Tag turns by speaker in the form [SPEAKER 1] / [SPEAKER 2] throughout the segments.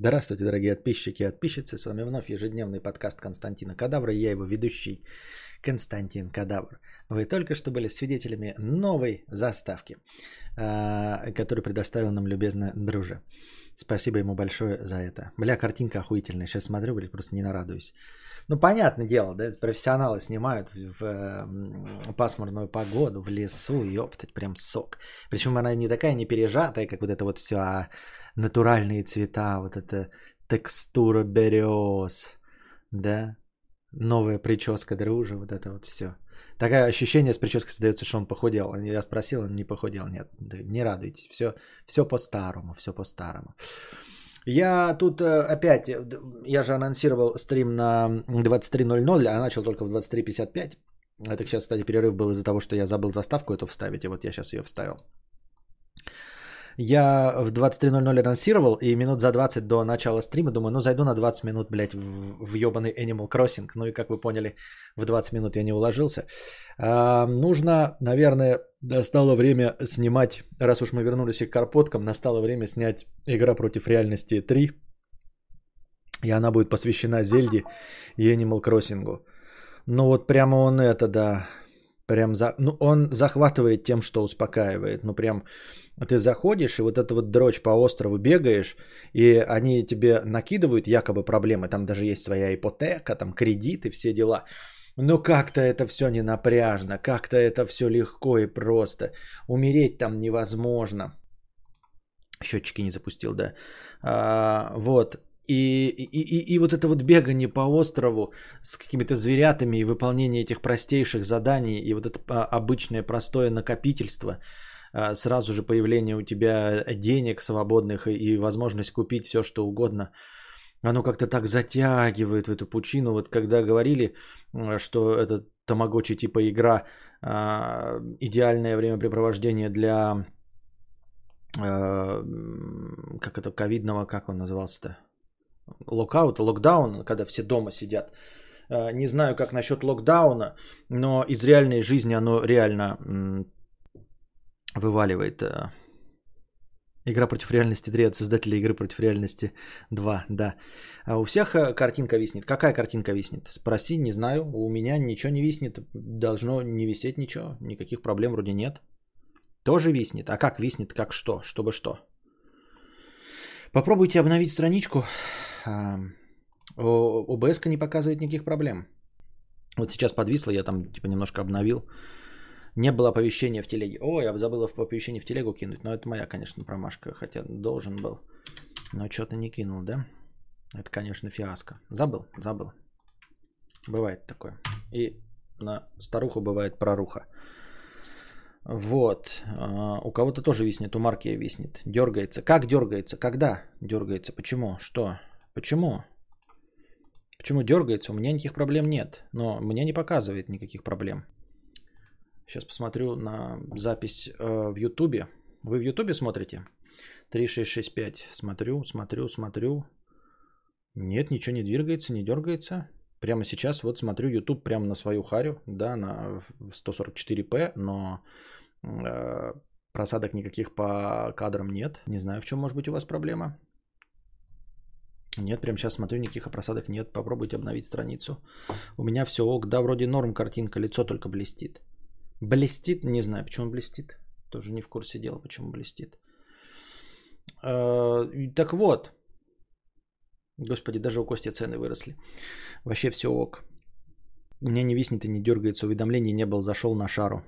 [SPEAKER 1] Здравствуйте, дорогие подписчики и подписчицы. С вами вновь ежедневный подкаст Константина Кадавра. И я его ведущий Константин Кадавр. Вы только что были свидетелями новой заставки, а, которую предоставил нам любезно друже. Спасибо ему большое за это. Бля, картинка охуительная. Сейчас смотрю, блядь, просто не нарадуюсь. Ну, понятное дело, да, профессионалы снимают в, в пасмурную погоду, в лесу, ёптать, прям сок. Причем она не такая не пережатая, как вот это вот все, а натуральные цвета, вот эта текстура берез, да, новая прическа дружи, вот это вот все. Такое ощущение с прической создается, что он похудел. Я спросил, он не похудел. Нет, не радуйтесь. Все, все по-старому, все по-старому. Я тут э, опять, э, я же анонсировал стрим на 23.00, а начал только в 23.55. Это сейчас, кстати, перерыв был из-за того, что я забыл заставку эту вставить, и вот я сейчас ее вставил. Я в 23.00 анонсировал, и минут за 20 до начала стрима думаю, ну зайду на 20 минут, блядь, в, в ебаный Animal Crossing. Ну и как вы поняли, в 20 минут я не уложился. А, нужно, наверное, настало время снимать, раз уж мы вернулись к карпоткам, настало время снять «Игра против реальности 3». И она будет посвящена Зельде и Animal Crossing. Ну вот прямо он это, да, прям за... Ну он захватывает тем, что успокаивает. Ну прям ты заходишь, и вот это вот дрочь по острову бегаешь, и они тебе накидывают якобы проблемы, там даже есть своя ипотека, там кредиты, все дела. Но как-то это все не напряжно, как-то это все легко и просто. Умереть там невозможно. Счетчики не запустил, да. А, вот. И, и, и, и вот это вот бегание по острову с какими-то зверятами и выполнение этих простейших заданий, и вот это а, обычное простое накопительство – а, сразу же появление у тебя денег свободных и возможность купить все, что угодно, оно как-то так затягивает в эту пучину. Вот когда говорили, что это тамагочи типа игра, а, идеальное времяпрепровождение для как это, ковидного, как он назывался-то? Локаут, локдаун, когда все дома сидят. Не знаю, как насчет локдауна, но из реальной жизни оно реально вываливает э, Игра против реальности 3 от создателей игры против реальности 2, да. А у всех э, картинка виснет. Какая картинка виснет? Спроси, не знаю. У меня ничего не виснет. Должно не висеть ничего. Никаких проблем вроде нет. Тоже виснет. А как виснет? Как что? Чтобы что? Попробуйте обновить страничку. ОБС не показывает никаких проблем. Вот сейчас подвисло, я там типа немножко обновил. Не было оповещения в телеге. О, я забыл оповещение в телегу кинуть. Но это моя, конечно, промашка. Хотя должен был. Но что-то не кинул, да? Это, конечно, фиаско. Забыл, забыл. Бывает такое. И на старуху бывает проруха. Вот. А, у кого-то тоже виснет, у Марки виснет. Дергается. Как дергается? Когда дергается? Почему? Что? Почему? Почему дергается? У меня никаких проблем нет. Но мне не показывает никаких проблем. Сейчас посмотрю на запись э, в Ютубе. Вы в Ютубе смотрите? 3665. Смотрю, смотрю, смотрю. Нет, ничего не двигается, не дергается. Прямо сейчас вот смотрю YouTube прямо на свою харю, да, на 144p, но э, просадок никаких по кадрам нет. Не знаю, в чем может быть у вас проблема. Нет, прямо сейчас смотрю, никаких просадок нет. Попробуйте обновить страницу. У меня все ок, да, вроде норм картинка, лицо только блестит. Блестит, не знаю, почему блестит. Тоже не в курсе дела, почему блестит. А, так вот. Господи, даже у Кости цены выросли. Вообще все ок. У меня не виснет и не дергается уведомление, не был, зашел на шару.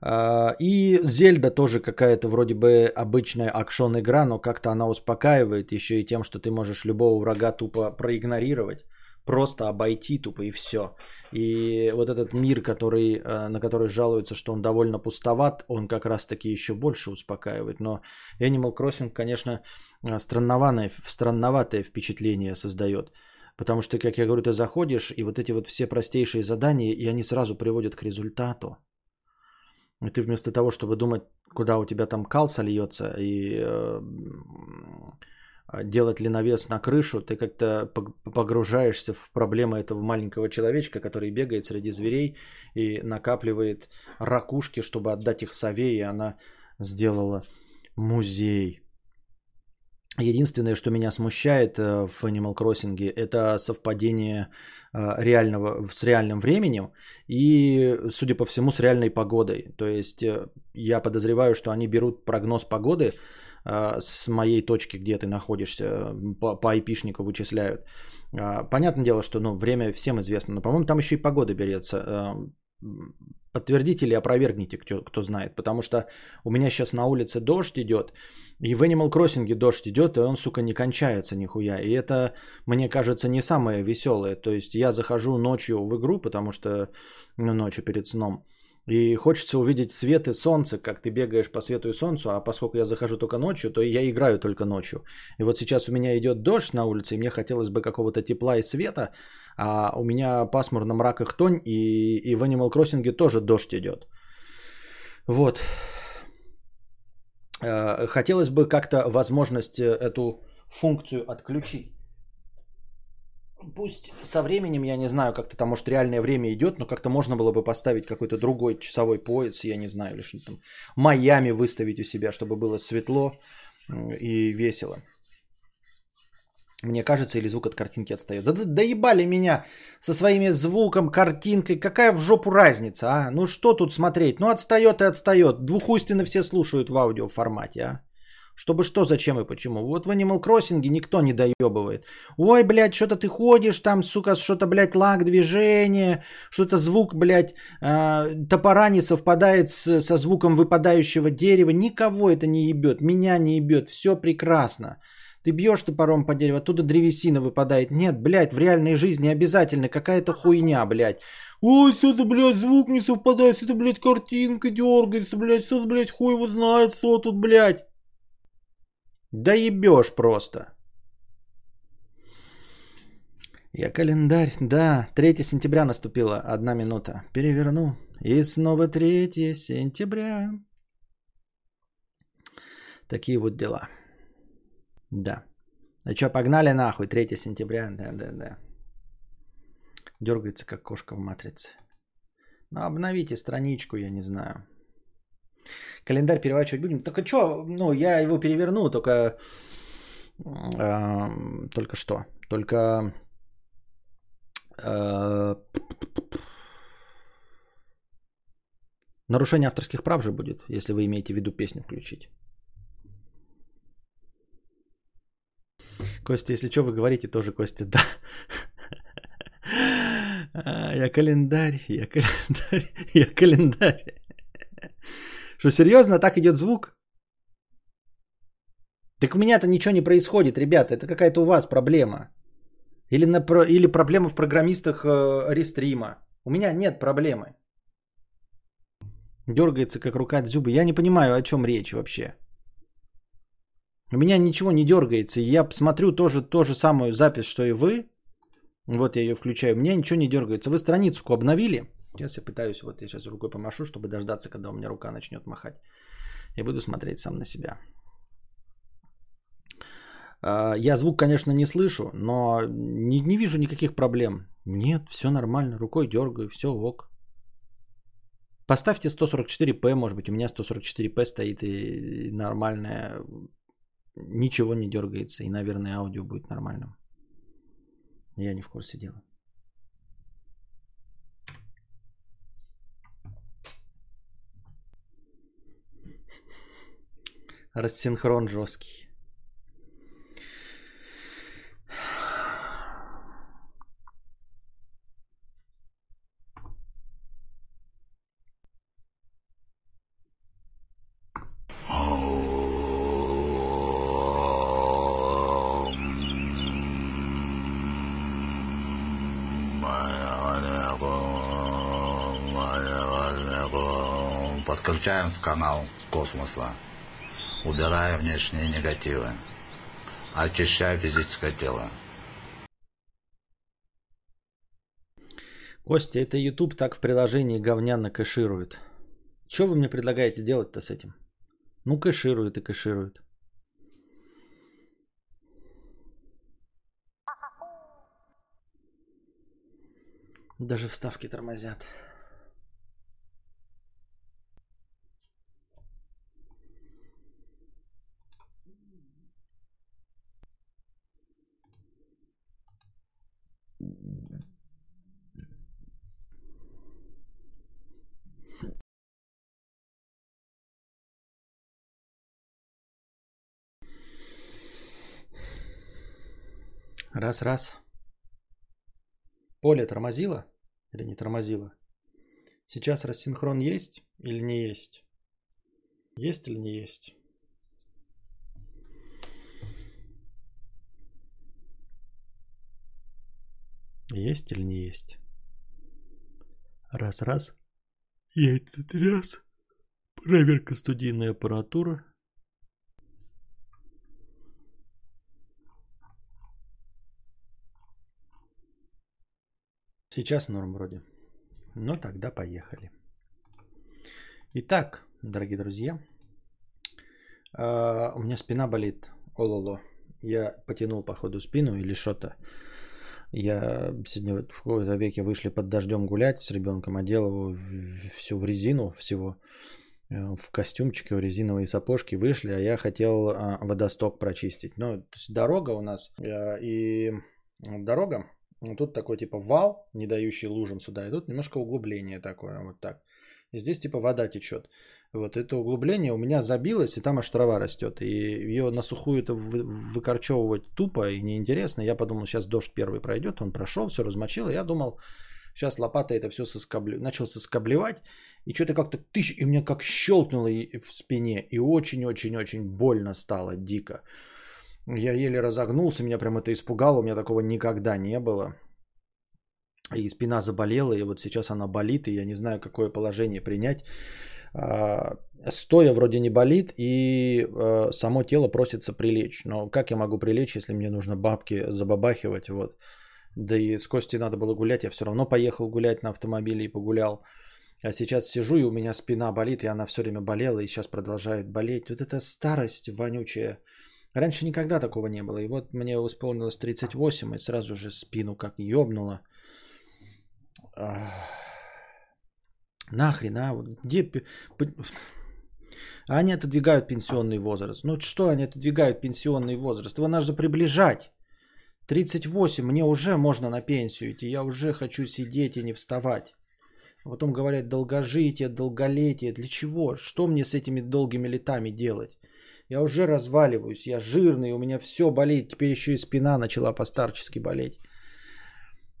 [SPEAKER 1] А, и Зельда тоже какая-то вроде бы обычная акшон игра, но как-то она успокаивает еще и тем, что ты можешь любого врага тупо проигнорировать просто обойти тупо и все. И вот этот мир, который, э, на который жалуются, что он довольно пустоват, он как раз таки еще больше успокаивает. Но Animal Crossing, конечно, э, странноватое, странноватое впечатление создает. Потому что, как я говорю, ты заходишь, и вот эти вот все простейшие задания, и они сразу приводят к результату. И ты вместо того, чтобы думать, куда у тебя там кал сольется, и э, делать ли навес на крышу, ты как-то погружаешься в проблемы этого маленького человечка, который бегает среди зверей и накапливает ракушки, чтобы отдать их сове, и она сделала музей. Единственное, что меня смущает э, в Animal Crossing, это совпадение реального, с реальным временем и, судя по всему, с реальной погодой. То есть э, я подозреваю, что они берут прогноз погоды с моей точки, где ты находишься, по, по IP-шнику вычисляют. Понятное дело, что ну, время всем известно, но, по-моему, там еще и погода берется. Подтвердите или опровергните, кто, кто знает. Потому что у меня сейчас на улице дождь идет, и в Animal Crossing дождь идет, и он, сука, не кончается нихуя. И это, мне кажется, не самое веселое. То есть я захожу ночью в игру, потому что, ну, ночью перед сном, и хочется увидеть свет и солнце, как ты бегаешь по свету и солнцу, а поскольку я захожу только ночью, то я играю только ночью. И вот сейчас у меня идет дождь на улице, и мне хотелось бы какого-то тепла и света, а у меня пасмурно мрак и хтонь, и, и в Animal Crossing тоже дождь идет. Вот. Э, хотелось бы как-то возможность э, эту функцию отключить. Пусть со временем, я не знаю, как-то там, может, реальное время идет, но как-то можно было бы поставить какой-то другой часовой пояс, я не знаю, или что там, Майами выставить у себя, чтобы было светло и весело. Мне кажется, или звук от картинки отстает. Да, доебали меня со своими звуком, картинкой. Какая в жопу разница, а? Ну что тут смотреть? Ну отстает и отстает. Двухуйственно все слушают в аудио формате, а? Чтобы что, зачем и почему. Вот в Animal Crossing никто не доебывает. Ой, блядь, что-то ты ходишь там, сука, что-то, блядь, лаг движения, что-то звук, блядь, э, топора не совпадает с, со звуком выпадающего дерева. Никого это не ебет, меня не ебет, все прекрасно. Ты бьешь топором по дереву, оттуда древесина выпадает. Нет, блядь, в реальной жизни обязательно какая-то хуйня, блядь. Ой, что-то, блядь, звук не совпадает, что-то, блядь, картинка дергается, блядь, что блядь, хуй его знает, что тут, блядь. Да ебешь просто. Я календарь, да, 3 сентября наступила, одна минута. Переверну. И снова 3 сентября. Такие вот дела. Да. А что, погнали нахуй, 3 сентября, да, да, да. Дергается, как кошка в матрице. Ну, обновите страничку, я не знаю. Календарь переворачивать будем. Только что, ну, я его переверну, только... Э, только что. Только... Э, нарушение авторских прав же будет, если вы имеете в виду песню включить. Костя, если что, вы говорите тоже, Костя, да. А, я календарь, я календарь, я календарь. Что, серьезно, так идет звук? Так у меня-то ничего не происходит, ребята. Это какая-то у вас проблема. Или, на, или проблема в программистах э, рестрима. У меня нет проблемы. Дергается, как рука от зуба. Я не понимаю, о чем речь вообще. У меня ничего не дергается. Я смотрю тоже ту же самую запись, что и вы. Вот я ее включаю. У меня ничего не дергается. Вы страницу обновили? Сейчас я пытаюсь, вот я сейчас рукой помашу, чтобы дождаться, когда у меня рука начнет махать. И буду смотреть сам на себя. А, я звук, конечно, не слышу, но не, не вижу никаких проблем. Нет, все нормально, рукой дергаю, все ок. Поставьте 144p, может быть, у меня 144p стоит и нормальная ничего не дергается, и, наверное, аудио будет нормальным. Я не в курсе дела. Рассинхрон жесткий.
[SPEAKER 2] Подключаем с канал космоса, убирая внешние негативы, очищая физическое тело.
[SPEAKER 1] Костя, это YouTube так в приложении говняно кэширует. Что вы мне предлагаете делать-то с этим? Ну, кэширует и кэширует. Даже вставки тормозят. Раз, раз. Поле тормозило или не тормозило? Сейчас рассинхрон есть или не есть? Есть или не есть? Есть или не есть? Раз, раз. Яйца раз. Проверка студийной аппаратуры. Сейчас норм вроде. Ну тогда поехали. Итак, дорогие друзья, а, у меня спина болит. Ололо. Я потянул по ходу спину или что-то. Я сегодня в какой-то веке вышли под дождем гулять с ребенком, одел его всю в резину всего, э, в костюмчике, в резиновые сапожки вышли, а я хотел а, водосток прочистить. Ну, то есть дорога у нас, э, и дорога, тут такой типа вал, не дающий лужам сюда, и тут немножко углубление такое, вот так. И здесь типа вода течет. Вот это углубление у меня забилось, и там аж трава растет. И ее на сухую это выкорчевывать тупо и неинтересно. Я подумал, сейчас дождь первый пройдет, он прошел, все размочил. И я думал, сейчас лопатой это все соскоблю. Начал соскоблевать, и что-то как-то тысяч, и мне как щелкнуло в спине. И очень-очень-очень больно стало, дико. Я еле разогнулся, меня прям это испугало, у меня такого никогда не было. И спина заболела, и вот сейчас она болит, и я не знаю, какое положение принять. А, стоя вроде не болит, и а, само тело просится прилечь. Но как я могу прилечь, если мне нужно бабки забабахивать? Вот. Да и с Костей надо было гулять, я все равно поехал гулять на автомобиле и погулял. А сейчас сижу, и у меня спина болит, и она все время болела, и сейчас продолжает болеть. Вот эта старость вонючая. Раньше никогда такого не было. И вот мне исполнилось 38, и сразу же спину как ёбнуло. Нахрен, а? Где... Они отодвигают пенсионный возраст. Ну что они отодвигают пенсионный возраст? Его нужно приближать. 38, мне уже можно на пенсию идти. Я уже хочу сидеть и не вставать. А потом говорят долгожитие, долголетие. Для чего? Что мне с этими долгими летами делать? Я уже разваливаюсь, я жирный, у меня все болит. Теперь еще и спина начала постарчески болеть.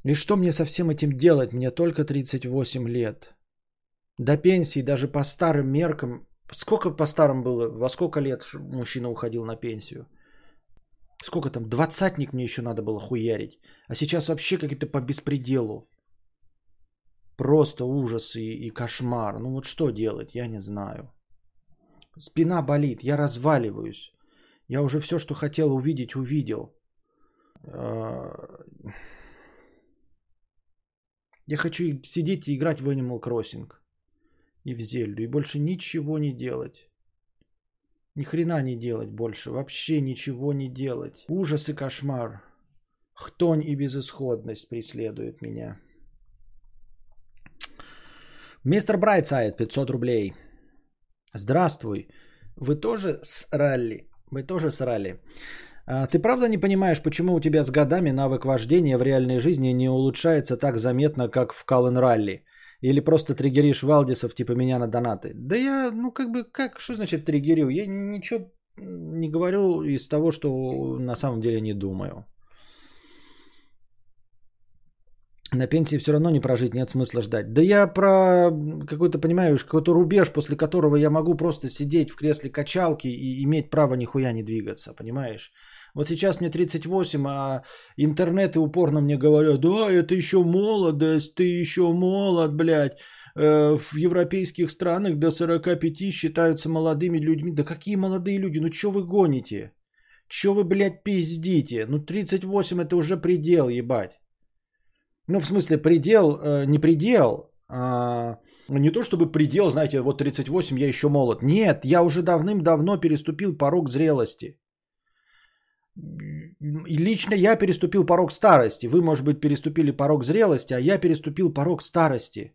[SPEAKER 1] И что мне со всем этим делать? Мне только 38 лет. До пенсии, даже по старым меркам. Сколько по старым было? Во сколько лет мужчина уходил на пенсию? Сколько там? Двадцатник мне еще надо было хуярить. А сейчас вообще какие-то по беспределу. Просто ужас и, и кошмар. Ну вот что делать, я не знаю. Спина болит, я разваливаюсь. Я уже все, что хотел увидеть, увидел. А, я хочу сидеть и играть в Animal Crossing и в Зельду, и больше ничего не делать. Ни хрена не делать больше, вообще ничего не делать. Ужас и кошмар. Хтонь и безысходность преследуют меня. Мистер Брайтсайд, 500 рублей. Здравствуй. Вы тоже срали? Вы тоже срали. А, ты правда не понимаешь, почему у тебя с годами навык вождения в реальной жизни не улучшается так заметно, как в Каллен Ралли? Или просто триггеришь Валдисов типа меня на донаты? Да я, ну как бы, как, что значит триггерю? Я ничего не говорю из того, что на самом деле не думаю. На пенсии все равно не прожить, нет смысла ждать. Да я про какой-то, понимаешь, какой-то рубеж, после которого я могу просто сидеть в кресле качалки и иметь право нихуя не двигаться, понимаешь? Вот сейчас мне 38, а интернеты упорно мне говорят, да, это еще молодость, ты еще молод, блядь. Э, в европейских странах до 45 считаются молодыми людьми. Да какие молодые люди? Ну что вы гоните? Че вы, блядь, пиздите? Ну 38 это уже предел, ебать. Ну, в смысле, предел, э, не предел, а не то чтобы предел, знаете, вот 38, я еще молод. Нет, я уже давным-давно переступил порог зрелости. И лично я переступил порог старости. Вы, может быть, переступили порог зрелости, а я переступил порог старости.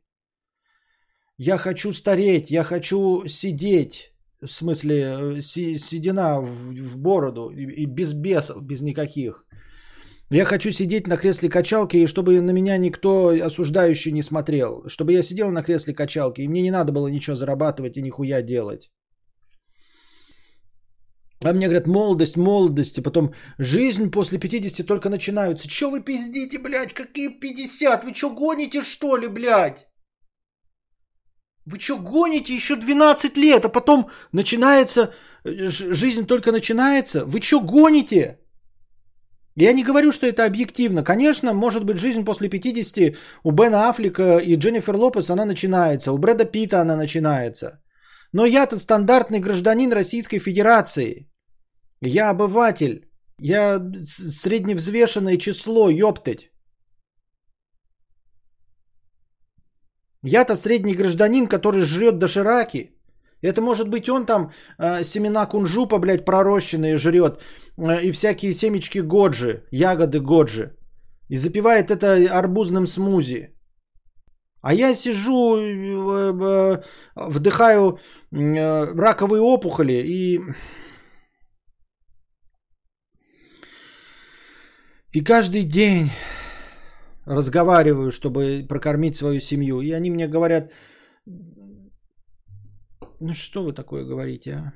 [SPEAKER 1] Я хочу стареть, я хочу сидеть, в смысле, си, седина в, в бороду, и, и без бесов, без никаких. Я хочу сидеть на кресле качалки, и чтобы на меня никто осуждающий не смотрел. Чтобы я сидел на кресле качалки, и мне не надо было ничего зарабатывать и нихуя делать. А мне говорят, молодость, молодость, и потом жизнь после 50 только начинается. Че вы пиздите, блядь, какие 50? Вы что, гоните, что ли, блядь? Вы что, гоните еще 12 лет, а потом начинается, э, жизнь только начинается? Вы что, гоните? Я не говорю, что это объективно. Конечно, может быть, жизнь после 50 у Бена Аффлека и Дженнифер Лопес, она начинается. У Брэда Питта она начинается. Но я-то стандартный гражданин Российской Федерации. Я обыватель. Я средневзвешенное число, ёптать. Я-то средний гражданин, который жрет дошираки. Это может быть он там э, семена кунжупа, блядь, пророщенные жрет. Э, и всякие семечки годжи, ягоды годжи. И запивает это арбузным смузи. А я сижу, э, э, вдыхаю э, раковые опухоли и... И каждый день разговариваю, чтобы прокормить свою семью. И они мне говорят, ну что вы такое говорите, а?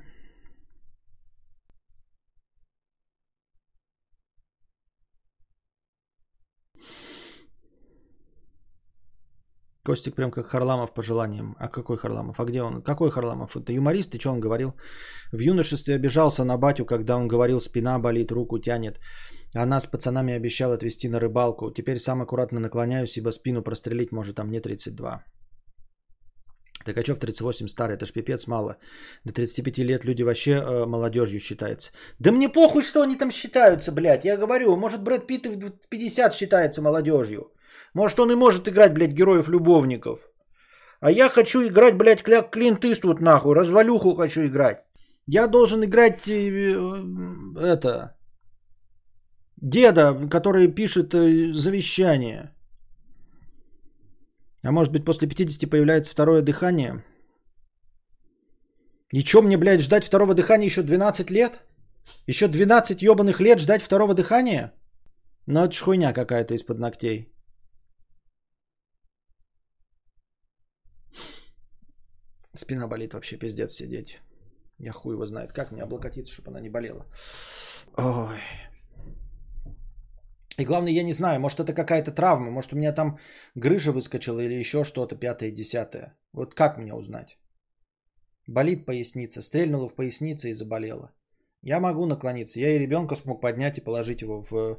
[SPEAKER 1] Костик прям как Харламов по желаниям. А какой Харламов? А где он? Какой Харламов? Это юморист? И что он говорил? В юношестве обижался на батю, когда он говорил, спина болит, руку тянет. Она с пацанами обещала отвезти на рыбалку. Теперь сам аккуратно наклоняюсь, ибо спину прострелить может, а мне 32. Такачев 38 старый, это ж пипец мало. До 35 лет люди вообще э, молодежью считаются. Да мне похуй, что они там считаются, блядь. Я говорю, может Брэд Питт в 50 считается молодежью. Может он и может играть, блядь, героев-любовников. А я хочу играть, блядь, Клинт Иствуд нахуй. Развалюху хочу играть. Я должен играть э, э, это деда, который пишет э, завещание. А может быть после 50 появляется второе дыхание? И чё мне, блядь, ждать второго дыхания еще 12 лет? Еще 12 ебаных лет ждать второго дыхания? Ну это ж хуйня какая-то из-под ногтей. Спина болит вообще пиздец сидеть. Я хуй его знает, как мне облокотиться, чтобы она не болела. Ой. И главное, я не знаю, может это какая-то травма, может у меня там грыжа выскочила или еще что-то, пятое, десятое. Вот как мне узнать? Болит поясница, стрельнула в пояснице и заболела. Я могу наклониться. Я и ребенка смог поднять и положить его в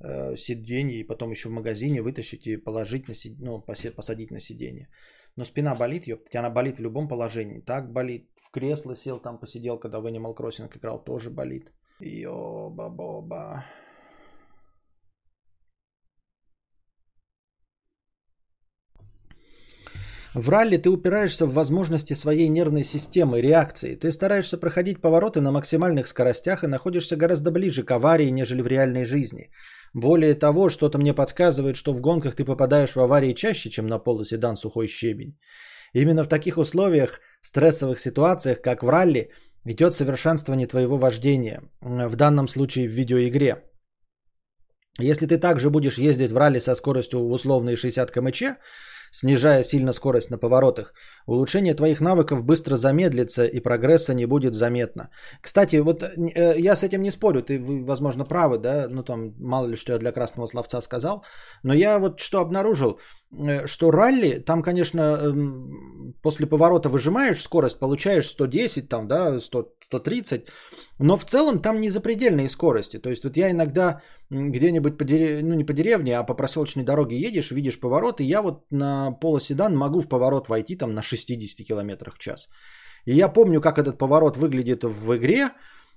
[SPEAKER 1] э, сиденье, и потом еще в магазине вытащить и положить на сид... ну, посадить на сиденье. Но спина болит, ёптать, она болит в любом положении. Так болит, в кресло сел, там посидел, когда в Animal играл, тоже болит. Йоба-боба. В ралли ты упираешься в возможности своей нервной системы, реакции. Ты стараешься проходить повороты на максимальных скоростях и находишься гораздо ближе к аварии, нежели в реальной жизни. Более того, что-то мне подсказывает, что в гонках ты попадаешь в аварии чаще, чем на полоседан сухой щебень. Именно в таких условиях, стрессовых ситуациях, как в ралли, идет совершенствование твоего вождения, в данном случае в видеоигре. Если ты также будешь ездить в ралли со скоростью условные 60 км/ч, снижая сильно скорость на поворотах, улучшение твоих навыков быстро замедлится и прогресса не будет заметно. Кстати, вот э, я с этим не спорю, ты, вы, возможно, правы, да, ну там мало ли что я для красного словца сказал, но я вот что обнаружил, э, что ралли, там, конечно, эм, после поворота выжимаешь скорость, получаешь 110, там, да, 100, 130, но в целом там не запредельные скорости. То есть вот я иногда где-нибудь по дерев... ну не по деревне, а по проселочной дороге едешь, видишь поворот, и я вот на полоседан могу в поворот войти там на 60 км в час. И я помню, как этот поворот выглядит в игре,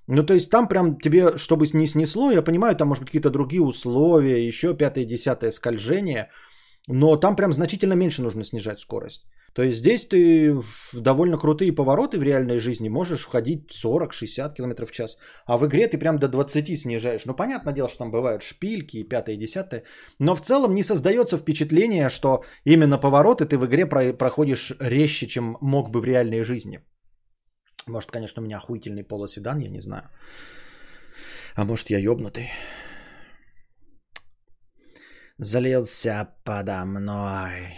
[SPEAKER 1] ну, то есть там прям тебе, чтобы не снесло, я понимаю, там может быть какие-то другие условия, еще пятое-десятое скольжение, но там прям значительно меньше нужно снижать скорость. То есть здесь ты в довольно крутые повороты в реальной жизни можешь входить 40-60 км в час. А в игре ты прям до 20 снижаешь. Ну, понятное дело, что там бывают шпильки и пятое, и десятое. Но в целом не создается впечатление, что именно повороты ты в игре проходишь резче, чем мог бы в реальной жизни. Может, конечно, у меня охуительный полоседан, я не знаю. А может, я ёбнутый. Залился подо мной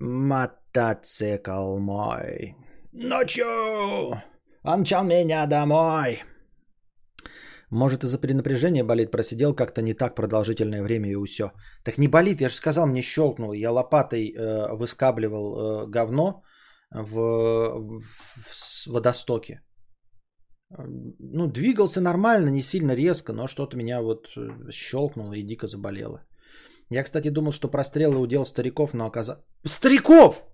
[SPEAKER 1] мотоцикл мой. Ночью он мчал меня домой. Может, из-за перенапряжения болит, просидел как-то не так продолжительное время и все. Так не болит, я же сказал, мне щелкнул. Я лопатой э, выскабливал э, говно в, в, в водостоке. Ну, двигался нормально, не сильно резко, но что-то меня вот э, щелкнуло и дико заболело. Я, кстати, думал, что прострелы удел стариков, но оказалось... Стариков!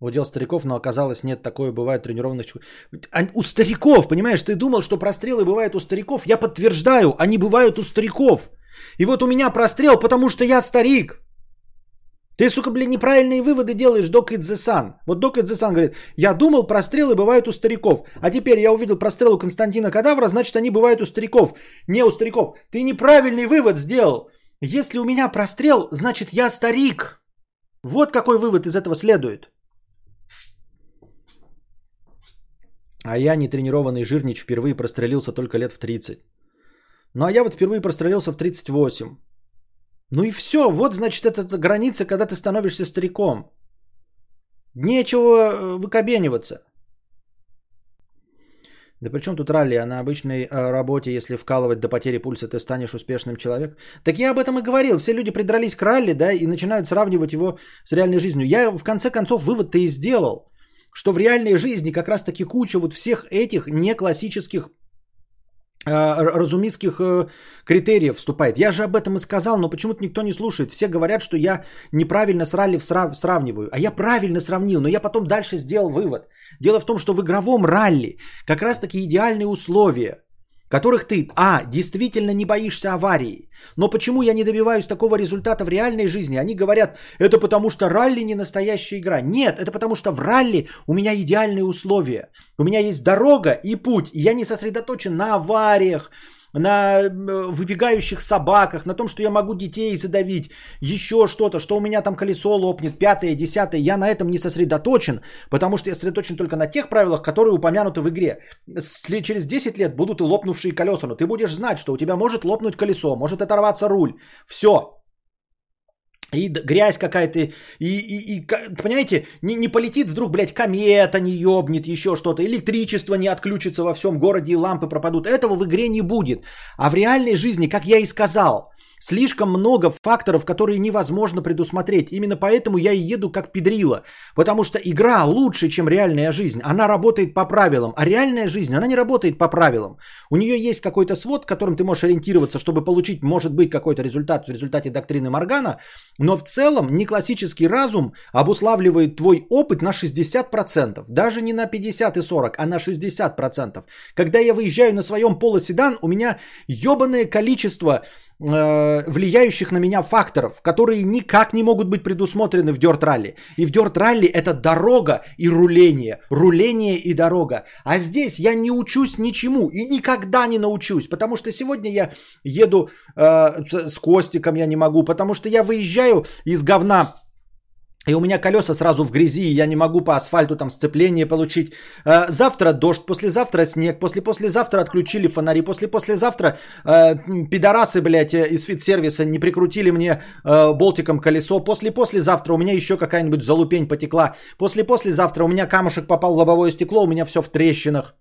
[SPEAKER 1] Удел стариков, но оказалось нет, такое бывает тренированных У стариков, понимаешь, ты думал, что прострелы бывают у стариков? Я подтверждаю, они бывают у стариков. И вот у меня прострел, потому что я старик. Ты, сука, блин, неправильные выводы делаешь, Док Идзесан. Вот Док Идзесан говорит, я думал, прострелы бывают у стариков. А теперь я увидел прострел у Константина Кадавра, значит, они бывают у стариков. Не у стариков. Ты неправильный вывод сделал. Если у меня прострел, значит, я старик. Вот какой вывод из этого следует. А я, нетренированный жирнич, впервые прострелился только лет в 30. Ну а я вот впервые прострелился в 38. Ну и все, вот значит это граница, когда ты становишься стариком. Нечего э, выкобениваться. Да при чем тут ралли? А на обычной э, работе, если вкалывать до потери пульса, ты станешь успешным человеком? Так я об этом и говорил. Все люди придрались к ралли, да, и начинают сравнивать его с реальной жизнью. Я в конце концов вывод-то и сделал, что в реальной жизни как раз-таки куча вот всех этих неклассических Э, разумистских э, критериев вступает. Я же об этом и сказал, но почему-то никто не слушает. Все говорят, что я неправильно с ралли срав- сравниваю. А я правильно сравнил, но я потом дальше сделал вывод. Дело в том, что в игровом ралли как раз-таки идеальные условия которых ты, а, действительно не боишься аварии. Но почему я не добиваюсь такого результата в реальной жизни? Они говорят, это потому что ралли не настоящая игра. Нет, это потому что в ралли у меня идеальные условия. У меня есть дорога и путь. И я не сосредоточен на авариях, на выбегающих собаках, на том, что я могу детей задавить, еще что-то, что у меня там колесо лопнет, пятое, десятое. Я на этом не сосредоточен, потому что я сосредоточен только на тех правилах, которые упомянуты в игре. Через 10 лет будут и лопнувшие колеса, но ты будешь знать, что у тебя может лопнуть колесо, может оторваться руль. Все, и грязь какая-то, и, и, и понимаете, не, не полетит вдруг, блядь, комета не ёбнет, еще что-то, электричество не отключится во всем городе и лампы пропадут. Этого в игре не будет. А в реальной жизни, как я и сказал, Слишком много факторов, которые невозможно предусмотреть. Именно поэтому я и еду как педрила. Потому что игра лучше, чем реальная жизнь. Она работает по правилам. А реальная жизнь, она не работает по правилам. У нее есть какой-то свод, которым ты можешь ориентироваться, чтобы получить, может быть, какой-то результат в результате доктрины Моргана. Но в целом не классический разум обуславливает твой опыт на 60%. Даже не на 50 и 40, а на 60%. Когда я выезжаю на своем полоседан, у меня ебаное количество Э, влияющих на меня факторов, которые никак не могут быть предусмотрены в Rally. И в Rally это дорога и руление, руление и дорога. А здесь я не учусь ничему и никогда не научусь, потому что сегодня я еду э, с Костиком, я не могу, потому что я выезжаю из говна и у меня колеса сразу в грязи, и я не могу по асфальту там сцепление получить. Э, завтра дождь, послезавтра снег, после-послезавтра отключили фонари, после-послезавтра э, пидорасы, блядь, из фит-сервиса не прикрутили мне э, болтиком колесо, после-послезавтра у меня еще какая-нибудь залупень потекла, после-послезавтра у меня камушек попал в лобовое стекло, у меня все в трещинах.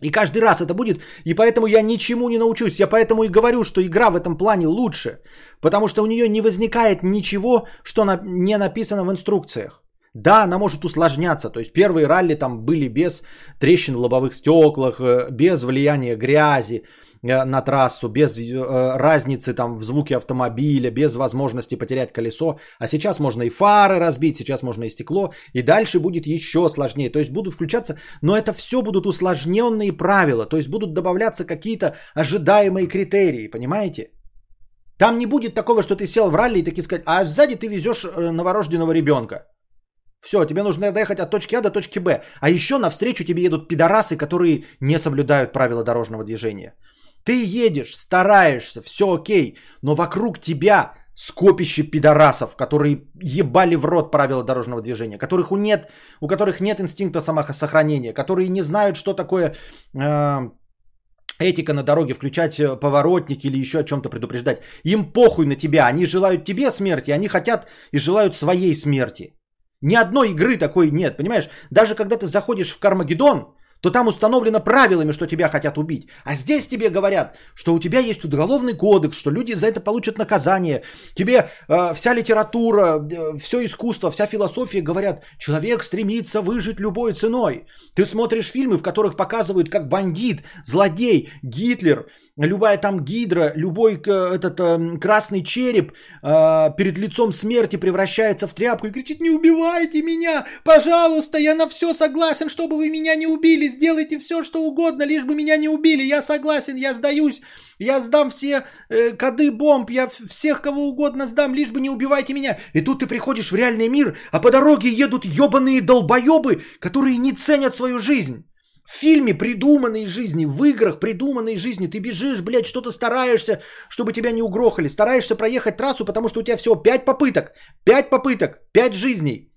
[SPEAKER 1] И каждый раз это будет, и поэтому я ничему не научусь. Я поэтому и говорю, что игра в этом плане лучше, потому что у нее не возникает ничего, что на, не написано в инструкциях. Да, она может усложняться, то есть первые ралли там были без трещин в лобовых стеклах, э, без влияния грязи, на трассу, без э, разницы там в звуке автомобиля, без возможности потерять колесо. А сейчас можно и фары разбить, сейчас можно и стекло, и дальше будет еще сложнее. То есть будут включаться, но это все будут усложненные правила, то есть будут добавляться какие-то ожидаемые критерии, понимаете? Там не будет такого, что ты сел в ралли и таки сказать, а сзади ты везешь э, новорожденного ребенка. Все, тебе нужно доехать от точки А до точки Б. А еще навстречу тебе едут пидорасы, которые не соблюдают правила дорожного движения. Ты едешь, стараешься, все окей, но вокруг тебя скопище пидорасов, которые ебали в рот правила дорожного движения, которых нет, у которых нет инстинкта самосохранения, которые не знают, что такое э, этика на дороге, включать э, поворотники или еще о чем-то предупреждать. Им похуй на тебя, они желают тебе смерти, они хотят и желают своей смерти. Ни одной игры такой нет, понимаешь? Даже когда ты заходишь в Кармагеддон, то там установлено правилами, что тебя хотят убить. А здесь тебе говорят, что у тебя есть уголовный кодекс, что люди за это получат наказание. Тебе э, вся литература, э, все искусство, вся философия говорят, человек стремится выжить любой ценой. Ты смотришь фильмы, в которых показывают, как бандит, злодей, Гитлер – любая там гидра, любой этот э, красный череп э, перед лицом смерти превращается в тряпку и кричит, не убивайте меня, пожалуйста, я на все согласен, чтобы вы меня не убили, сделайте все, что угодно, лишь бы меня не убили, я согласен, я сдаюсь, я сдам все э, коды бомб, я всех кого угодно сдам, лишь бы не убивайте меня. И тут ты приходишь в реальный мир, а по дороге едут ебаные долбоебы, которые не ценят свою жизнь. В фильме придуманной жизни, в играх придуманной жизни ты бежишь, блядь, что-то стараешься, чтобы тебя не угрохали. Стараешься проехать трассу, потому что у тебя всего 5 попыток. 5 попыток, 5 жизней.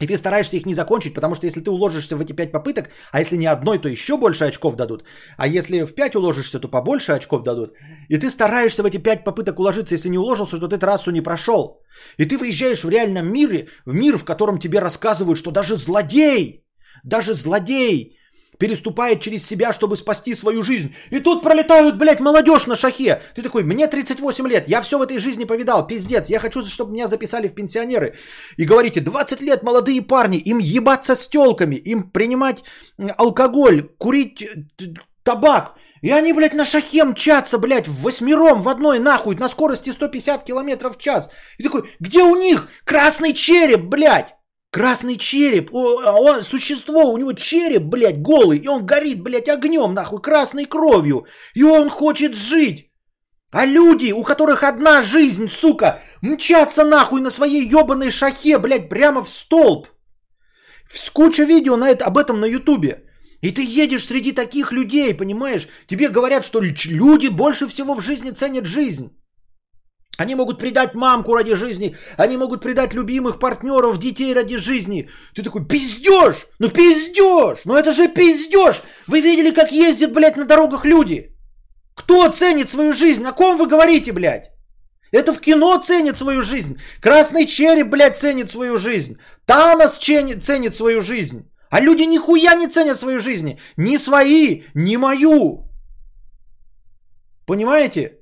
[SPEAKER 1] И ты стараешься их не закончить, потому что если ты уложишься в эти 5 попыток, а если не одной, то еще больше очков дадут. А если в 5 уложишься, то побольше очков дадут. И ты стараешься в эти 5 попыток уложиться, если не уложился, то ты трассу не прошел. И ты выезжаешь в реальном мире, в мир, в котором тебе рассказывают, что даже злодей, даже злодей переступает через себя, чтобы спасти свою жизнь. И тут пролетают, блядь, молодежь на шахе. Ты такой, мне 38 лет, я все в этой жизни повидал, пиздец. Я хочу, чтобы меня записали в пенсионеры. И говорите, 20 лет, молодые парни, им ебаться с телками, им принимать алкоголь, курить табак. И они, блядь, на шахе мчатся, блядь, в восьмером, в одной нахуй, на скорости 150 километров в час. И такой, где у них красный череп, блядь? Красный череп, а он, существо, у него череп, блядь, голый, и он горит, блядь, огнем, нахуй, красной кровью, и он хочет жить. А люди, у которых одна жизнь, сука, мчатся нахуй на своей ебаной шахе, блядь, прямо в столб. Куча видео на это, об этом на ютубе. И ты едешь среди таких людей, понимаешь? Тебе говорят, что люди больше всего в жизни ценят жизнь. Они могут предать мамку ради жизни, они могут предать любимых партнеров, детей ради жизни. Ты такой, пиздеж, ну пиздеж, ну это же пиздеж. Вы видели, как ездят, блядь, на дорогах люди? Кто ценит свою жизнь? О ком вы говорите, блядь? Это в кино ценит свою жизнь. Красный череп, блядь, ценит свою жизнь. Танос ценит свою жизнь. А люди нихуя не ценят свою жизнь. Ни свои, ни мою. Понимаете?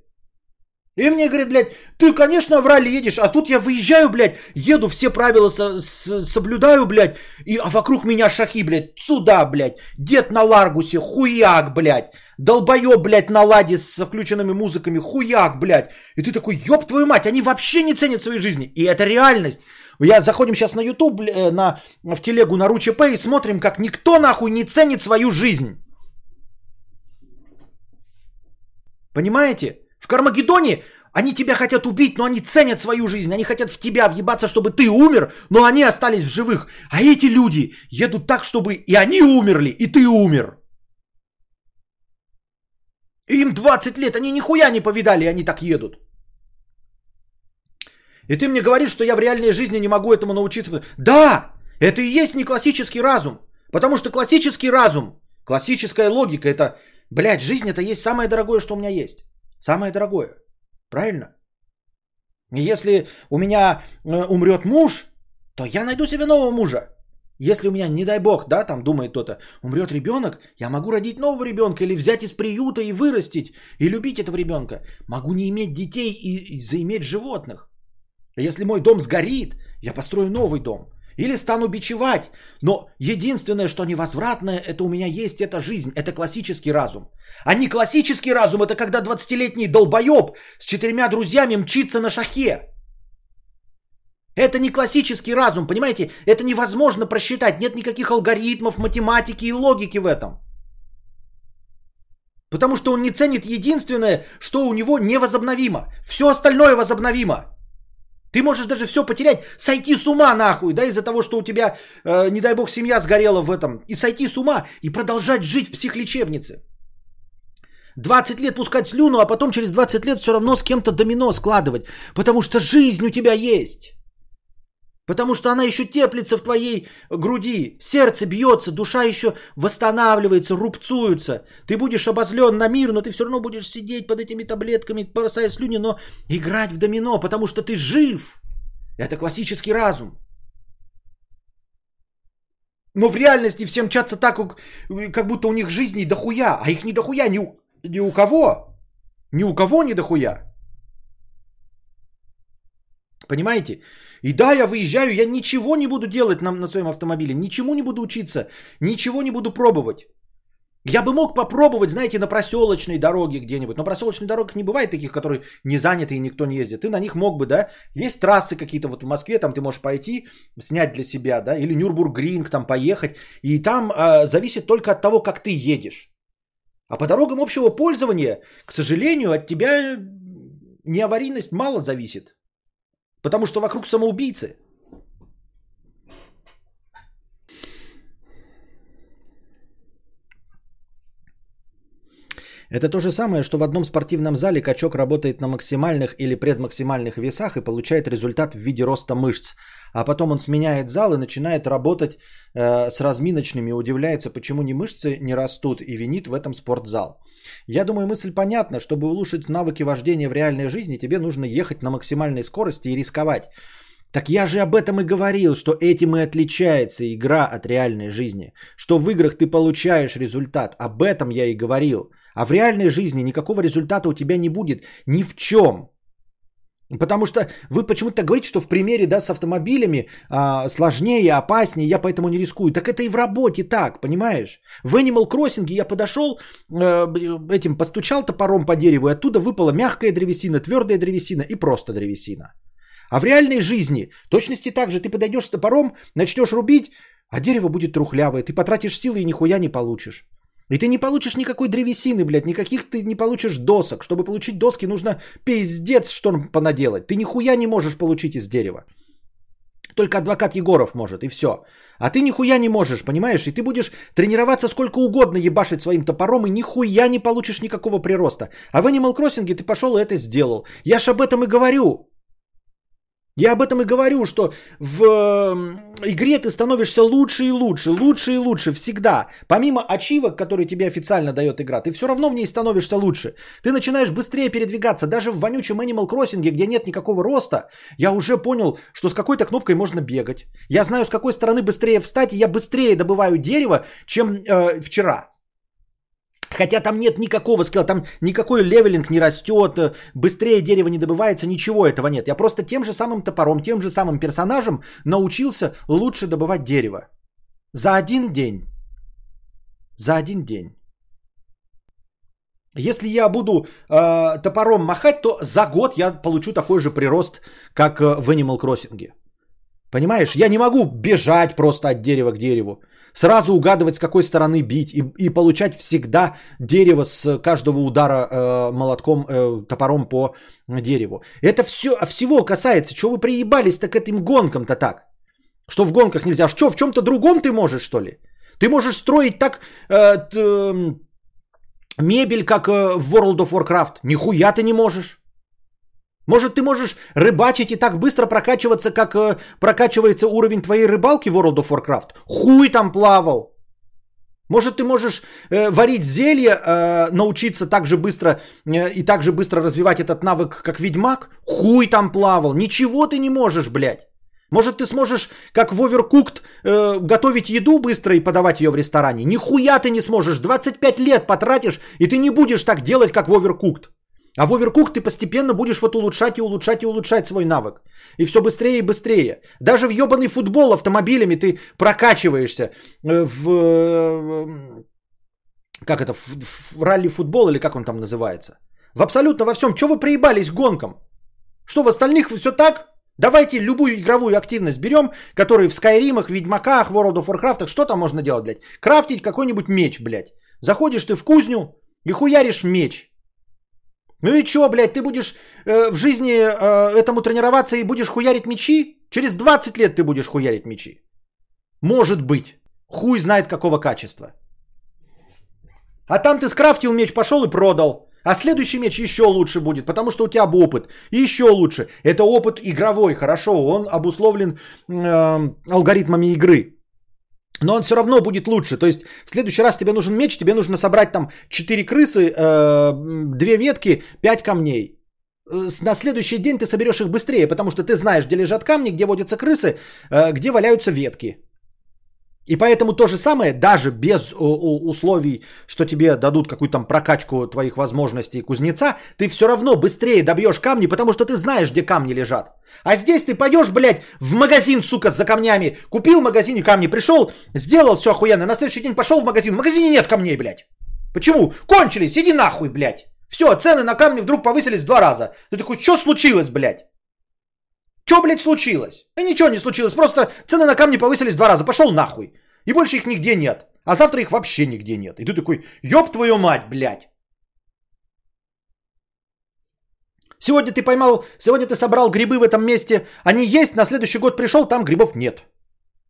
[SPEAKER 1] И мне говорят, блядь, ты, конечно, в ралли едешь, а тут я выезжаю, блядь, еду, все правила со- с- соблюдаю, блядь, и, а вокруг меня шахи, блядь, сюда, блядь, дед на Ларгусе, хуяк, блядь, долбоеб, блядь, на ладе со включенными музыками, хуяк, блядь. И ты такой, ёб твою мать, они вообще не ценят своей жизни. И это реальность. Я заходим сейчас на YouTube, э, на, в телегу на РУЧП и смотрим, как никто нахуй не ценит свою жизнь. Понимаете? В Кармагеддоне они тебя хотят убить, но они ценят свою жизнь. Они хотят в тебя въебаться, чтобы ты умер, но они остались в живых. А эти люди едут так, чтобы и они умерли, и ты умер. им 20 лет, они нихуя не повидали, и они так едут. И ты мне говоришь, что я в реальной жизни не могу этому научиться. Да, это и есть не классический разум. Потому что классический разум, классическая логика, это, блядь, жизнь это есть самое дорогое, что у меня есть. Самое дорогое. Правильно? Если у меня э, умрет муж, то я найду себе нового мужа. Если у меня, не дай бог, да, там думает кто-то, умрет ребенок, я могу родить нового ребенка или взять из приюта и вырастить, и любить этого ребенка. Могу не иметь детей и, и заиметь животных. Если мой дом сгорит, я построю новый дом. Или стану бичевать. Но единственное, что невозвратное, это у меня есть, это жизнь, это классический разум. А не классический разум, это когда 20-летний долбоеб с четырьмя друзьями мчится на шахе. Это не классический разум, понимаете? Это невозможно просчитать. Нет никаких алгоритмов, математики и логики в этом. Потому что он не ценит единственное, что у него невозобновимо. Все остальное возобновимо. Ты можешь даже все потерять, сойти с ума нахуй, да, из-за того, что у тебя, э, не дай бог, семья сгорела в этом, и сойти с ума, и продолжать жить в психлечебнице. 20 лет пускать слюну, а потом через 20 лет все равно с кем-то домино складывать, потому что жизнь у тебя есть. Потому что она еще теплится в твоей груди, сердце бьется, душа еще восстанавливается, рубцуется. Ты будешь обозлен на мир, но ты все равно будешь сидеть под этими таблетками, бросая слюни, но играть в домино, потому что ты жив. Это классический разум. Но в реальности все мчатся так, как будто у них жизни дохуя, а их не дохуя ни у, ни у кого. Ни у кого не дохуя. Понимаете? И да, я выезжаю, я ничего не буду делать на, на своем автомобиле, ничему не буду учиться, ничего не буду пробовать. Я бы мог попробовать, знаете, на проселочной дороге где-нибудь. Но проселочных дорог не бывает таких, которые не заняты и никто не ездит. Ты на них мог бы, да? Есть трассы какие-то вот в Москве, там ты можешь пойти, снять для себя, да? Или Нюрбургринг там поехать. И там э, зависит только от того, как ты едешь. А по дорогам общего пользования, к сожалению, от тебя не аварийность мало зависит. Потому что вокруг самоубийцы. Это то же самое, что в одном спортивном зале качок работает на максимальных или предмаксимальных весах и получает результат в виде роста мышц. А потом он сменяет зал и начинает работать э, с разминочными удивляется, почему ни мышцы не растут и винит в этом спортзал. Я думаю, мысль понятна. Чтобы улучшить навыки вождения в реальной жизни, тебе нужно ехать на максимальной скорости и рисковать. Так я же об этом и говорил, что этим и отличается игра от реальной жизни. Что в играх ты получаешь результат. Об этом я и говорил. А в реальной жизни никакого результата у тебя не будет ни в чем. Потому что вы почему-то говорите, что в примере да, с автомобилями а, сложнее, опаснее, я поэтому не рискую. Так это и в работе так, понимаешь? В Animal Crossing я подошел, э, этим постучал топором по дереву, и оттуда выпала мягкая древесина, твердая древесина и просто древесина. А в реальной жизни точности так же, ты подойдешь с топором, начнешь рубить, а дерево будет трухлявое, ты потратишь силы и нихуя не получишь. И ты не получишь никакой древесины, блядь, никаких ты не получишь досок. Чтобы получить доски, нужно пиздец что понаделать. Ты нихуя не можешь получить из дерева. Только адвокат Егоров может, и все. А ты нихуя не можешь, понимаешь? И ты будешь тренироваться сколько угодно, ебашить своим топором, и нихуя не получишь никакого прироста. А в Animal Crossing ты пошел и это сделал. Я ж об этом и говорю. Я об этом и говорю, что в игре ты становишься лучше и лучше, лучше и лучше всегда. Помимо ачивок, которые тебе официально дает игра, ты все равно в ней становишься лучше. Ты начинаешь быстрее передвигаться. Даже в вонючем Animal Crossing, где нет никакого роста, я уже понял, что с какой-то кнопкой можно бегать. Я знаю, с какой стороны быстрее встать, и я быстрее добываю дерево, чем э, вчера. Хотя там нет никакого скилла, там никакой левелинг не растет, э, быстрее дерево не добывается, ничего этого нет. Я просто тем же самым топором, тем же самым персонажем научился лучше добывать дерево. За один день. За один день. Если я буду э, топором махать, то за год я получу такой же прирост, как э, в Animal Crossing. Понимаешь, я не могу бежать просто от дерева к дереву сразу угадывать, с какой стороны бить и, и получать всегда дерево с каждого удара э, молотком, э, топором по дереву. Это все, всего касается, что вы приебались-то к этим гонкам-то так? Что в гонках нельзя? Что, в чем-то другом ты можешь, что ли? Ты можешь строить так э, э, мебель, как э, в World of Warcraft. Нихуя ты не можешь. Может, ты можешь рыбачить и так быстро прокачиваться, как э, прокачивается уровень твоей рыбалки в World of Warcraft? Хуй там плавал. Может, ты можешь э, варить зелье, э, научиться так же быстро э, и так же быстро развивать этот навык, как ведьмак? Хуй там плавал. Ничего ты не можешь, блядь. Может, ты сможешь, как в Overcooked, э, готовить еду быстро и подавать ее в ресторане? Нихуя ты не сможешь. 25 лет потратишь, и ты не будешь так делать, как в Overcooked. А в Overcooked ты постепенно будешь вот улучшать и улучшать и улучшать свой навык. И все быстрее и быстрее. Даже в ебаный футбол автомобилями ты прокачиваешься э, в... Э, как это? В, в ралли-футбол или как он там называется? В абсолютно во всем. Чего вы приебались гонкам? Что в остальных все так? Давайте любую игровую активность берем, которые в Скайримах, Ведьмаках, World of Warcraft, что там можно делать, блядь? Крафтить какой-нибудь меч, блядь. Заходишь ты в кузню и хуяришь меч. Ну и чё, блядь, ты будешь э, в жизни э, этому тренироваться и будешь хуярить мечи? Через 20 лет ты будешь хуярить мечи. Может быть. Хуй знает какого качества. А там ты скрафтил меч, пошел и продал. А следующий меч еще лучше будет, потому что у тебя опыт. Еще лучше. Это опыт игровой, хорошо, он обусловлен э, алгоритмами игры. Но он все равно будет лучше. То есть в следующий раз тебе нужен меч, тебе нужно собрать там 4 крысы, э, 2 ветки, 5 камней. Э, на следующий день ты соберешь их быстрее, потому что ты знаешь, где лежат камни, где водятся крысы, э, где валяются ветки. И поэтому то же самое, даже без условий, что тебе дадут какую-то там прокачку твоих возможностей кузнеца, ты все равно быстрее добьешь камни, потому что ты знаешь, где камни лежат. А здесь ты пойдешь, блядь, в магазин, сука, за камнями, купил в магазине камни, пришел, сделал все охуенно, на следующий день пошел в магазин, в магазине нет камней, блядь. Почему? Кончились, иди нахуй, блядь. Все, цены на камни вдруг повысились в два раза. Ты такой, что случилось, блядь? Что, блядь, случилось? Да ничего не случилось, просто цены на камни повысились в два раза, пошел нахуй. И больше их нигде нет. А завтра их вообще нигде нет. И ты такой, ёб твою мать, блядь. Сегодня ты поймал, сегодня ты собрал грибы в этом месте, они есть, на следующий год пришел, там грибов нет.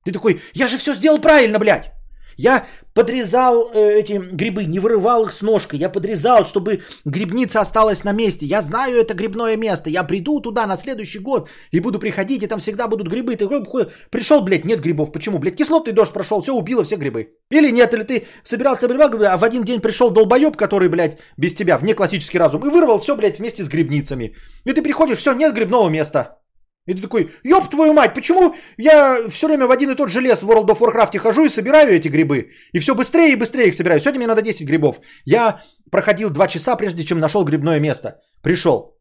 [SPEAKER 1] Ты такой, я же все сделал правильно, блядь. Я подрезал э, эти грибы, не вырывал их с ножкой. Я подрезал, чтобы грибница осталась на месте. Я знаю это грибное место. Я приду туда на следующий год и буду приходить, и там всегда будут грибы. Ты пришел, блядь, нет грибов. Почему? Блядь, кислотный дождь прошел, все, убило все грибы. Или нет, или ты собирался собирал грибы, а в один день пришел долбоеб, который, блядь, без тебя, вне классический разум, и вырвал все, блядь, вместе с грибницами. И ты приходишь, все, нет грибного места. И ты такой, ёб твою мать, почему я все время в один и тот же лес в World of Warcraft хожу и собираю эти грибы? И все быстрее и быстрее их собираю. Сегодня мне надо 10 грибов. Я проходил 2 часа, прежде чем нашел грибное место. Пришел.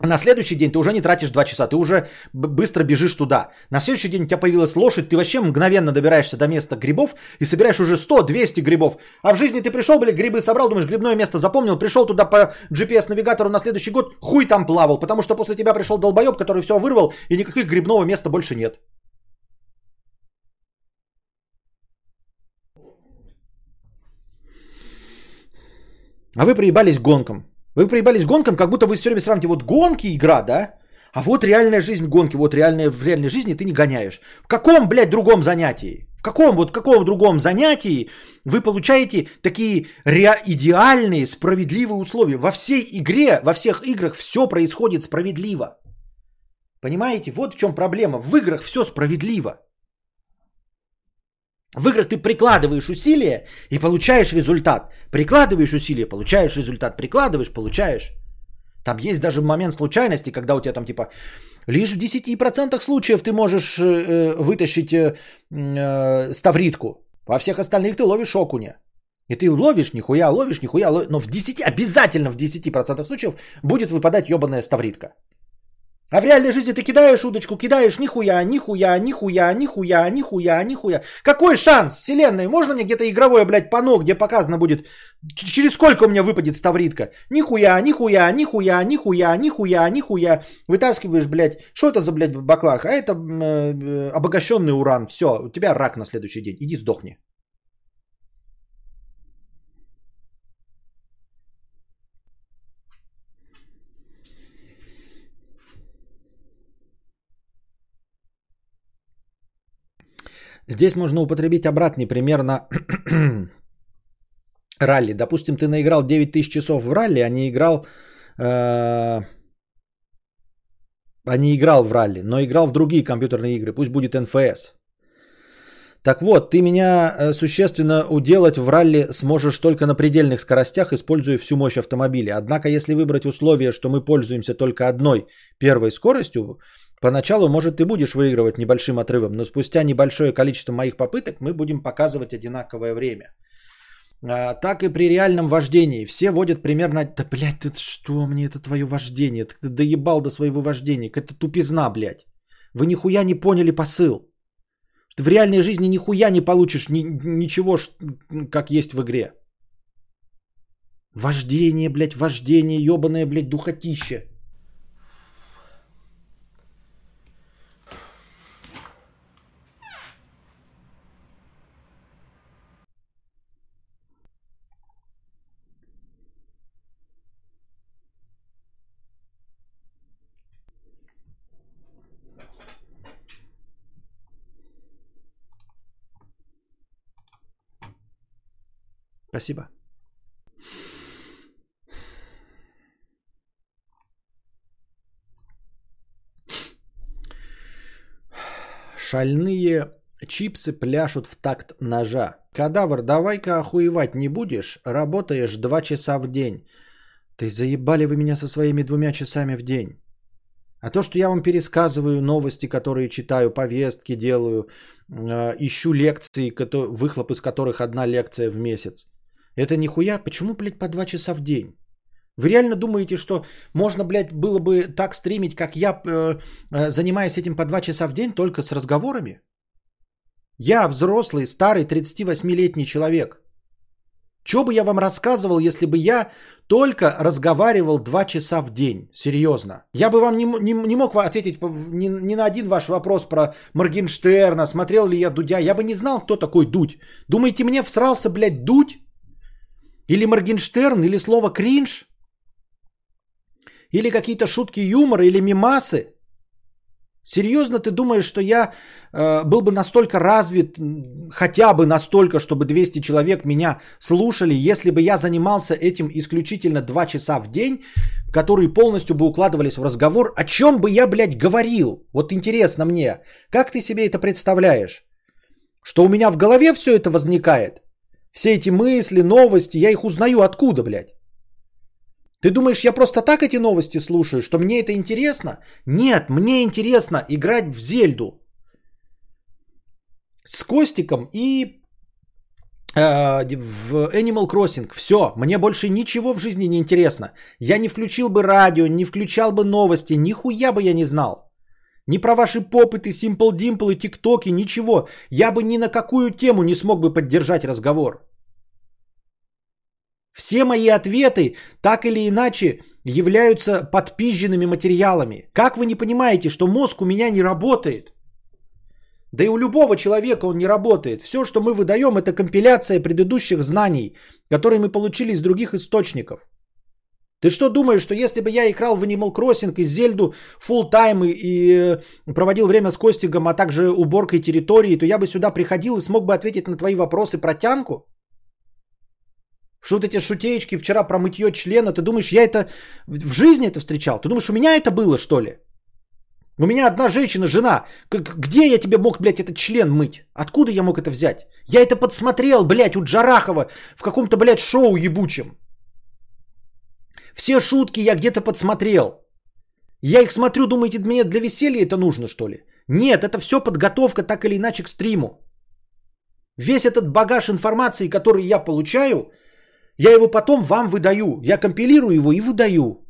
[SPEAKER 1] На следующий день ты уже не тратишь 2 часа, ты уже быстро бежишь туда. На следующий день у тебя появилась лошадь, ты вообще мгновенно добираешься до места грибов и собираешь уже 100-200 грибов. А в жизни ты пришел, блядь, грибы собрал, думаешь, грибное место запомнил, пришел туда по GPS-навигатору на следующий год, хуй там плавал, потому что после тебя пришел долбоеб, который все вырвал и никаких грибного места больше нет. А вы приебались гонкам. Вы проебались гонкам, как будто вы все время сравните вот гонки игра, да? А вот реальная жизнь гонки, вот реальная, в реальной жизни ты не гоняешь. В каком, блядь, другом занятии? В каком, вот в каком другом занятии вы получаете такие ре- идеальные, справедливые условия? Во всей игре, во всех играх все происходит справедливо. Понимаете? Вот в чем проблема. В играх все справедливо. В играх ты прикладываешь усилия и получаешь результат. Прикладываешь усилия, получаешь результат. Прикладываешь, получаешь. Там есть даже момент случайности, когда у тебя там типа лишь в 10% случаев ты можешь э, вытащить э, э, ставритку. Во всех остальных ты ловишь окуня. И ты ловишь, нихуя, ловишь, нихуя, ловишь. Но в 10, обязательно в 10% случаев будет выпадать ебаная ставритка. А в реальной жизни ты кидаешь удочку, кидаешь нихуя, нихуя, нихуя, нихуя, нихуя, нихуя. Какой шанс вселенной? Можно мне где-то игровое, блядь, пано, где показано будет, через сколько у меня выпадет ставритка? Нихуя, нихуя, нихуя, нихуя, нихуя, нихуя. Вытаскиваешь, блядь, что это за, блядь, баклах? А это э, обогащенный уран. Все, у тебя рак на следующий день. Иди сдохни. Здесь можно употребить обратный пример на ралли. Допустим, ты наиграл 9000 часов в ралли, а не играл... Э, а не играл в ралли, но играл в другие компьютерные игры. Пусть будет НФС. Так вот, ты меня э, существенно уделать в ралли сможешь только на предельных скоростях, используя всю мощь автомобиля. Однако, если выбрать условие, что мы пользуемся только одной первой скоростью, Поначалу, может, ты будешь выигрывать небольшим отрывом, но спустя небольшое количество моих попыток мы будем показывать одинаковое время. А, так и при реальном вождении. Все водят примерно... Да, блядь, ты что мне это твое вождение? Ты доебал до своего вождения. Это тупизна, блядь. Вы нихуя не поняли посыл. В реальной жизни нихуя не получишь ни, ничего, как есть в игре. Вождение, блядь, вождение, ебаное, блядь, духотище. Спасибо. Шальные чипсы пляшут в такт ножа. Кадавр, давай-ка охуевать не будешь, работаешь два часа в день. Ты заебали вы меня со своими двумя часами в день. А то, что я вам пересказываю новости, которые читаю, повестки делаю, э, ищу лекции, выхлоп из которых одна лекция в месяц. Это нихуя? Почему, блядь, по два часа в день? Вы реально думаете, что можно, блядь, было бы так стримить, как я, э, э, занимаясь этим по два часа в день, только с разговорами? Я взрослый, старый, 38-летний человек. Что бы я вам рассказывал, если бы я только разговаривал два часа в день? Серьезно. Я бы вам не, не, не мог ответить ни, ни на один ваш вопрос про Моргенштерна, смотрел ли я Дудя. Я бы не знал, кто такой Дудь. Думаете, мне всрался, блядь, Дудь? Или Моргенштерн, или слово кринж? Или какие-то шутки юмора, или мимасы? Серьезно ты думаешь, что я э, был бы настолько развит, хотя бы настолько, чтобы 200 человек меня слушали, если бы я занимался этим исключительно 2 часа в день, которые полностью бы укладывались в разговор, о чем бы я, блядь, говорил? Вот интересно мне, как ты себе это представляешь? Что у меня в голове все это возникает? Все эти мысли, новости, я их узнаю откуда, блядь? Ты думаешь, я просто так эти новости слушаю, что мне это интересно? Нет, мне интересно играть в Зельду с Костиком и э, в Animal Crossing. Все, мне больше ничего в жизни не интересно. Я не включил бы радио, не включал бы новости, нихуя бы я не знал. Ни про ваши попыты, Simple Dimple и ТикТоки, ничего. Я бы ни на какую тему не смог бы поддержать разговор. Все мои ответы так или иначе являются подпизженными материалами. Как вы не понимаете, что мозг у меня не работает? Да и у любого человека он не работает. Все, что мы выдаем, это компиляция предыдущих знаний, которые мы получили из других источников. Ты что думаешь, что если бы я играл в Animal Crossing и Зельду full тайм и, и э, проводил время с Костиком, а также уборкой территории, то я бы сюда приходил и смог бы ответить на твои вопросы про тянку? Что вот эти шутеечки вчера про мытье члена, ты думаешь, я это в жизни это встречал? Ты думаешь, у меня это было, что ли? У меня одна женщина, жена. Где я тебе мог, блядь, этот член мыть? Откуда я мог это взять? Я это подсмотрел, блядь, у Джарахова в каком-то, блядь, шоу ебучем. Все шутки я где-то подсмотрел. Я их смотрю, думаете, мне для веселья это нужно, что ли? Нет, это все подготовка так или иначе к стриму. Весь этот багаж информации, который я получаю, я его потом вам выдаю. Я компилирую его и выдаю.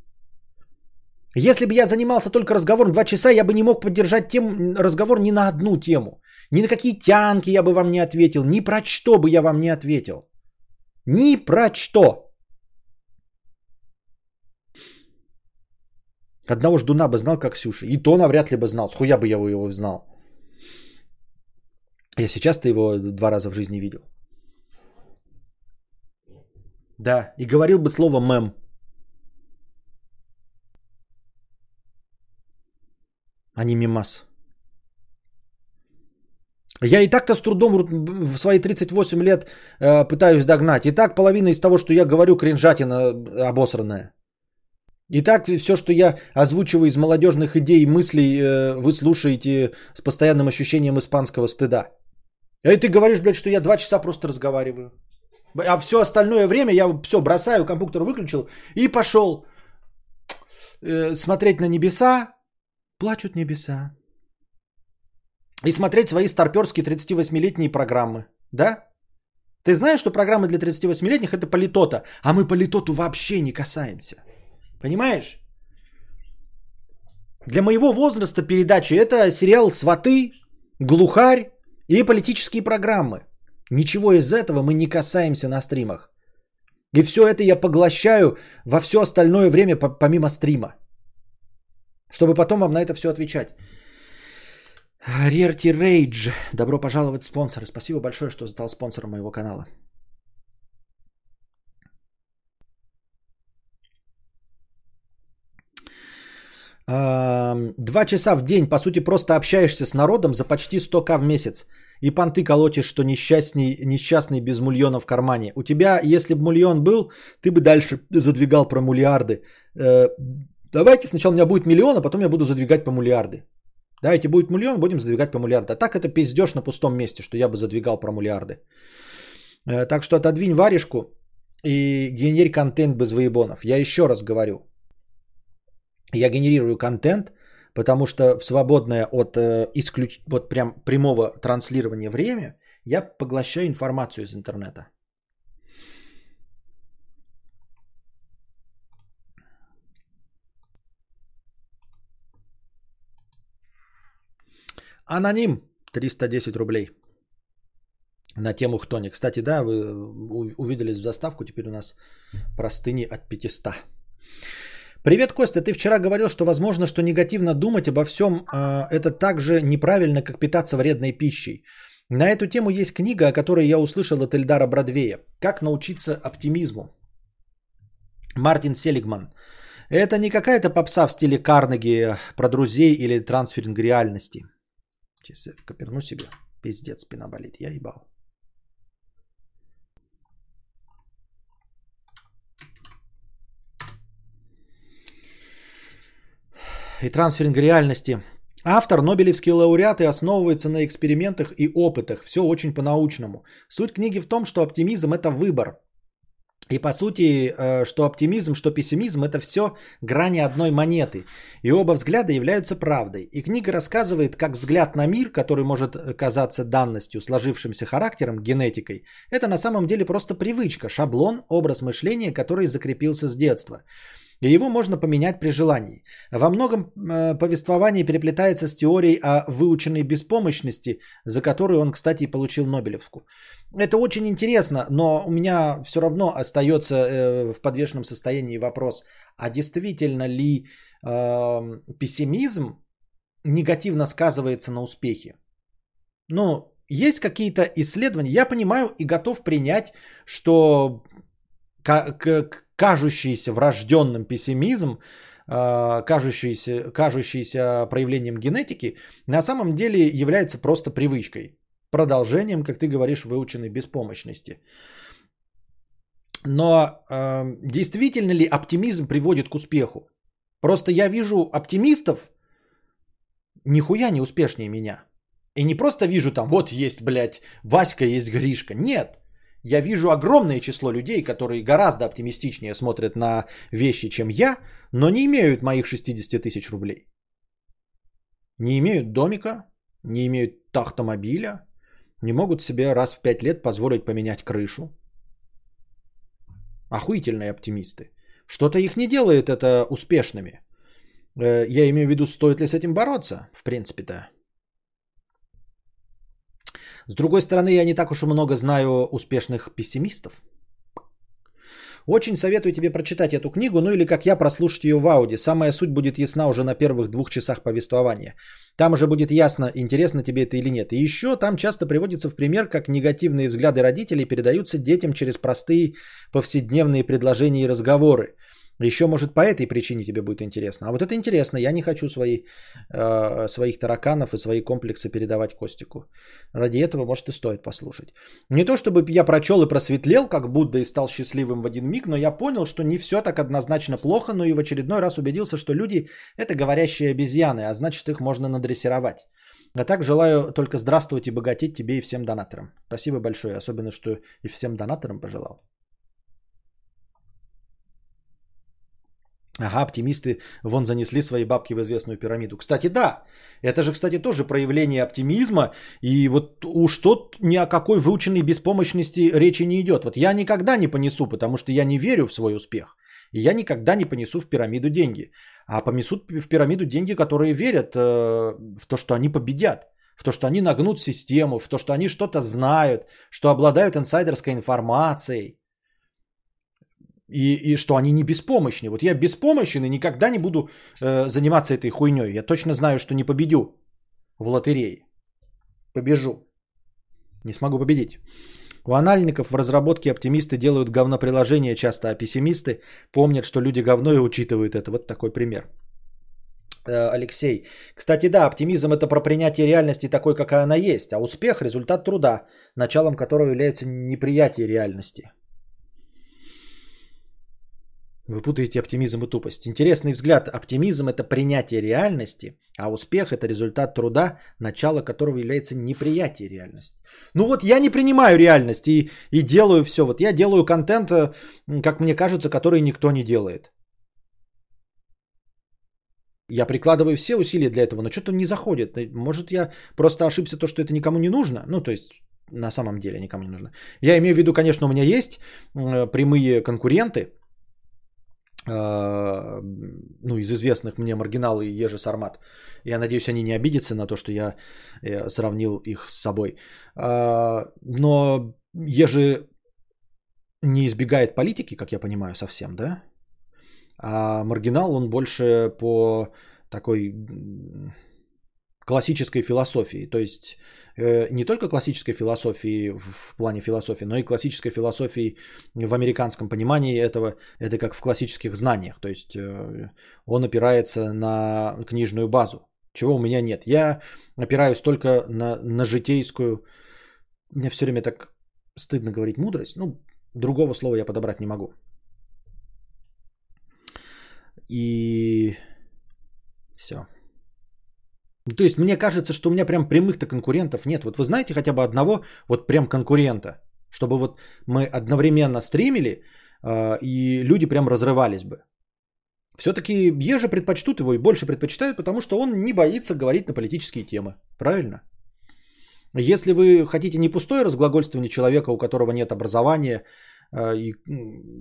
[SPEAKER 1] Если бы я занимался только разговором 2 часа, я бы не мог поддержать тем, разговор ни на одну тему. Ни на какие тянки я бы вам не ответил. Ни про что бы я вам не ответил. Ни про что. Одного ждуна бы знал, как Ксюша. И то навряд ли бы знал. Схуя бы я его знал. Я сейчас-то его два раза в жизни видел. Да, и говорил бы слово мем. А не мимас. Я и так-то с трудом в свои 38 лет э, пытаюсь догнать. И так половина из того, что я говорю, кринжатина обосранная. И так все, что я озвучиваю из молодежных идей и мыслей, э, вы слушаете с постоянным ощущением испанского стыда. И ты говоришь, блядь, что я два часа просто разговариваю. А все остальное время я все бросаю, компьютер выключил и пошел э, смотреть на небеса. Плачут небеса. И смотреть свои старперские 38-летние программы. Да? Ты знаешь, что программы для 38-летних это политота, а мы политоту вообще не касаемся. Понимаешь? Для моего возраста передачи это сериал «Сваты», «Глухарь» и политические программы. Ничего из этого мы не касаемся на стримах. И все это я поглощаю во все остальное время помимо стрима. Чтобы потом вам на это все отвечать. Рерти Рейдж. Добро пожаловать спонсоры. Спасибо большое, что стал спонсором моего канала. Два часа в день, по сути, просто общаешься с народом за почти 100к в месяц. И понты колотишь, что несчастный, несчастный без мульона в кармане. У тебя, если бы мульон был, ты бы дальше задвигал про мулиарды. Э, давайте сначала у меня будет миллион, а потом я буду задвигать по мулиарды. Давайте будет миллион, будем задвигать по миллиарду. А так это пиздеж на пустом месте, что я бы задвигал про миллиарды. Э, так что отодвинь варежку и генерь контент без выебонов. Я еще раз говорю. Я генерирую контент, потому что в свободное от, э, исключ... от прям прямого транслирования время я поглощаю информацию из интернета. Аноним 310 рублей на тему Хтони. Кстати, да, вы увидели заставку, теперь у нас простыни от 500. Привет, Костя, ты вчера говорил, что возможно, что негативно думать обо всем э, это так же неправильно, как питаться вредной пищей. На эту тему есть книга, о которой я услышал от Эльдара Бродвея. «Как научиться оптимизму». Мартин Селигман. Это не какая-то попса в стиле Карнеги про друзей или трансферинг реальности – Сейчас я коперну себе. Пиздец, спина болит. Я ебал. И трансферинг реальности. Автор, Нобелевский лауреат и основывается на экспериментах и опытах. Все очень по-научному. Суть книги в том, что оптимизм это выбор. И по сути, э, что оптимизм, что пессимизм это все грани одной монеты. И оба взгляда являются правдой. И книга рассказывает, как взгляд на мир, который может казаться данностью, сложившимся характером, генетикой, это на самом деле просто привычка, шаблон, образ мышления, который закрепился с детства. И его можно поменять при желании. Во многом э, повествование переплетается с теорией о выученной беспомощности, за которую он, кстати, получил Нобелевскую. Это очень интересно, но у меня все равно остается э, в подвешенном состоянии вопрос, а действительно ли э, пессимизм негативно сказывается на успехе? Ну, есть какие-то исследования, я понимаю и готов принять, что кажущийся врожденным пессимизм, э, кажущийся, кажущийся проявлением генетики, на самом деле является просто привычкой продолжением, как ты говоришь, выученной беспомощности. Но э, действительно ли оптимизм приводит к успеху? Просто я вижу оптимистов нихуя не успешнее меня. И не просто вижу там, вот есть, блядь, Васька, есть Гришка. Нет. Я вижу огромное число людей, которые гораздо оптимистичнее смотрят на вещи, чем я, но не имеют моих 60 тысяч рублей. Не имеют домика, не имеют автомобиля, не могут себе раз в пять лет позволить поменять крышу. Охуительные оптимисты. Что-то их не делает это успешными. Э, я имею в виду, стоит ли с этим бороться, в принципе-то. С другой стороны, я не так уж и много знаю успешных пессимистов. Очень советую тебе прочитать эту книгу, ну или как я, прослушать ее в ауди. Самая суть будет ясна уже на первых двух часах повествования. Там уже будет ясно, интересно тебе это или нет. И еще там часто приводится в пример, как негативные взгляды родителей передаются детям через простые повседневные предложения и разговоры. Еще, может, по этой причине тебе будет интересно. А вот это интересно. Я не хочу свои, э, своих тараканов и свои комплексы передавать Костику. Ради этого, может, и стоит послушать. Не то, чтобы я прочел и просветлел, как Будда и стал счастливым в один миг, но я понял, что не все так однозначно плохо, но и в очередной раз убедился, что люди – это говорящие обезьяны, а значит, их можно надрессировать. А так желаю только здравствовать и богатеть тебе и всем донаторам. Спасибо большое, особенно, что и всем донаторам пожелал. Ага, оптимисты вон занесли свои бабки в известную пирамиду. Кстати, да, это же, кстати, тоже проявление оптимизма. И вот уж тут ни о какой выученной беспомощности речи не идет. Вот я никогда не понесу, потому что я не верю в свой успех. И я никогда не понесу в пирамиду деньги. А понесут в пирамиду деньги, которые верят э, в то, что они победят. В то, что они нагнут систему, в то, что они что-то знают, что обладают инсайдерской информацией и, и что они не беспомощны. Вот я беспомощен и никогда не буду э, заниматься этой хуйней. Я точно знаю, что не победю в лотерее. Побежу. Не смогу победить. У анальников в разработке оптимисты делают говноприложения часто, а пессимисты помнят, что люди говно и учитывают это. Вот такой пример. Э, Алексей. Кстати, да, оптимизм это про принятие реальности такой, какая она есть, а успех – результат труда, началом которого является неприятие реальности. Вы путаете оптимизм и тупость. Интересный взгляд. Оптимизм – это принятие реальности, а успех – это результат труда, начало которого является неприятие реальности. Ну вот я не принимаю реальность и, и делаю все. Вот я делаю контент, э, как мне кажется, который никто не делает. Я прикладываю все усилия для этого, но что-то не заходит. Может, я просто ошибся то, что это никому не нужно. Ну, то есть, на самом деле никому не нужно. Я имею в виду, конечно, у меня есть э, прямые конкуренты – Э, ну, из известных мне маргинал и Ежи Сармат. Я надеюсь, они не обидятся на то, что я э, сравнил их с собой. Э, но Ежи не избегает политики, как я понимаю, совсем, да? А маргинал, он больше по такой классической философии. То есть э, не только классической философии в плане философии, но и классической философии в американском понимании этого. Это как в классических знаниях. То есть э, он опирается на книжную базу, чего у меня нет. Я опираюсь только на, на житейскую... Мне все время так стыдно говорить мудрость. Ну, другого слова я подобрать не могу. И все. Ну, то есть мне кажется, что у меня прям прямых-то конкурентов нет. Вот вы знаете хотя бы одного вот прям конкурента, чтобы вот мы одновременно стримили, э, и люди прям разрывались бы. Все-таки еже предпочтут его и больше предпочитают, потому что он не боится говорить на политические темы. Правильно? Если вы хотите не пустое разглагольствование человека, у которого нет образования, а, и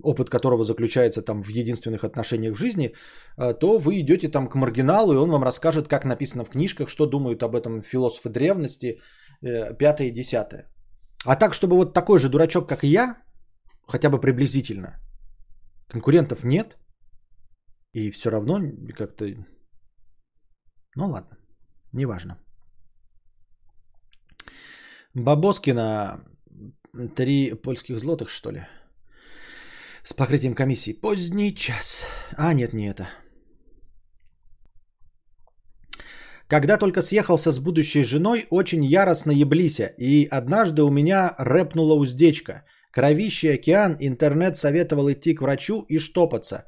[SPEAKER 1] опыт которого заключается там в единственных отношениях в жизни, а, то вы идете там к маргиналу, и он вам расскажет, как написано в книжках, что думают об этом философы древности, э, пятое и десятое. А так, чтобы вот такой же дурачок, как и я, хотя бы приблизительно, конкурентов нет, и все равно как-то... Ну ладно, неважно. Бабоскина Три польских злотых, что ли? С покрытием комиссии. Поздний час. А, нет, не это. Когда только съехался с будущей женой, очень яростно еблися. И однажды у меня рэпнула уздечка. Кровищий океан, интернет советовал идти к врачу и штопаться.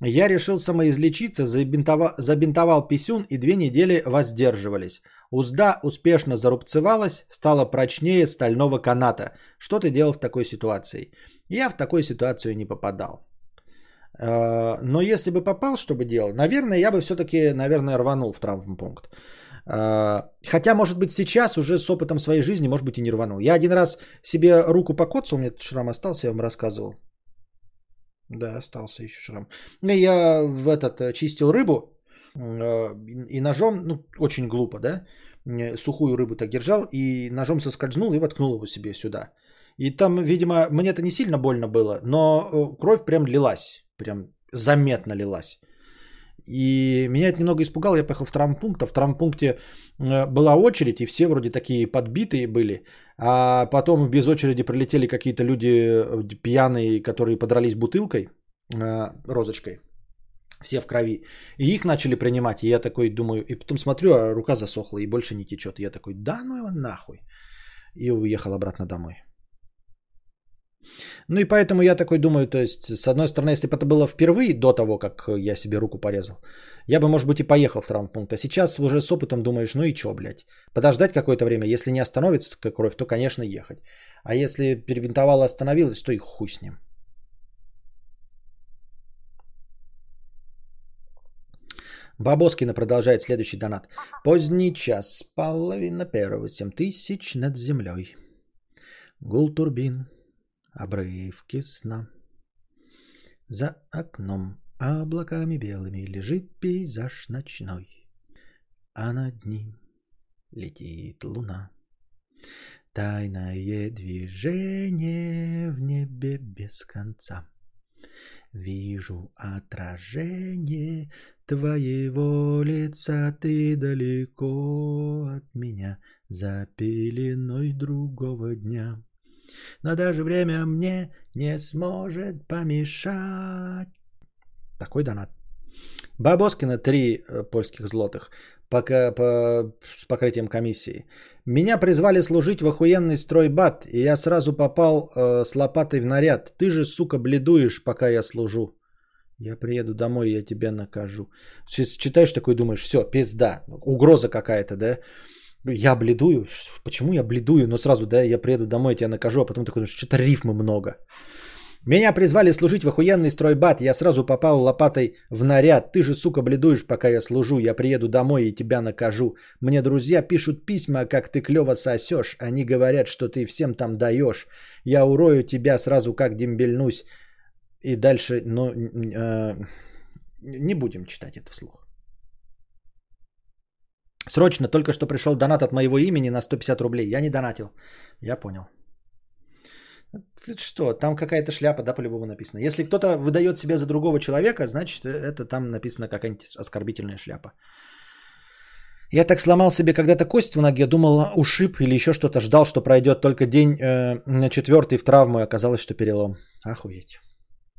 [SPEAKER 1] Я решил самоизлечиться, забинтовал, забинтовал писюн и две недели воздерживались. Узда успешно зарубцевалась, стала прочнее стального каната. Что ты делал в такой ситуации? Я в такой ситуацию не попадал. Э, но если бы попал, что бы делал? Наверное, я бы все-таки, наверное, рванул в травмпункт. Э, хотя, может быть, сейчас уже с опытом своей жизни, может быть, и не рванул. Я один раз себе руку покоцал, у меня шрам остался, я вам рассказывал. Да, остался еще шрам. Я в этот э, чистил рыбу, и ножом, ну, очень глупо, да, сухую рыбу так держал, и ножом соскользнул и воткнул его себе сюда. И там, видимо, мне это не сильно больно было, но э, кровь прям лилась, прям заметно лилась. И меня это немного испугало, я поехал в травмпункт, а в травмпункте э, была очередь, и все вроде такие подбитые были, а потом без очереди прилетели какие-то люди э, пьяные, которые подрались бутылкой, розочкой, все в крови. И их начали принимать. И я такой думаю, и потом смотрю, а рука засохла и больше не течет. И я такой, да ну его нахуй. И уехал обратно домой. Ну и поэтому я такой думаю, то есть, с одной стороны, если бы это было впервые, до того, как я себе руку порезал, я бы, может быть, и поехал в травмпункт. А сейчас уже с опытом думаешь, ну и чё, блядь. Подождать какое-то время, если не остановится кровь, то, конечно, ехать. А если перебинтовало остановилось, то и хуй с ним. Бабоскина продолжает следующий донат. Поздний час, половина первого, семь тысяч над землей. Гул турбин, обрывки сна. За окном облаками белыми лежит пейзаж ночной, а над ним летит луна. Тайное движение в небе без конца. Вижу отражение твоего лица, ты далеко от меня, за пеленой другого дня. Но даже время мне не сможет помешать. Такой донат. Бабоскина 3 э, польских злотых пока по, с покрытием комиссии. Меня призвали служить в охуенный стройбат, и я сразу попал э, с лопатой в наряд. Ты же, сука, бледуешь, пока я служу. Я приеду домой, я тебя накажу. Сейчас читаешь такой, думаешь, все, пизда, угроза какая-то, да? Я бледую. Почему я бледую? Но сразу, да, я приеду домой, я тебя накажу, а потом такой, что-то рифмы много. Меня призвали служить в охуенный стройбат. Я сразу попал лопатой в наряд. Ты же, сука, бледуешь, пока я служу. Я приеду домой и тебя накажу. Мне друзья пишут письма, как ты клево сосешь. Они говорят, что ты всем там даешь. Я урою тебя сразу, как дембельнусь. И дальше, ну, э, не будем читать это вслух. Срочно, только что пришел донат от моего имени на 150 рублей. Я не донатил. Я понял. Что, там какая-то шляпа, да, по-любому написано. Если кто-то выдает себя за другого человека, значит, это там написано какая-нибудь оскорбительная шляпа. Я так сломал себе когда-то кость в ноге, думал, ушиб или еще что-то, ждал, что пройдет только день э, на четвертый в травму, и оказалось, что перелом. Охуеть.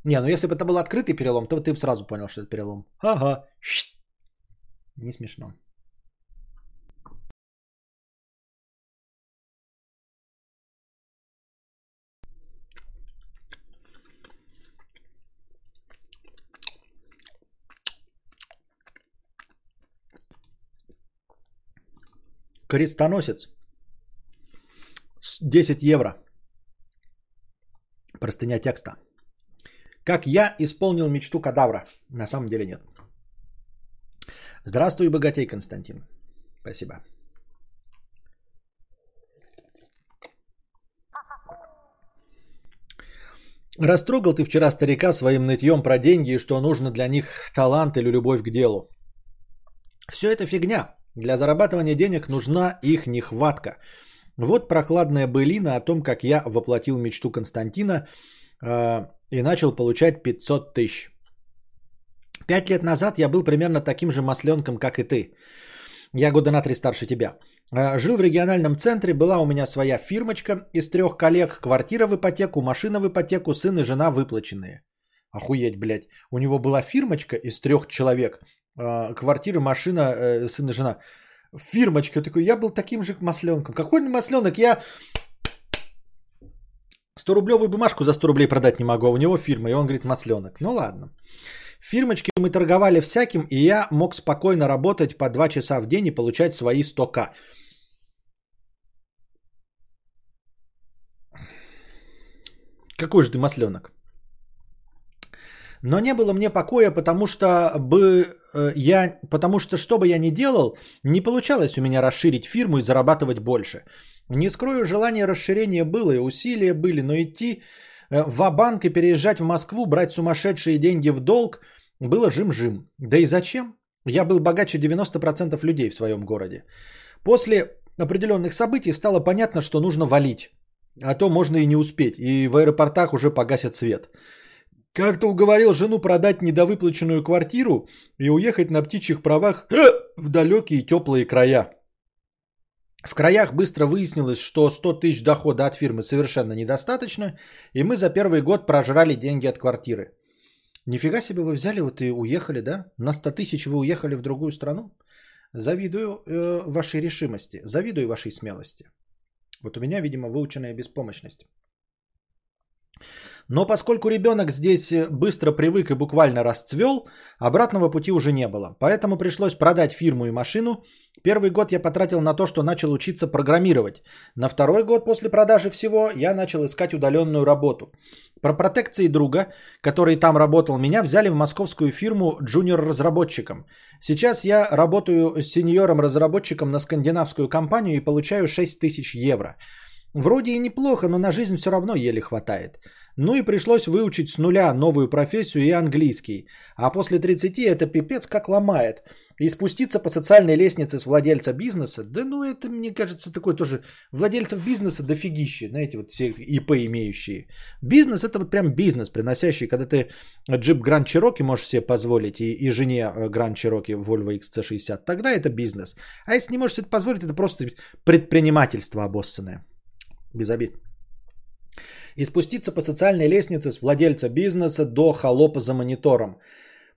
[SPEAKER 1] Не, ну если бы это был открытый перелом, то ты бы сразу понял, что это перелом. Ага. Не смешно. Крестоносец. 10 евро. Простыня текста. Как я исполнил мечту кадавра? На самом деле нет. Здравствуй, богатей Константин. Спасибо. Растрогал ты вчера старика своим нытьем про деньги и что нужно для них талант или любовь к делу. Все это фигня. Для зарабатывания денег нужна их нехватка. Вот прохладная былина о том, как я воплотил мечту Константина э, и начал получать 500 тысяч. Пять лет назад я был примерно таким же масленком, как и ты. Я года на три старше тебя. Э, жил в региональном центре, была у меня своя фирмочка из трех коллег, квартира в ипотеку, машина в ипотеку, сын и жена выплаченные. Охуеть, блядь. У него была фирмочка из трех человек, квартира, машина, э, сын и жена. Фирмочка. Такой, я был таким же масленком. Какой масленок? Я 100-рублевую бумажку за 100 рублей продать не могу, а у него фирма, и он говорит масленок. Ну ладно. Фирмочки мы торговали всяким, и я мог спокойно работать по 2 часа в день и получать свои 100к. Какой же ты масленок? Но не было мне покоя, потому что бы э, я, потому что что бы я ни делал, не получалось у меня расширить фирму и зарабатывать больше. Не скрою, желание расширения было и усилия были, но идти э, в банк и переезжать в Москву, брать сумасшедшие деньги в долг было жим-жим. Да и зачем? Я был богаче 90% людей в своем городе. После определенных событий стало понятно, что нужно валить. А то можно и не успеть. И в аэропортах уже погасят свет. Как-то уговорил жену продать недовыплаченную квартиру и уехать на птичьих правах э, в далекие теплые края. В краях быстро выяснилось, что 100 тысяч дохода от фирмы совершенно недостаточно, и мы за первый год прожрали деньги от квартиры. Нифига себе вы взяли вот и уехали, да? На 100 тысяч вы уехали в другую страну? Завидую э, вашей решимости, завидую вашей смелости. Вот у меня, видимо, выученная беспомощность. Но поскольку ребенок здесь э, быстро привык и буквально расцвел, обратного пути уже не было. Поэтому пришлось продать фирму и машину. Первый год я потратил на то, что начал учиться программировать. На второй год после продажи всего я начал искать удаленную работу. Про протекции друга, который там работал, меня взяли в московскую фирму джуниор-разработчиком. Сейчас я работаю сеньором-разработчиком на скандинавскую компанию и получаю 6 тысяч евро. Вроде и неплохо, но на жизнь все равно еле хватает. Ну и пришлось выучить с нуля новую профессию и английский. А после 30 это пипец как ломает. И спуститься по социальной лестнице с владельца бизнеса, да ну это, мне кажется, такой тоже владельцев бизнеса дофигище, знаете, вот все ИП имеющие. Бизнес это вот прям бизнес, приносящий, когда ты джип Grand Cherokee можешь себе позволить и, и жене э, Grand Cherokee Volvo XC60, тогда это бизнес. А если не можешь себе это позволить, это просто предпринимательство обоссанное. Без обид и спуститься по социальной лестнице с владельца бизнеса до холопа за монитором.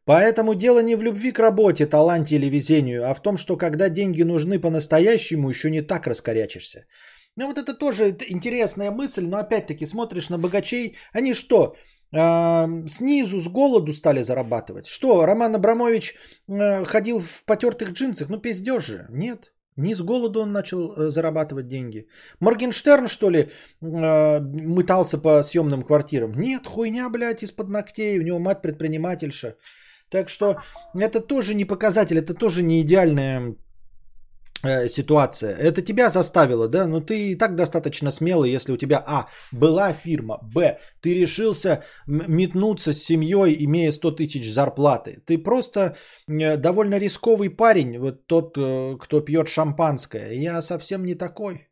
[SPEAKER 1] Поэтому дело не в любви к работе, таланте или везению, а в том, что когда деньги нужны по-настоящему, еще не так раскорячишься. Ну вот это тоже интересная мысль, но опять-таки смотришь на богачей, они что, снизу, с голоду стали зарабатывать. Что, Роман Абрамович э, ходил в потертых джинсах? Ну, пиздеж же. Нет. Не с голоду он начал э, зарабатывать деньги. Моргенштерн, что ли, э, мытался по съемным квартирам? Нет, хуйня, блядь, из-под ногтей. У него мать предпринимательша. Так что это тоже не показатель, это тоже не идеальная э, ситуация. Это тебя заставило, да? Но ты и так достаточно смелый, если у тебя, а, была фирма, б, ты решился метнуться с семьей, имея 100 тысяч зарплаты. Ты просто э, довольно рисковый парень, вот тот, э, кто пьет шампанское. Я совсем не такой.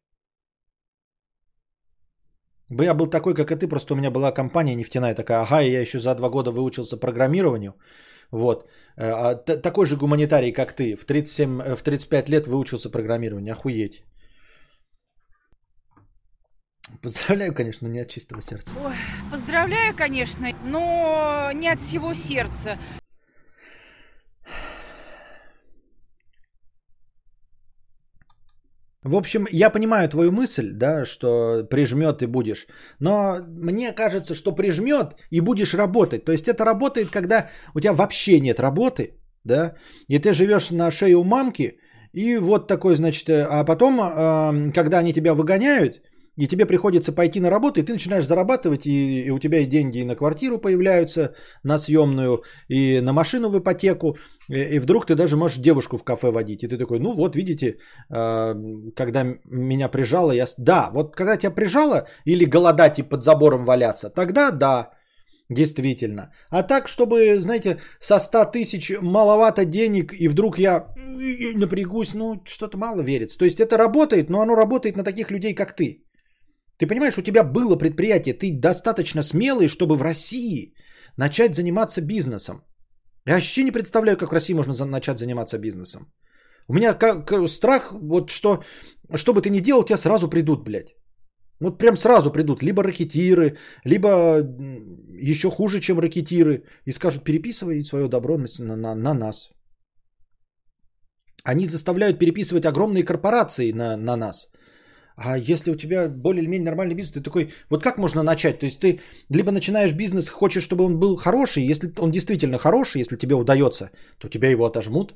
[SPEAKER 1] Бы я был такой, как и ты, просто у меня была компания нефтяная такая, ага, я еще за два года выучился программированию, вот. Э, а, такой же гуманитарий, как ты, в, 37, э, в 35 лет выучился программированию. Охуеть. Поздравляю, конечно, не от чистого сердца.
[SPEAKER 3] Ой, поздравляю, конечно, но не от всего сердца.
[SPEAKER 1] В общем, я понимаю твою мысль, да, что прижмет и будешь. Но мне кажется, что прижмет и будешь работать. То есть это работает, когда у тебя вообще нет работы, да, и ты живешь на шее у мамки, и вот такой, значит, э, а потом, когда они тебя выгоняют, и тебе приходится пойти на работу, и ты начинаешь зарабатывать, и, и у тебя и деньги и на квартиру появляются, на съемную, и на машину в ипотеку, и, и вдруг ты даже можешь девушку в кафе водить. И ты такой, ну вот, видите, э, когда меня прижало, я... Да, вот когда тебя прижало, или голодать и под забором валяться, тогда да, действительно. А так, чтобы, знаете, со 100 тысяч маловато денег, и вдруг я напрягусь, ну, что-то мало верится. То есть это работает, но оно работает на таких людей, как ты. Ты понимаешь, у тебя было предприятие, ты достаточно смелый, чтобы в России начать заниматься бизнесом. Я вообще не представляю, как в России можно за- начать заниматься бизнесом. У меня как, страх, вот что, что бы ты ни делал, тебе сразу придут, блядь. Вот прям сразу придут либо ракетиры, либо еще хуже, чем ракетиры, и скажут, переписывай свое добро на, на, на нас. Они заставляют переписывать огромные корпорации на, на нас. А если у тебя более или менее нормальный бизнес, ты такой, вот как можно начать? То есть ты либо начинаешь бизнес, хочешь, чтобы он был хороший, если он действительно хороший, если тебе удается, то тебя его отожмут.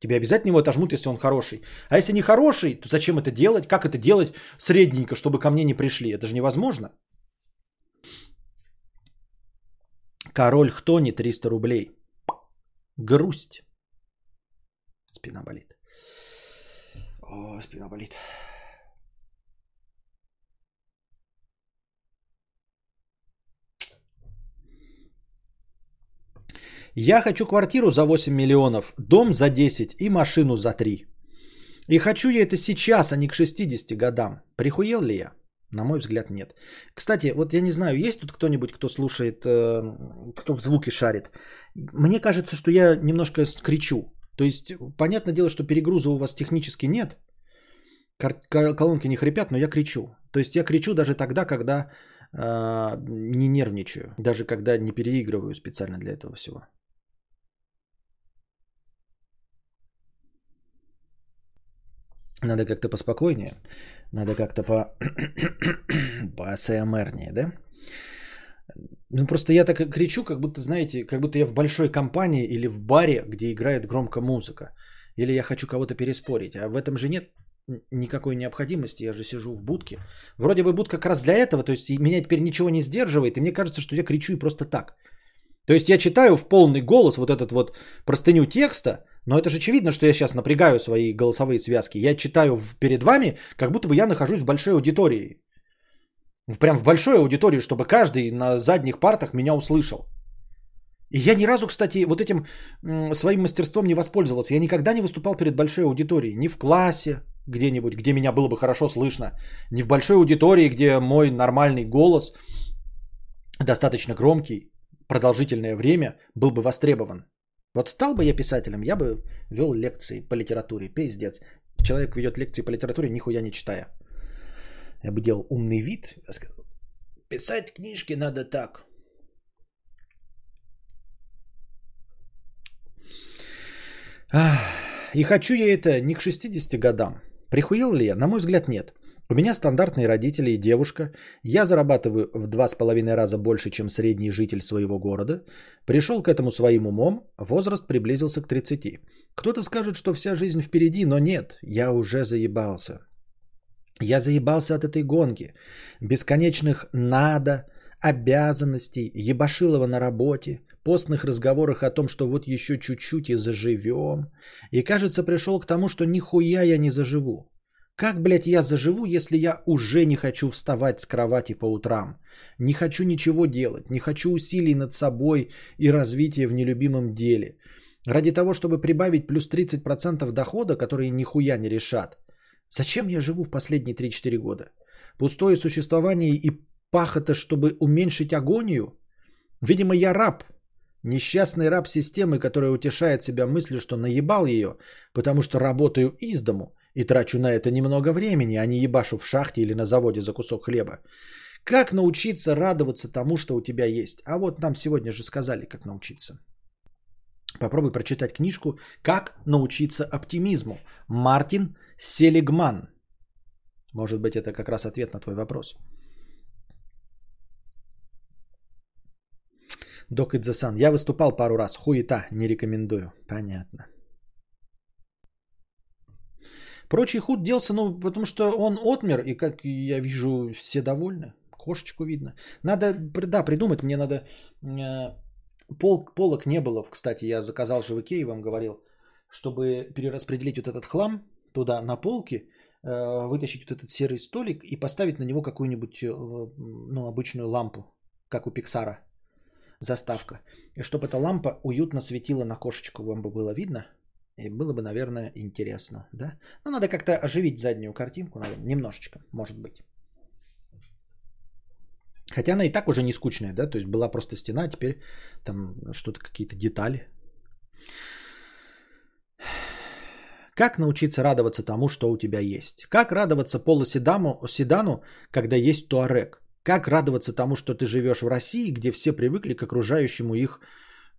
[SPEAKER 1] Тебя обязательно его отожмут, если он хороший. А если не хороший, то зачем это делать? Как это делать средненько, чтобы ко мне не пришли? Это же невозможно. Король Хтони 300 рублей. Грусть. Спина болит. О, спина болит. Я хочу квартиру за 8 миллионов, дом за 10 и машину за 3. И хочу я это сейчас, а не к 60 годам. Прихуел ли я? На мой взгляд, нет. Кстати, вот я не знаю, есть тут кто-нибудь, кто слушает, э, кто в звуки шарит. Мне кажется, что я немножко кричу. То есть, понятное дело, что перегруза у вас технически нет. Колонки не хрипят, но я кричу. То есть я кричу даже тогда, когда э, не нервничаю. Даже когда не переигрываю специально для этого всего. Надо как-то поспокойнее. Надо как-то по... по АСМРнее, да? Ну, просто я так кричу, как будто, знаете, как будто я в большой компании или в баре, где играет громко музыка. Или я хочу кого-то переспорить. А в этом же нет никакой необходимости. Я же сижу в будке. Вроде бы будка как раз для этого. То есть меня теперь ничего не сдерживает. И мне кажется, что я кричу и просто так. То есть я читаю в полный голос вот этот вот простыню текста, но это же очевидно, что я сейчас напрягаю свои голосовые связки. Я читаю перед вами, как будто бы я нахожусь в большой аудитории. Прям в большой аудитории, чтобы каждый на задних партах меня услышал. И я ни разу, кстати, вот этим своим мастерством не воспользовался. Я никогда не выступал перед большой аудиторией. Ни в классе где-нибудь, где меня было бы хорошо слышно. Ни в большой аудитории, где мой нормальный голос, достаточно громкий, продолжительное время, был бы востребован. Вот стал бы я писателем, я бы вел лекции по литературе. Пиздец. Человек ведет лекции по литературе, нихуя не читая. Я бы делал умный вид. Я сказал, писать книжки надо так. И хочу я это не к 60 годам. Прихуел ли я? На мой взгляд, нет. У меня стандартные родители и девушка. Я зарабатываю в два с половиной раза больше, чем средний житель своего города. Пришел к этому своим умом, возраст приблизился к 30. Кто-то скажет, что вся жизнь впереди, но нет, я уже заебался. Я заебался от этой гонки. Бесконечных надо, обязанностей, ебашилова на работе, постных разговорах о том, что вот еще чуть-чуть и заживем. И кажется, пришел к тому, что нихуя я не заживу. Как, блядь, я заживу, если я уже не хочу вставать с кровати по утрам? Не хочу ничего делать, не хочу усилий над собой и развития в нелюбимом деле. Ради того, чтобы прибавить плюс 30% дохода, которые нихуя не решат. Зачем я живу в последние 3-4 года? Пустое существование и пахота, чтобы уменьшить агонию? Видимо, я раб. Несчастный раб системы, который утешает себя мыслью, что наебал ее, потому что работаю из дому и трачу на это немного времени, а не ебашу в шахте или на заводе за кусок хлеба. Как научиться радоваться тому, что у тебя есть? А вот нам сегодня же сказали, как научиться. Попробуй прочитать книжку «Как научиться оптимизму». Мартин Селигман. Может быть, это как раз ответ на твой вопрос. Док Идзасан. Я выступал пару раз. Хуета. Не рекомендую. Понятно. Прочий худ делся, ну, потому что он отмер, и как я вижу, все довольны. Кошечку видно. Надо, да, придумать, мне надо... Э, пол, полок не было, кстати, я заказал же в Икее, вам говорил, чтобы перераспределить вот этот хлам туда на полки, э, вытащить вот этот серый столик и поставить на него какую-нибудь, э, ну, обычную лампу, как у Пиксара, заставка. И чтобы эта лампа уютно светила на кошечку, вам бы было видно – и было бы, наверное, интересно, да? Ну, надо как-то оживить заднюю картинку, наверное, немножечко, может быть. Хотя она и так уже не скучная, да? То есть была просто стена, а теперь там что-то, какие-то детали. Как научиться радоваться тому, что у тебя есть? Как радоваться полуседану, седану, когда есть туарек? Как радоваться тому, что ты живешь в России, где все привыкли к окружающему их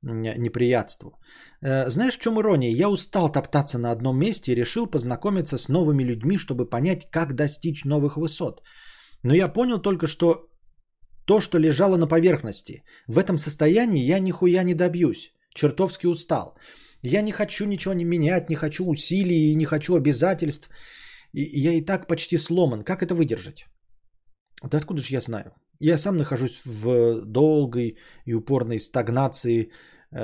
[SPEAKER 1] неприятству. Э, знаешь, в чем ирония? Я устал топтаться на одном месте и решил познакомиться с новыми людьми, чтобы понять, как достичь новых высот. Но я понял только, что то, что лежало на поверхности, в этом состоянии я нихуя не добьюсь. Чертовски устал. Я не хочу ничего не менять, не хочу усилий, не хочу обязательств. Я и так почти сломан. Как это выдержать? Да откуда же я знаю? Я сам нахожусь в долгой и упорной стагнации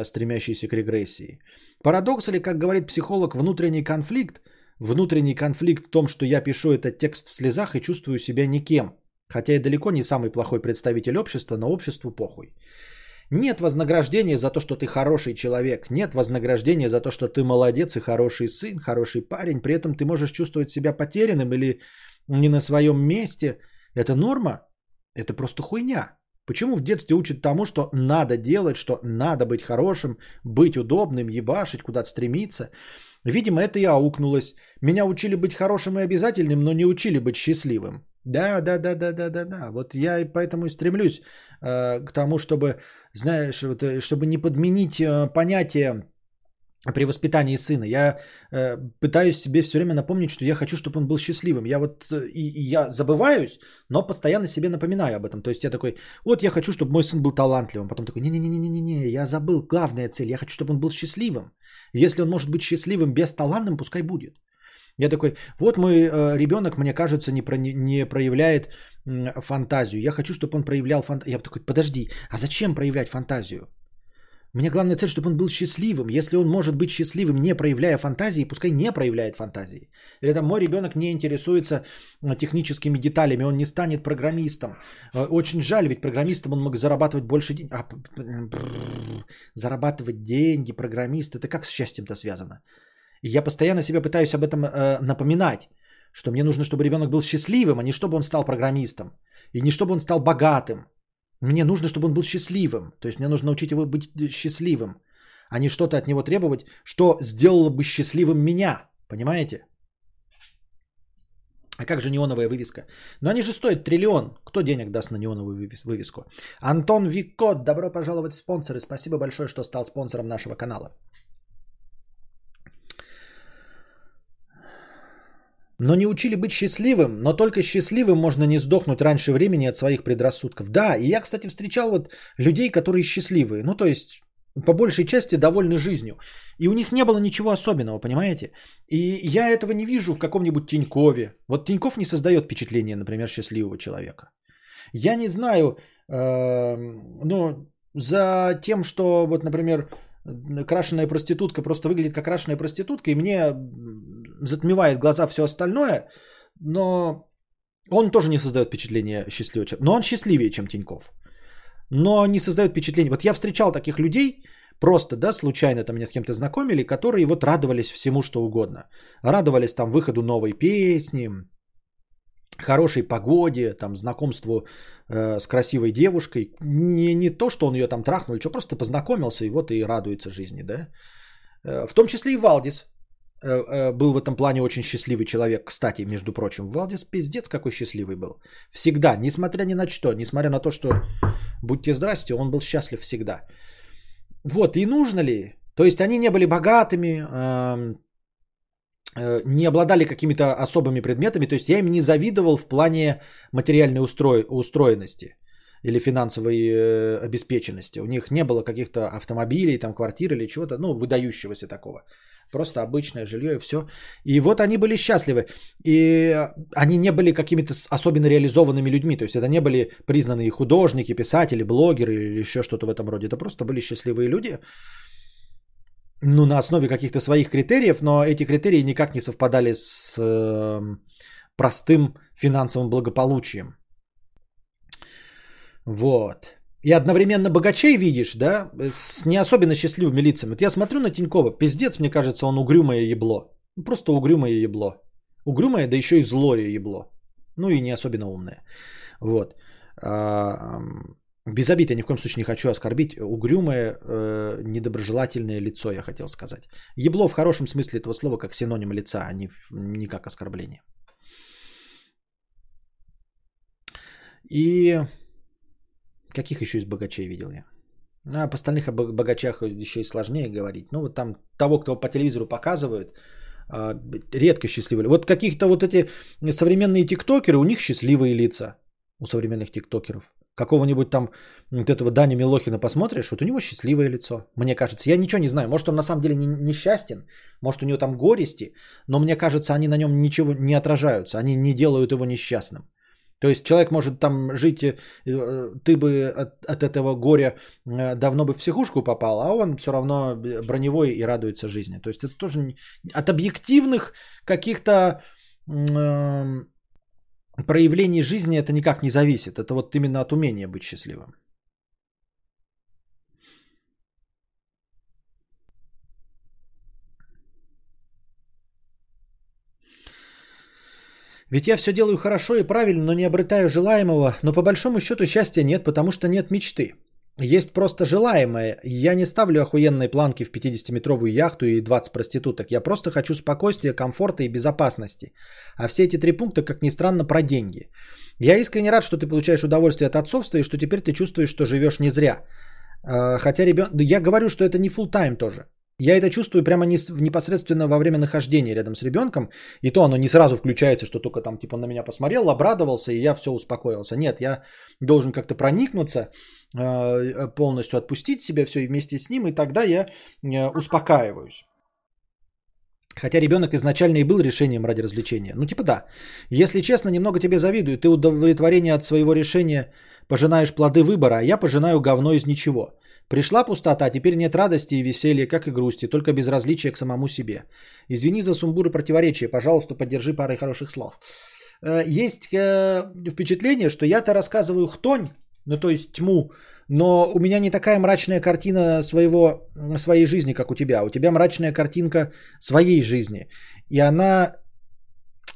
[SPEAKER 1] стремящийся к регрессии. Парадокс или, как говорит психолог, внутренний конфликт, внутренний конфликт в том, что я пишу этот текст в слезах и чувствую себя никем, хотя и далеко не самый плохой представитель общества, но обществу похуй. Нет вознаграждения за то, что ты хороший человек. Нет вознаграждения за то, что ты молодец и хороший сын, хороший парень. При этом ты можешь чувствовать себя потерянным или не на своем месте. Это норма? Это просто хуйня. Почему в детстве учат тому, что надо делать, что надо быть хорошим, быть удобным, ебашить, куда-то стремиться? Видимо, это и аукнулось. Меня учили быть хорошим и обязательным, но не учили быть счастливым. Да, да, да, да, да, да, да. Вот я и поэтому и стремлюсь э, к тому, чтобы, знаешь, вот, э, чтобы не подменить э, понятие при воспитании сына. Я э, пытаюсь себе все время напомнить, что я хочу, чтобы он был счастливым. Я вот э, и, и я забываюсь, но постоянно себе напоминаю об этом. То есть я такой, вот я хочу, чтобы мой сын был талантливым. Потом такой, не-не-не-не-не, я забыл главная цель. Я хочу, чтобы он был счастливым. Если он может быть счастливым без талантом, пускай будет. Я такой, вот мой э, ребенок, мне кажется, не, про, не, проявляет фантазию. Я хочу, чтобы он проявлял фантазию. Я такой, подожди, а зачем проявлять фантазию? Мне главная цель, чтобы он был счастливым. Если он может быть счастливым, не проявляя фантазии, пускай не проявляет фантазии. Или мой ребенок не интересуется э, техническими деталями, он не станет программистом. Э, очень жаль, ведь программистом он мог зарабатывать больше денег. А, зарабатывать деньги, программист, это как с счастьем-то связано? И я постоянно себе пытаюсь об этом э, напоминать, что мне нужно, чтобы ребенок был счастливым, а не чтобы он стал программистом. И не чтобы он стал богатым. Мне нужно, чтобы он был счастливым. То есть мне нужно научить его быть счастливым, а не что-то от него требовать, что сделало бы счастливым меня. Понимаете? А как же неоновая вывеска? Но они же стоят триллион. Кто денег даст на неоновую вывеску? Антон Викот, добро пожаловать в спонсоры. Спасибо большое, что стал спонсором нашего канала. Но не учили быть счастливым, но только счастливым можно не сдохнуть раньше времени от своих предрассудков. Да, и я, кстати, встречал вот людей, которые счастливые. Ну, то есть, по большей части довольны жизнью. И у них не было ничего особенного, понимаете? И я этого не вижу в каком-нибудь Тинькове. Вот Тиньков не создает впечатление, например, счастливого человека. Я не знаю, э, ну, за тем, что вот, например, крашеная проститутка просто выглядит как крашеная проститутка, и мне затмевает глаза все остальное, но он тоже не создает впечатление счастливого человека. Но он счастливее, чем Тиньков. Но не создает впечатление. Вот я встречал таких людей, просто, да, случайно там меня с кем-то знакомили, которые вот радовались всему, что угодно. Радовались там выходу новой песни, хорошей погоде, там, знакомству э, с красивой девушкой. Не, не то, что он ее там трахнул, что просто познакомился и вот и радуется жизни, да. Э, в том числе и Валдис был в этом плане очень счастливый человек. Кстати, между прочим, Валдис пиздец какой счастливый был. Всегда, несмотря ни на что, несмотря на то, что будьте здрасте, он был счастлив всегда. Вот, и нужно ли? То есть они не были богатыми, э, Э, не обладали какими-то особыми предметами, то есть я им не завидовал в плане материальной устро... устроенности или финансовой э, обеспеченности. У них не было каких-то автомобилей, там квартир или чего-то, ну, выдающегося такого. Просто обычное жилье и все. И вот они были счастливы. И они не были какими-то особенно реализованными людьми. То есть это не были признанные художники, писатели, блогеры или еще что-то в этом роде. Это просто были счастливые люди ну, на основе каких-то своих критериев, но эти критерии никак не совпадали с э, простым финансовым благополучием. Вот. И одновременно богачей видишь, да, с не особенно счастливыми лицами. Вот я смотрю на Тинькова, пиздец, мне кажется, он угрюмое ебло. Ну, просто угрюмое ебло. Угрюмое, да еще и злое ебло. Ну и не особенно умное. Вот. А, без обид я ни в коем случае не хочу оскорбить. Угрюмое, э, недоброжелательное лицо, я хотел сказать. Ебло в хорошем смысле этого слова, как синоним лица, а не, не как оскорбление. И каких еще из богачей видел я? А по остальных богачах еще и сложнее говорить. Ну, вот там того, кто по телевизору показывают, а, редко счастливые. Вот каких-то вот эти современные тиктокеры, у них счастливые лица. У современных тиктокеров какого-нибудь там вот этого Дани Милохина посмотришь, вот у него счастливое лицо, мне кажется. Я ничего не знаю, может он на самом деле не, несчастен, может у него там горести, но мне кажется, они на нем ничего не отражаются, они не делают его несчастным. То есть человек может там жить, э, ты бы от, от этого горя э, давно бы в психушку попал, а он все равно броневой и радуется жизни. То есть это тоже от объективных каких-то проявлений жизни это никак не зависит. Это вот именно от умения быть счастливым. Ведь я все делаю хорошо и правильно, но не обретаю желаемого. Но по большому счету счастья нет, потому что нет мечты. Есть просто желаемое. Я не ставлю охуенные планки в 50-метровую яхту и 20 проституток. Я просто хочу спокойствия, комфорта и безопасности. А все эти три пункта, как ни странно, про деньги. Я искренне рад, что ты получаешь удовольствие от отцовства и что теперь ты чувствуешь, что живешь не зря. А, хотя ребенок... Я говорю, что это не full тайм тоже. Я это чувствую прямо не, непосредственно во время нахождения рядом с ребенком. И то оно не сразу включается, что только там типа на меня посмотрел, обрадовался, и я все успокоился. Нет, я должен как-то проникнуться, э, полностью отпустить себя все и вместе с ним, и тогда я э, успокаиваюсь. Хотя ребенок изначально и был решением ради развлечения. Ну типа да. Если честно, немного тебе завидую. Ты удовлетворение от своего решения пожинаешь плоды выбора, а я пожинаю говно из ничего. Пришла пустота, теперь нет радости и веселья, как и грусти, только безразличие к самому себе. Извини за сумбур и противоречие, пожалуйста, поддержи парой хороших слов. Э, есть э, впечатление, что я-то рассказываю хтонь, ну то есть тьму, но у меня не такая мрачная картина своего, своей жизни, как у тебя. У тебя мрачная картинка своей жизни. И она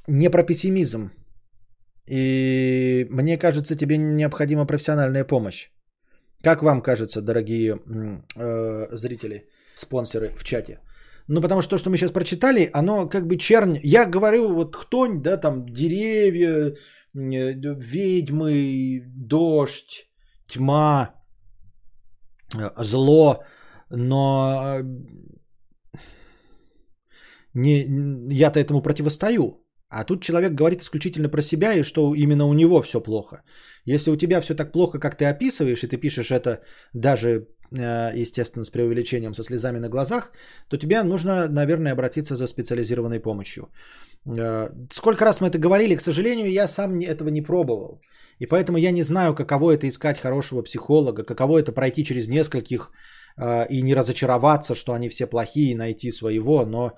[SPEAKER 1] не про пессимизм. И мне кажется, тебе необходима профессиональная помощь. Как вам кажется, дорогие э, зрители, спонсоры в чате? Ну, потому что то, что мы сейчас прочитали, оно как бы чернь. Я говорю, вот хтонь, да, там деревья, э, ведьмы, дождь, тьма, э, зло, но э, не, я-то этому противостою. А тут человек говорит исключительно про себя и что именно у него все плохо. Если у тебя все так плохо, как ты описываешь, и ты пишешь это даже, э, естественно, с преувеличением, со слезами на глазах, то тебе нужно, наверное, обратиться за специализированной помощью. Э, сколько раз мы это говорили, к сожалению, я сам этого не пробовал. И поэтому я не знаю, каково это искать хорошего психолога, каково это пройти через нескольких э, и не разочароваться, что они все плохие, и найти своего, но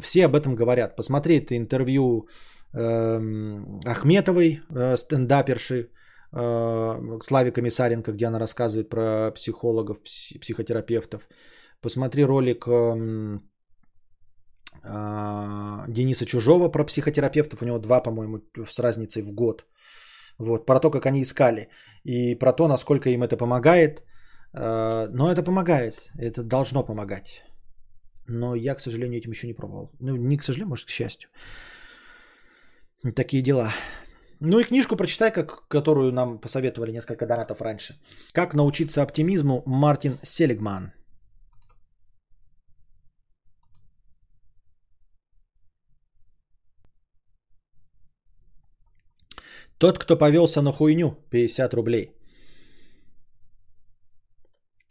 [SPEAKER 1] все об этом говорят. Посмотри это интервью э, Ахметовой, э, стендаперши, э, Славе Комиссаренко, где она рассказывает про психологов, пси- психотерапевтов. Посмотри ролик э, э, Дениса Чужого про психотерапевтов. У него два, по-моему, с разницей в год. Вот, про то, как они искали. И про то, насколько им это помогает. Э, но это помогает. Это должно помогать. Но я, к сожалению, этим еще не пробовал. Ну, не к сожалению, может, к счастью. Такие дела. Ну и книжку прочитай, как, которую нам посоветовали несколько донатов раньше. «Как научиться оптимизму» Мартин Селигман. Тот, кто повелся на хуйню, 50 рублей.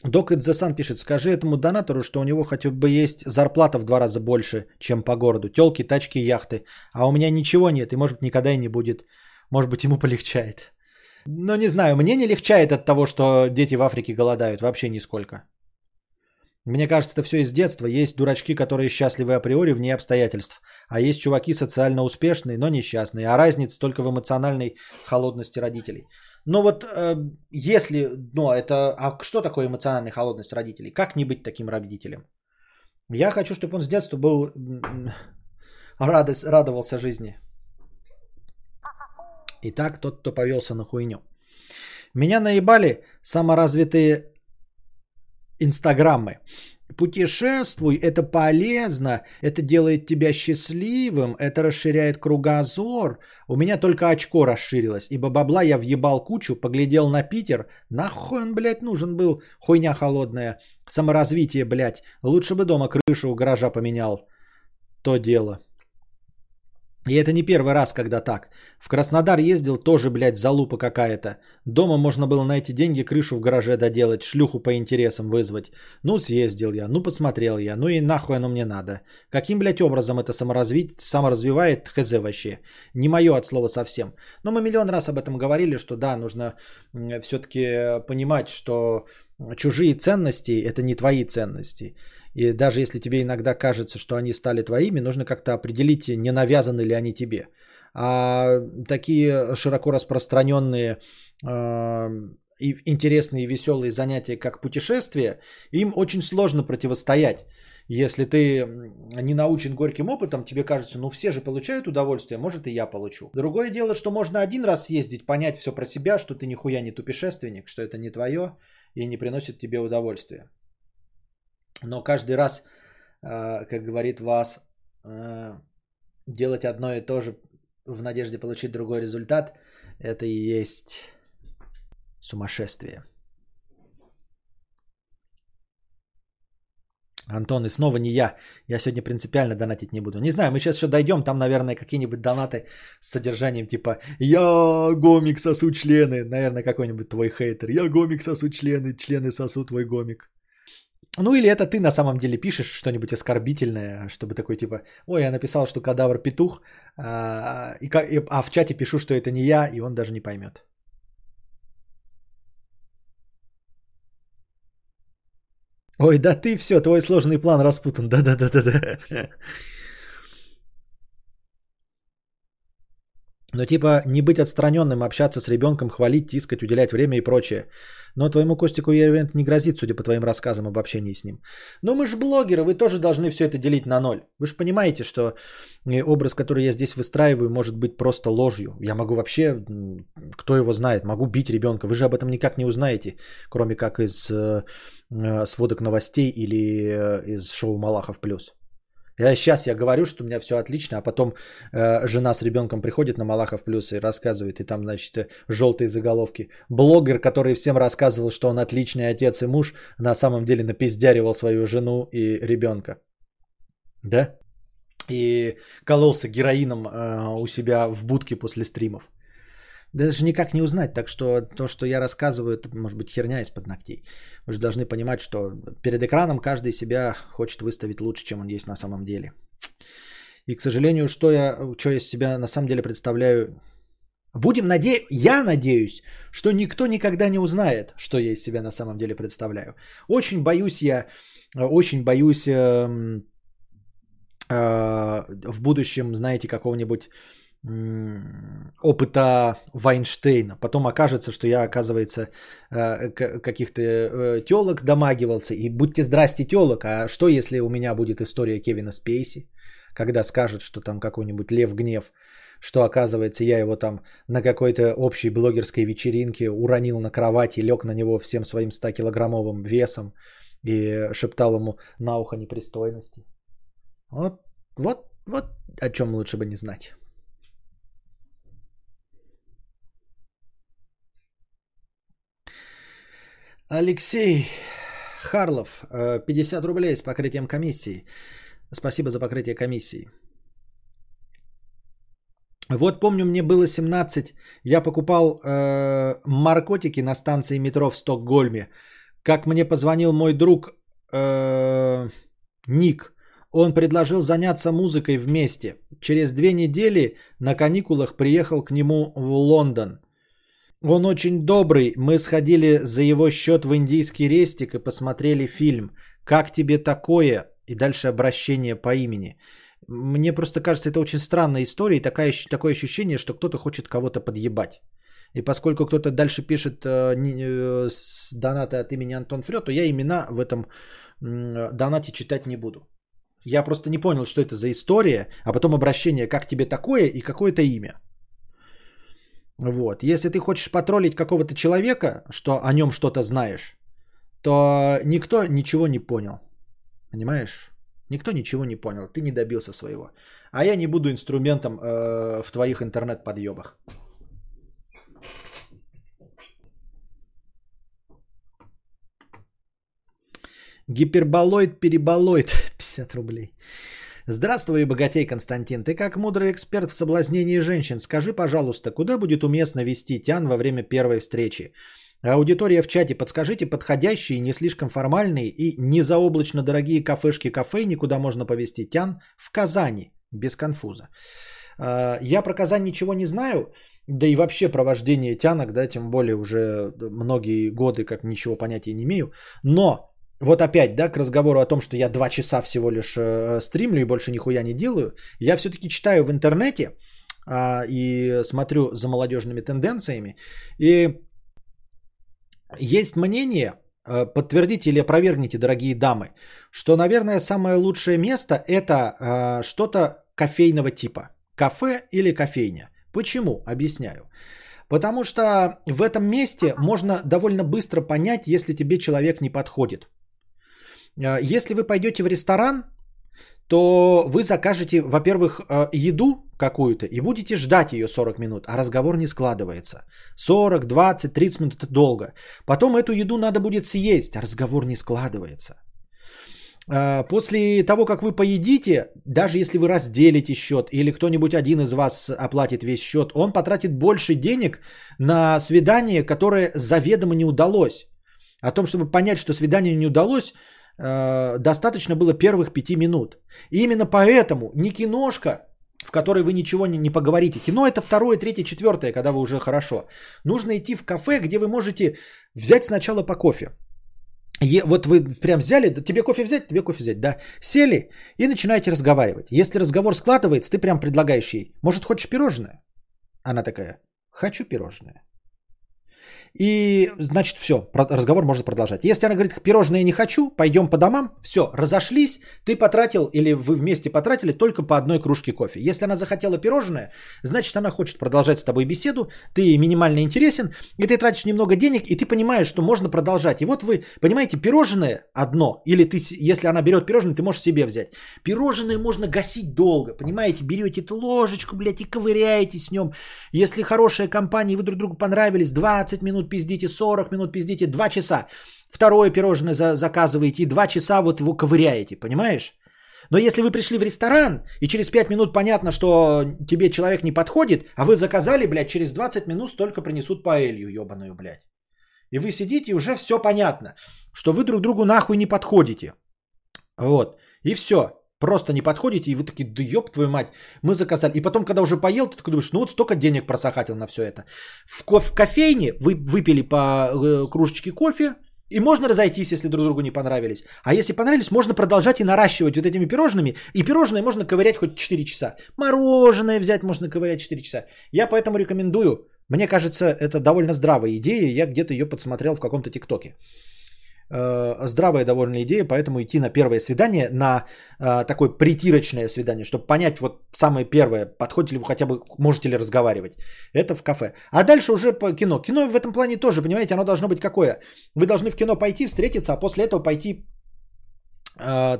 [SPEAKER 1] Док Идзасан пишет, скажи этому донатору, что у него хотя бы есть зарплата в два раза больше, чем по городу. Телки, тачки, яхты. А у меня ничего нет и может быть никогда и не будет. Может быть ему полегчает. Но не знаю, мне не легчает от того, что дети в Африке голодают. Вообще нисколько. Мне кажется, это все из детства. Есть дурачки, которые счастливы априори вне обстоятельств. А есть чуваки социально успешные, но несчастные. А разница только в эмоциональной холодности родителей. Но вот э, если, ну это, а что такое эмоциональная холодность родителей? Как не быть таким родителем? Я хочу, чтобы он с детства был радость, радовался жизни. Итак, тот, кто повелся на хуйню. Меня наебали саморазвитые инстаграммы. Путешествуй, это полезно, это делает тебя счастливым, это расширяет кругозор. У меня только очко расширилось, ибо бабла я въебал кучу, поглядел на Питер. Нахуй он, блядь, нужен был? Хуйня холодная. Саморазвитие, блядь. Лучше бы дома крышу у гаража поменял. То дело. И это не первый раз, когда так. В Краснодар ездил тоже, блядь, залупа какая-то. Дома можно было на эти деньги крышу в гараже доделать, шлюху по интересам вызвать. Ну, съездил я, ну, посмотрел я, ну и нахуй оно мне надо. Каким, блядь, образом это саморазвить, саморазвивает, хз вообще. Не мое от слова совсем. Но мы миллион раз об этом говорили, что да, нужно все-таки понимать, что чужие ценности – это не твои ценности. И даже если тебе иногда кажется, что они стали твоими, нужно как-то определить, не навязаны ли они тебе. А такие широко распространенные э, и интересные и веселые занятия, как путешествие, им очень сложно противостоять. Если ты не научен горьким опытом, тебе кажется, ну все же получают удовольствие, может и я получу. Другое дело, что можно один раз съездить, понять все про себя, что ты нихуя не тупешественник, что это не твое и не приносит тебе удовольствия. Но каждый раз, э, как говорит вас, э, делать одно и то же в надежде получить другой результат, это и есть сумасшествие. Антон, и снова не я. Я сегодня принципиально донатить не буду. Не знаю, мы сейчас еще дойдем. Там, наверное, какие-нибудь донаты с содержанием типа «Я гомик сосу члены». Наверное, какой-нибудь твой хейтер. «Я гомик сосу члены, члены сосу твой гомик». Ну или это ты на самом деле пишешь что-нибудь оскорбительное, чтобы такой типа, ой, я написал, что кадавр петух, а, и, а в чате пишу, что это не я, и он даже не поймет. Ой, да ты все, твой сложный план распутан, да-да-да-да-да. Но типа не быть отстраненным, общаться с ребенком, хвалить, тискать, уделять время и прочее. Но твоему Костику Евент не грозит, судя по твоим рассказам об общении с ним. Но мы же блогеры, вы тоже должны все это делить на ноль. Вы же понимаете, что э, образ, который я здесь выстраиваю, может быть просто ложью. Я могу вообще, кто его знает, могу бить ребенка. Вы же об этом никак не узнаете, кроме как из э, э сводок новостей или из шоу Малахов Плюс. Я сейчас я говорю, что у меня все отлично, а потом э, жена с ребенком приходит на Малахов Плюс и рассказывает, и там, значит, э, желтые заголовки. Блогер, который всем рассказывал, что он отличный отец и муж, на самом деле напиздяривал свою жену и ребенка. Да? и кололся героином э, у себя в будке после стримов. Даже никак не узнать, так что то, что я рассказываю, это может быть херня из-под ногтей. Вы же должны понимать, что перед экраном каждый себя хочет выставить лучше, чем он есть на самом деле. И, к сожалению, что я, что я из себя на самом деле представляю, Будем надеяться, я надеюсь, что никто никогда не узнает, что я из себя на самом деле представляю. Очень боюсь я, очень боюсь э, э, в будущем, знаете, какого-нибудь опыта Вайнштейна. Потом окажется, что я, оказывается, э, каких-то э, телок домагивался. И будьте здрасте, телок. А что, если у меня будет история Кевина Спейси, когда скажет, что там какой-нибудь Лев Гнев, что, оказывается, я его там на какой-то общей блогерской вечеринке уронил на кровать и лег на него всем своим 100-килограммовым весом и шептал ему на ухо непристойности. Вот, вот, вот о чем лучше бы не знать. Алексей Харлов, 50 э, рублей с покрытием комиссии. Спасибо за покрытие комиссии. Вот помню, мне было 17, я покупал э, маркотики на станции метро в Стокгольме. Как мне позвонил мой друг э, Ник, он предложил заняться музыкой вместе. Через две недели на каникулах приехал к нему в Лондон – он очень добрый. Мы сходили за его счет в индийский рестик и посмотрели фильм. Как тебе такое? И дальше обращение по имени. Мне просто кажется, это очень странная история и такая, такое ощущение, что кто-то хочет кого-то подъебать. И поскольку кто-то дальше пишет э, э, с доната от имени Антон Фрё, то я имена в этом э, донате читать не буду. Я просто не понял, что это за история, а потом обращение, как тебе такое и какое-то имя. Вот. Если ты хочешь потроллить какого-то человека, что о нем что-то знаешь, то никто ничего не понял. Понимаешь? Никто ничего не понял. Ты не добился своего. А я не буду инструментом э, в твоих интернет-подъебах. Гиперболоид, переболоид. 50 рублей. Здравствуй, богатей Константин. Ты как мудрый эксперт в соблазнении женщин, скажи, пожалуйста, куда будет уместно вести тян во время первой встречи? Аудитория в чате, подскажите подходящие, не слишком формальные и не заоблачно дорогие кафешки-кафейни, куда можно повести тян в Казани, без конфуза. А, я про Казань ничего не знаю, да и вообще про вождение тянок, да, тем более уже многие годы как ничего понятия не имею. Но вот опять, да, к разговору о том, что я два часа всего лишь э, стримлю и больше нихуя не делаю, я все-таки читаю в интернете э, и смотрю за молодежными тенденциями. И есть мнение, э, подтвердите или опровергните, дорогие дамы, что, наверное, самое лучшее место это э, что-то кофейного типа. Кафе или кофейня. Почему? Объясняю. Потому что в этом месте можно довольно быстро понять, если тебе человек не подходит. А, если вы пойдете в ресторан, то вы закажете, во-первых, а, еду какую-то и будете ждать ее 40 минут, а разговор не складывается. 40, 20, 30 минут это долго. Потом эту еду надо будет съесть, а разговор не складывается. А, после того, как вы поедите, даже если вы разделите счет или кто-нибудь один из вас оплатит весь счет, он потратит больше денег на свидание, которое заведомо не удалось. О том, чтобы понять, что свидание не удалось, Э, достаточно было первых пяти минут. И именно поэтому не киношка, в которой вы ничего не, не поговорите. Кино это второе, третье, четвертое, когда вы уже хорошо. Нужно идти в кафе, где вы можете взять сначала по кофе. Е, вот вы прям взяли, тебе кофе взять, тебе кофе взять, да. Сели и начинаете разговаривать. Если разговор складывается, ты прям предлагаешь ей, может, хочешь пирожное? Она такая, хочу пирожное. И, значит, все, разговор можно продолжать. Если она говорит, пирожное не хочу, пойдем по домам, все, разошлись, ты потратил или вы вместе потратили только по одной кружке кофе. Если она захотела пирожное, значит, она хочет продолжать с тобой беседу, ты минимально интересен, и ты тратишь немного денег, и ты понимаешь, что можно продолжать. И вот вы, понимаете, пирожное одно, или ты, если она берет пирожное, ты можешь себе взять. Пирожное можно гасить долго, понимаете, берете эту ложечку, блядь, и ковыряете с нем. Если хорошая компания, и вы друг другу понравились, 20 минут минут пиздите, 40 минут пиздите, 2 часа. Второе пирожное за- заказываете и 2 часа вот его ковыряете, понимаешь? Но если вы пришли в ресторан, и через 5 минут понятно, что тебе человек не подходит, а вы заказали, блядь, через 20 минут столько принесут паэлью, ебаную, блядь. И вы сидите, и уже все понятно, что вы друг другу нахуй не подходите. Вот. И все. Просто не подходите, и вы такие, да ёб твою мать, мы заказали. И потом, когда уже поел, ты такой думаешь, ну вот столько денег просахатил на все это. В, ко- в кофейне вы выпили по э, кружечке кофе, и можно разойтись, если друг другу не понравились. А если понравились, можно продолжать и наращивать вот этими пирожными. И пирожные можно ковырять хоть 4 часа. Мороженое взять можно ковырять 4 часа. Я поэтому рекомендую. Мне кажется, это довольно здравая идея. Я где-то ее подсмотрел в каком-то ТикТоке. Э, здравая довольно идея, поэтому идти на первое свидание, на э, такое притирочное свидание, чтобы понять вот самое первое, подходите ли вы хотя бы, можете ли разговаривать. Это в кафе. А дальше уже по кино. Кино в этом плане тоже, понимаете, оно должно быть какое? Вы должны в кино пойти, встретиться, а после этого пойти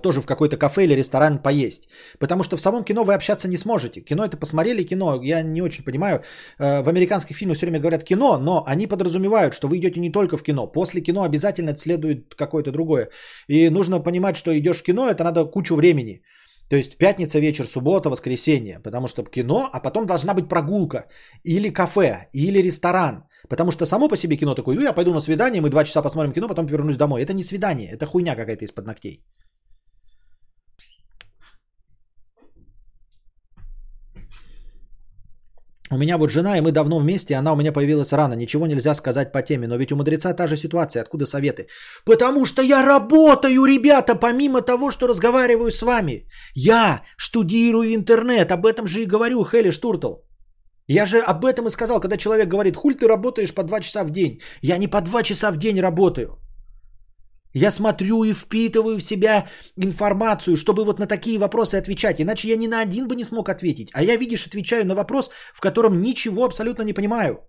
[SPEAKER 1] тоже в какой-то кафе или ресторан поесть. Потому что в самом кино вы общаться не сможете. Кино это посмотрели, кино, я не очень понимаю. Э, в американских фильмах все время говорят кино, но они подразумевают, что вы идете не только в кино. После кино обязательно следует какое-то другое. И нужно понимать, что идешь в кино, это надо кучу времени. То есть пятница вечер, суббота, воскресенье. Потому что кино, а потом должна быть прогулка. Или кафе, или ресторан. Потому что само по себе кино такое, ну я пойду на свидание, мы два часа посмотрим кино, потом вернусь домой. Это не свидание, это хуйня какая-то из-под ногтей. У меня вот жена, и мы давно вместе, она у меня появилась рано. Ничего нельзя сказать по теме. Но ведь у мудреца та же ситуация. Откуда советы? Потому что я работаю, ребята, помимо того, что разговариваю с вами. Я штудирую интернет. Об этом же и говорю, Хелли Штуртл. Я же об этом и сказал, когда человек говорит, хуль ты работаешь по 2 часа в день. Я не по 2 часа в день работаю. Я смотрю и впитываю в себя информацию, чтобы вот на такие вопросы отвечать. Иначе я ни на один бы не смог ответить. А я, видишь, отвечаю на вопрос, в котором ничего абсолютно не понимаю.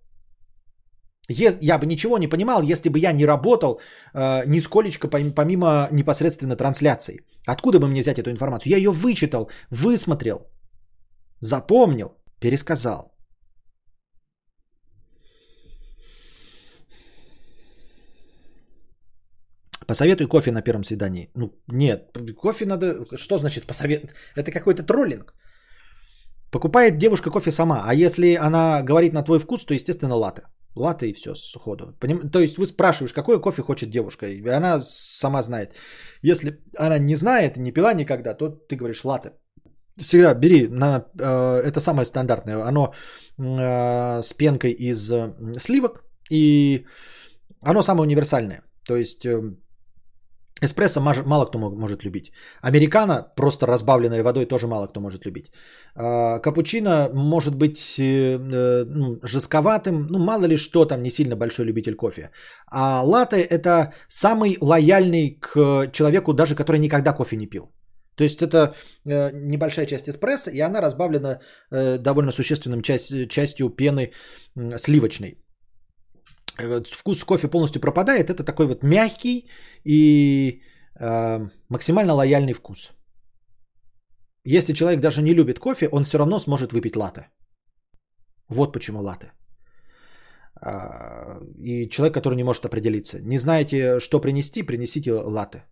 [SPEAKER 1] Я бы ничего не понимал, если бы я не работал э, нисколечко пом- помимо непосредственно трансляции. Откуда бы мне взять эту информацию? Я ее вычитал, высмотрел, запомнил, пересказал. Посоветуй кофе на первом свидании. Ну, нет, кофе надо... Что значит посоветуй? Это какой-то троллинг. Покупает девушка кофе сама, а если она говорит на твой вкус, то, естественно, латы. Латы и все сходу. Поним... То есть вы спрашиваешь, какой кофе хочет девушка, и она сама знает. Если она не знает, не пила никогда, то ты говоришь латы. Всегда бери на э, это самое стандартное. Оно э, с пенкой из сливок и оно самое универсальное. То есть э, Эспрессо мало кто может любить. Американо, просто разбавленной водой, тоже мало кто может любить. А, Капучино может быть э, э, ну, жестковатым, ну мало ли что там, не сильно большой любитель кофе. А латте это самый лояльный к человеку, даже который никогда кофе не пил. То есть это э, небольшая часть эспрессо, и она разбавлена довольно существенным часть, частью пены сливочной. Э, Вкус кофе полностью пропадает. Это такой вот мягкий и э, максимально лояльный вкус. Если человек даже не любит кофе, он все равно сможет выпить латте. Вот почему латте. А, И человек, который не может определиться. Не знаете, что принести, принесите латте.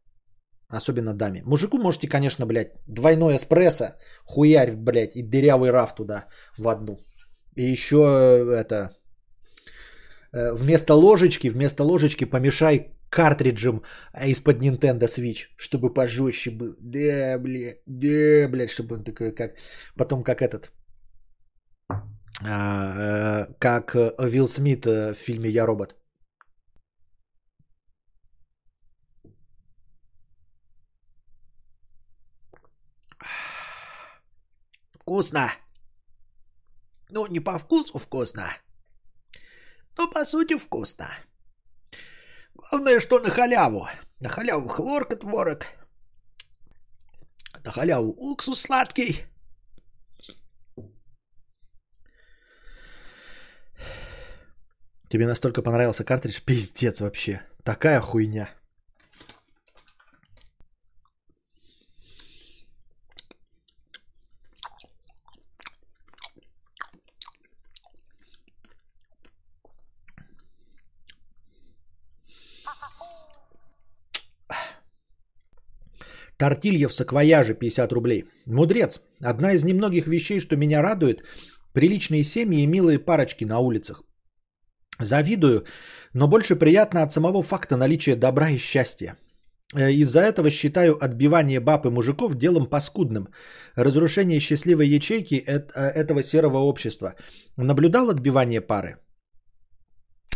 [SPEAKER 1] Особенно даме. Мужику можете, конечно, блядь, двойной эспрессо, хуярь, блядь, и дырявый раф туда в одну. И еще э, это, вместо ложечки, вместо ложечки помешай картриджем а, из-под Nintendo Switch, чтобы пожестче был. Да, блядь, да, блядь, чтобы он такой, как, потом как этот, а, э, как э, Уилл Смит э, в фильме «Я робот». Вкусно. Ну, не по вкусу вкусно, но по сути вкусно. Главное, что на халяву. На халяву хлорка творог. На халяву уксус сладкий. Тебе настолько понравился картридж? Пиздец вообще. Такая хуйня. Тортилья в саквояже 50 рублей. Мудрец. Одна из немногих вещей, что меня радует. Приличные семьи и милые парочки на улицах. Завидую, но больше приятно от самого факта наличия добра и счастья. Э, Из-за этого считаю отбивание баб и мужиков делом паскудным. Разрушение счастливой ячейки э, этого серого общества. Наблюдал отбивание пары?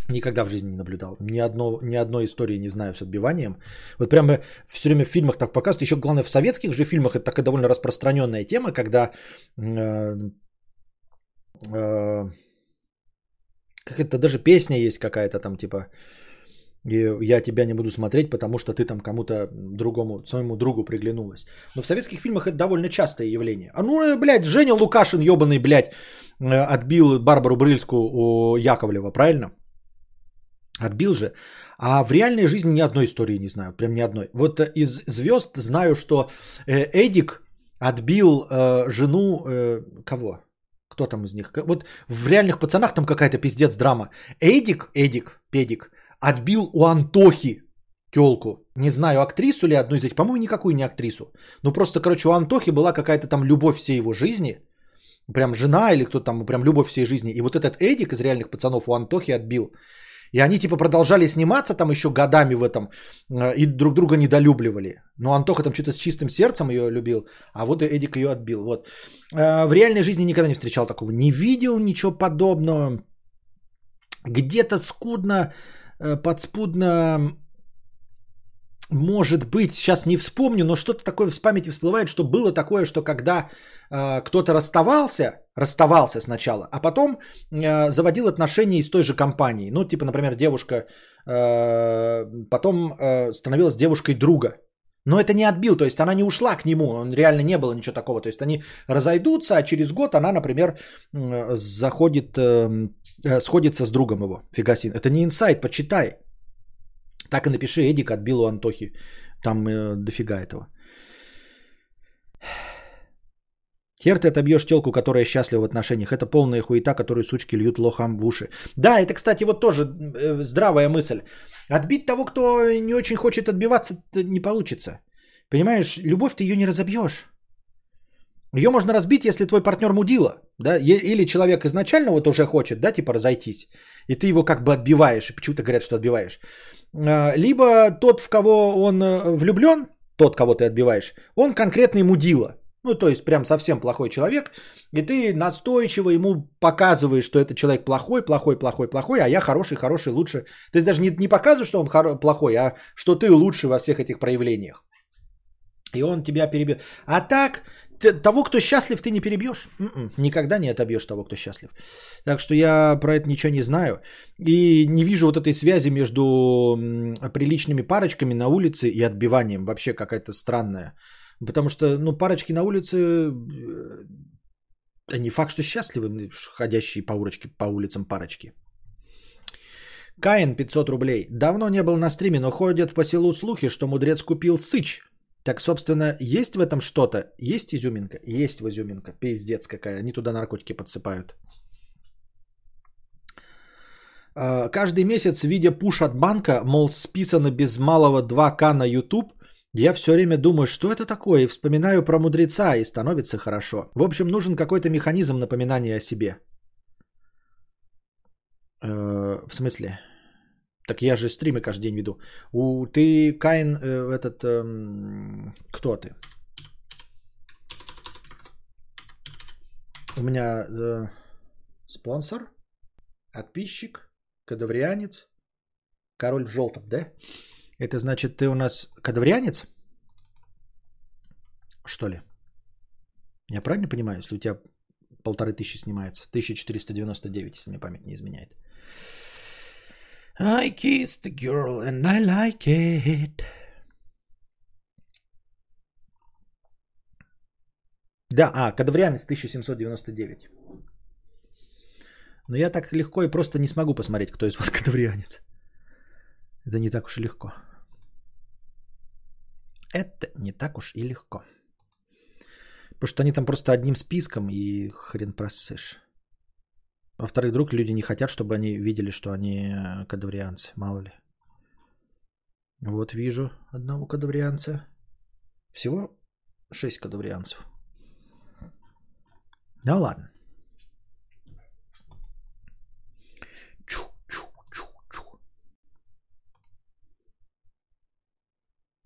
[SPEAKER 1] Никогда в жизни не наблюдал. Ни, одно, ни одной истории не знаю с отбиванием. Вот прямо все время в фильмах так показывают. Еще главное в советских же фильмах это такая довольно распространенная тема, когда э, э, как это даже песня есть какая-то там типа и я тебя не буду смотреть, потому что ты там кому-то другому, своему другу приглянулась. Но в советских фильмах это довольно частое явление. А ну, э, блядь, Женя Лукашин, ебаный, блядь, э, отбил Барбару Брыльскую у Яковлева, правильно? Отбил же. А в реальной жизни ни одной истории не знаю, прям ни одной. Вот э, из звезд знаю, что э, Эдик отбил э, жену кого? Кто там из них? Вот в реальных пацанах там какая-то пиздец драма. Эдик, Эдик, Педик, отбил у Антохи телку. Не знаю, актрису ли одну из этих. По-моему, никакую не актрису. Ну просто, короче, у Антохи была какая-то там любовь всей его жизни. Прям жена или кто там, прям любовь всей жизни. И вот этот Эдик из реальных пацанов у Антохи отбил. И они типа продолжали сниматься там еще годами в этом э, и друг друга недолюбливали. Но Антоха там что-то с чистым сердцем ее любил, а вот и Эдик ее отбил. Вот. Э, В реальной жизни никогда не встречал такого. Не видел ничего подобного. Где-то скудно, э, подспудно, может быть, сейчас не вспомню, но что-то такое в памяти всплывает, что было такое, что когда э, кто-то расставался, расставался сначала, а потом э, заводил отношения из той же компании. Ну, типа, например, девушка э, потом э, становилась девушкой друга. Но это не отбил, то есть она не ушла к нему, он реально не было ничего такого. То есть они разойдутся, а через год она, например, м, заходит, э, э, сходится с другом его. Фига себе. Это не инсайт, почитай. Так и напиши, Эдик отбил у Антохи. Там э, дофига этого. Хер ты отобьешь телку, которая счастлива в отношениях. Это полная хуета, которую сучки льют лохам в уши. Да, это, кстати, вот тоже э, здравая мысль. Отбить того, кто не очень хочет отбиваться, не получится. Понимаешь, любовь ты ее не разобьешь. Ее можно разбить, если твой партнер мудила, да, или человек изначально вот уже хочет, да, типа разойтись, и ты его как бы отбиваешь, и почему-то говорят, что отбиваешь. А, Либо тот, в кого он э, влюблен, тот, кого ты отбиваешь, он конкретный мудила. Ну, то есть прям совсем плохой человек, и ты настойчиво ему показываешь, что этот человек плохой, плохой, плохой, плохой, а я хороший, хороший, лучше. То есть даже не, не показываешь, что он хоро- плохой, а что ты лучший во всех этих проявлениях. И он тебя перебьет. А так, того, кто счастлив, ты не перебьешь. М-м, Никогда не отобьешь того, кто счастлив. Так что я про это ничего не знаю. И не вижу вот этой связи между приличными парочками на улице и отбиванием. Вообще какая-то странная. Потому что, ну, парочки на улице, э, да не факт, что счастливы, ходящие по, урочке, по улицам парочки. Каин 500 рублей. Давно не был на стриме, но ходят по селу слухи, что мудрец купил сыч. Так, собственно, есть в этом что-то? Есть изюминка? Есть в изюминка. Пиздец какая. Они туда наркотики подсыпают. А, Каждый месяц, видя пуш от банка, мол, списано без малого 2К на YouTube, я все время думаю, что это такое, и вспоминаю про мудреца, и становится хорошо. В общем, нужен какой-то механизм напоминания о себе. Э, В смысле? Так я же стримы каждый день веду. У, ты, Каин, э, этот... эм, кто ты? У меня э, спонсор, подписчик, кадаврианец, король в желтом, да? Это значит, ты у нас кадаврианец? Что ли? Я правильно понимаю, если у тебя полторы тысячи снимается? 1499, если мне память не изменяет. I kissed the girl and I like it. Да, а, кадаврианец 1799. Но я так легко и просто не смогу посмотреть, кто из вас кадаврианец. Это не так уж и легко. Это не так уж и легко. Потому что они там просто одним списком и хрен просышь. Во-вторых, вдруг люди не хотят, чтобы они видели, что они э, кадаврианцы. Мало ли. Вот вижу одного кадаврианца. Всего 6 кадаврианцев. Ну ладно. Чу, чу, чу, чу.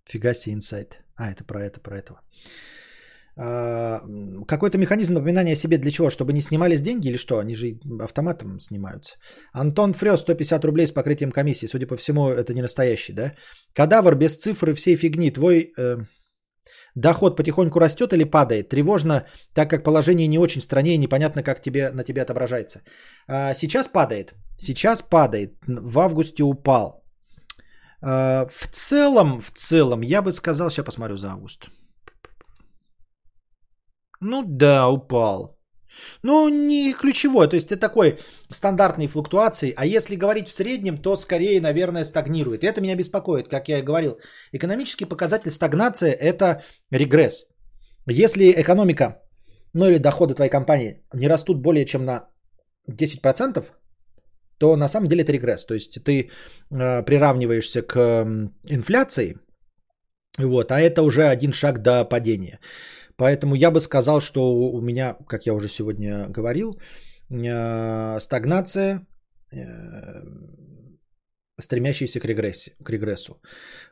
[SPEAKER 1] Фига себе инсайт. А, это про это, про этого. А, какой-то механизм напоминания о себе для чего? Чтобы не снимались деньги или что? Они же автоматом снимаются. Антон Фрё, 150 рублей с покрытием комиссии. Судя по всему, это не настоящий, да? Кадавр без цифры всей фигни. Твой э, доход потихоньку растет или падает? Тревожно, так как положение не очень в стране и непонятно, как тебе, на тебе отображается. А, сейчас падает. Сейчас падает. В августе упал. А, в целом, в целом, я бы сказал, сейчас посмотрю за август. Ну да, упал. Ну, не ключевой, то есть это такой стандартные флуктуации, а если говорить в среднем, то скорее, наверное, стагнирует. И это меня беспокоит, как я и говорил. Экономический показатель стагнация – это регресс. Если экономика, ну или доходы твоей компании не растут более чем на 10%, то на самом деле это регресс. То есть ты э, приравниваешься к э, инфляции, вот, а это уже один шаг до падения. Поэтому я бы сказал, что у меня, как я уже сегодня говорил, э, стагнация, э, стремящаяся к, регрессе, к регрессу.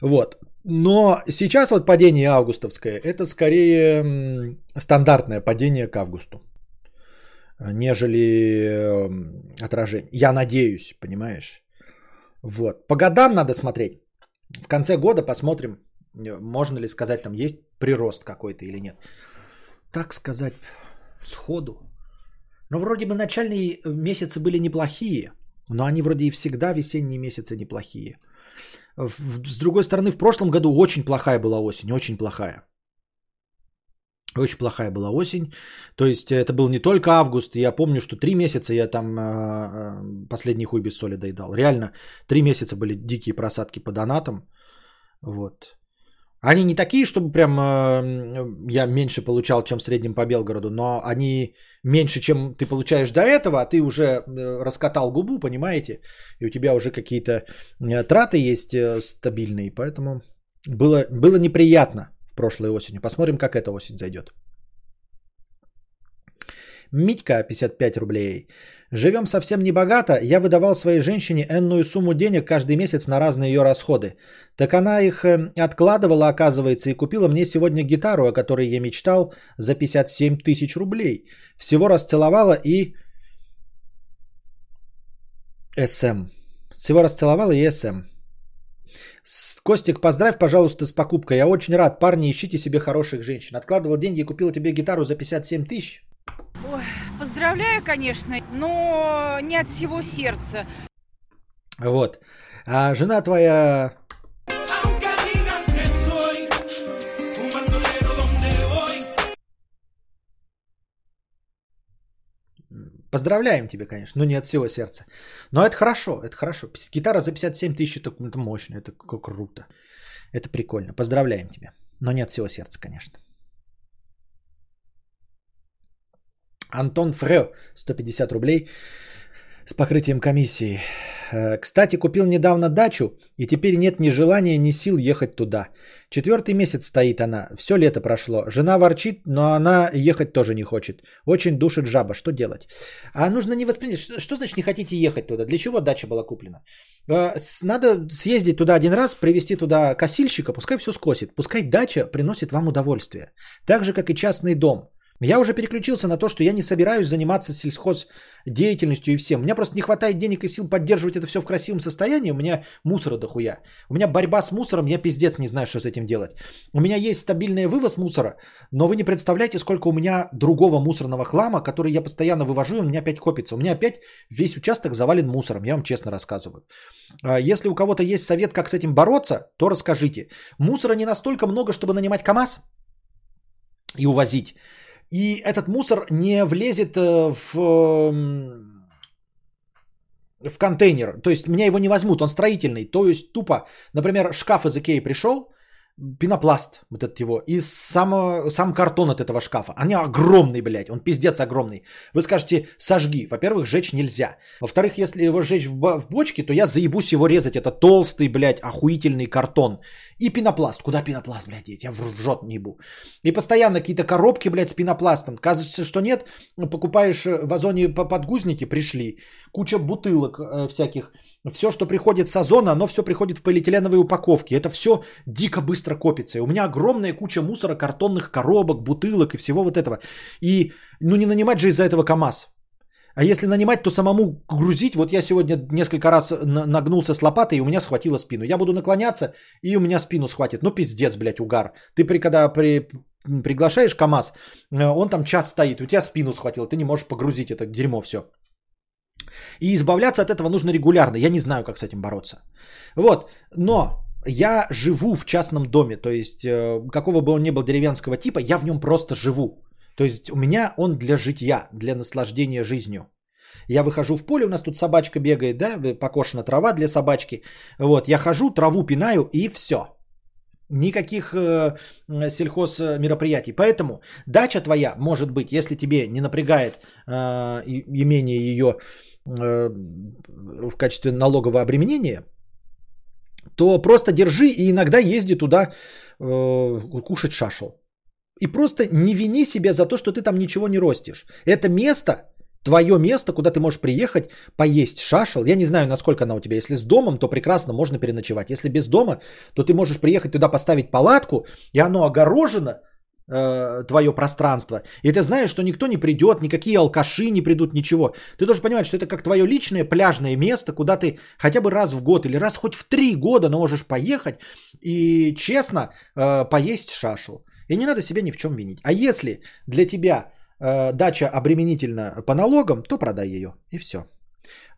[SPEAKER 1] Вот. Но сейчас вот падение августовское, это скорее стандартное падение к августу, нежели отражение. Я надеюсь, понимаешь? Вот. По годам надо смотреть. В конце года посмотрим, можно ли сказать, там есть прирост какой-то или нет. Так сказать, сходу. Но вроде бы начальные месяцы были неплохие, но они вроде и всегда весенние месяцы неплохие. С другой стороны, в прошлом году очень плохая была осень, очень плохая. Очень плохая была осень. То есть это был не только август. Я помню, что три месяца я там э, последний хуй без соли доедал. Реально, три месяца были дикие просадки по донатам. Вот. Они не такие, чтобы прям э, я меньше получал, чем в среднем по Белгороду, но они меньше, чем ты получаешь до этого, а ты уже э, раскатал губу, понимаете, и у тебя уже какие-то э, траты есть стабильные, поэтому было, было неприятно в прошлой осени. Посмотрим, как эта осень зайдет. Митька, 55 рублей. Живем совсем не богато. Я выдавал своей женщине энную сумму денег каждый месяц на разные ее расходы. Так она их э, откладывала, оказывается, и купила мне сегодня гитару, о которой я мечтал, за 57 тысяч рублей. Всего расцеловала и... СМ. Всего расцеловала и СМ. Костик, поздравь, пожалуйста, с покупкой. Я очень рад. Парни, ищите себе хороших женщин. Откладывал деньги и купила тебе гитару за 57 тысяч.
[SPEAKER 3] Ой, поздравляю, конечно, но не от всего сердца.
[SPEAKER 1] Вот. А жена твоя Поздравляем тебя, конечно, но не от всего сердца. Но это хорошо, это хорошо. Гитара за 57 тысяч, это, это мощно, это круто. Это прикольно. Поздравляем тебя. Но не от всего сердца, конечно. Антон Фрё, 150 рублей с покрытием комиссии. Э, кстати, купил недавно дачу, и теперь нет ни желания, ни сил ехать туда. Четвертый месяц стоит она, все лето прошло. Жена ворчит, но она ехать тоже не хочет. Очень душит жаба, что делать? А нужно не воспринять, что, что значит не хотите ехать туда? Для чего дача была куплена? Э, надо съездить туда один раз, привезти туда косильщика, пускай все скосит. Пускай дача приносит вам удовольствие. Так же, как и частный дом. Я уже переключился на то, что я не собираюсь заниматься сельхоз деятельностью и всем. У меня просто не хватает денег и сил поддерживать это все в красивом состоянии. У меня мусора дохуя. У меня борьба с мусором, я пиздец не знаю, что с этим делать. У меня есть стабильный вывоз мусора, но вы не представляете, сколько у меня другого мусорного хлама, который я постоянно вывожу, и у меня опять копится. У меня опять весь участок завален мусором, я вам честно рассказываю. А если у кого-то есть совет, как с этим бороться, то расскажите. Мусора не настолько много, чтобы нанимать КАМАЗ и увозить. И этот мусор не влезет э, в, в контейнер. То есть меня его не возьмут, он строительный. То есть тупо, например, шкаф из Икеи пришел, пенопласт, вот этот его, и само, сам картон от этого шкафа. Они огромный, блядь, он пиздец огромный. Вы скажете, сожги. Во-первых, жечь нельзя. Во-вторых, если его жечь в, в бочке, то я заебусь его резать. Это толстый, блядь, охуительный картон. И пенопласт. Куда пенопласт, блядь, деть? Я в ржет не ебу. И постоянно какие-то коробки, блядь, с пенопластом. Кажется, что нет. Покупаешь э, в Озоне подгузники, пришли. Куча бутылок э, всяких. Все, что приходит с Озона, оно все приходит в полиэтиленовой упаковке. Это все дико быстро копится. И у меня огромная куча мусора, картонных коробок, бутылок и всего вот этого. И ну не нанимать же из-за этого КАМАЗ. А если нанимать, то самому грузить. Вот я сегодня несколько раз нагнулся с лопатой, и у меня схватило спину. Я буду наклоняться, и у меня спину схватит. Ну, пиздец, блядь, угар. Ты при, когда при, приглашаешь КАМАЗ, э, он там час стоит, у тебя спину схватило, ты не можешь погрузить это дерьмо все. И избавляться от этого нужно регулярно. Я не знаю, как с этим бороться. Вот, но я живу в частном доме, то есть э, какого бы он ни был деревенского типа, я в нем просто живу. То есть у меня он для житья, для наслаждения жизнью. Я выхожу в поле, у нас тут собачка бегает, да, покошена трава для собачки. Вот, я хожу, траву пинаю и все. Никаких э, сельхоз мероприятий. Поэтому дача твоя, может быть, если тебе не напрягает э, имение ее э, в качестве налогового обременения, то просто держи и иногда езди туда э, кушать шашел. И просто не вини себя за то, что ты там ничего не ростишь. Это место, твое место, куда ты можешь приехать, поесть шашел. Я не знаю, насколько она у тебя. Если с домом, то прекрасно можно переночевать. Если без дома, то ты можешь приехать туда поставить палатку, и оно огорожено, э, твое пространство. И ты знаешь, что никто не придет, никакие алкаши не придут, ничего. Ты должен понимать, что это как твое личное пляжное место, куда ты хотя бы раз в год или раз хоть в три года, но можешь поехать и честно э, поесть шашел. И не надо себя ни в чем винить. А если для тебя э, дача обременительна по налогам, то продай ее. И все.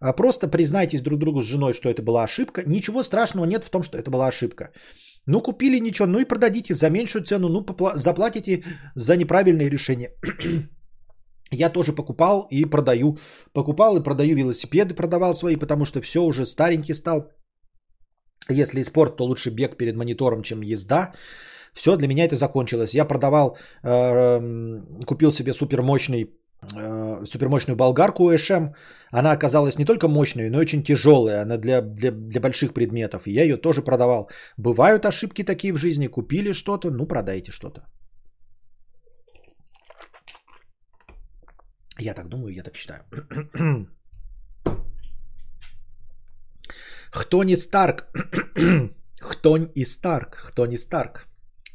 [SPEAKER 1] А просто признайтесь друг другу с женой, что это была ошибка. Ничего страшного нет в том, что это была ошибка. Ну, купили ничего, ну и продадите за меньшую цену, ну, попла- заплатите за неправильное решение. Я тоже покупал и продаю. Покупал и продаю велосипеды, продавал свои, потому что все уже старенький стал. Если спорт, то лучше бег перед монитором, чем езда. Все, для меня это закончилось. Я продавал, э, купил себе супермощный э, супермощную болгарку УШМ. Она оказалась не только мощной, но и очень тяжелая. Она для, для, для больших предметов. И я ее тоже продавал. Бывают ошибки такие в жизни. Купили что-то, ну продайте что-то. Я так думаю, я так считаю. Хтони Старк. Хтонь и Старк. Хтони Старк.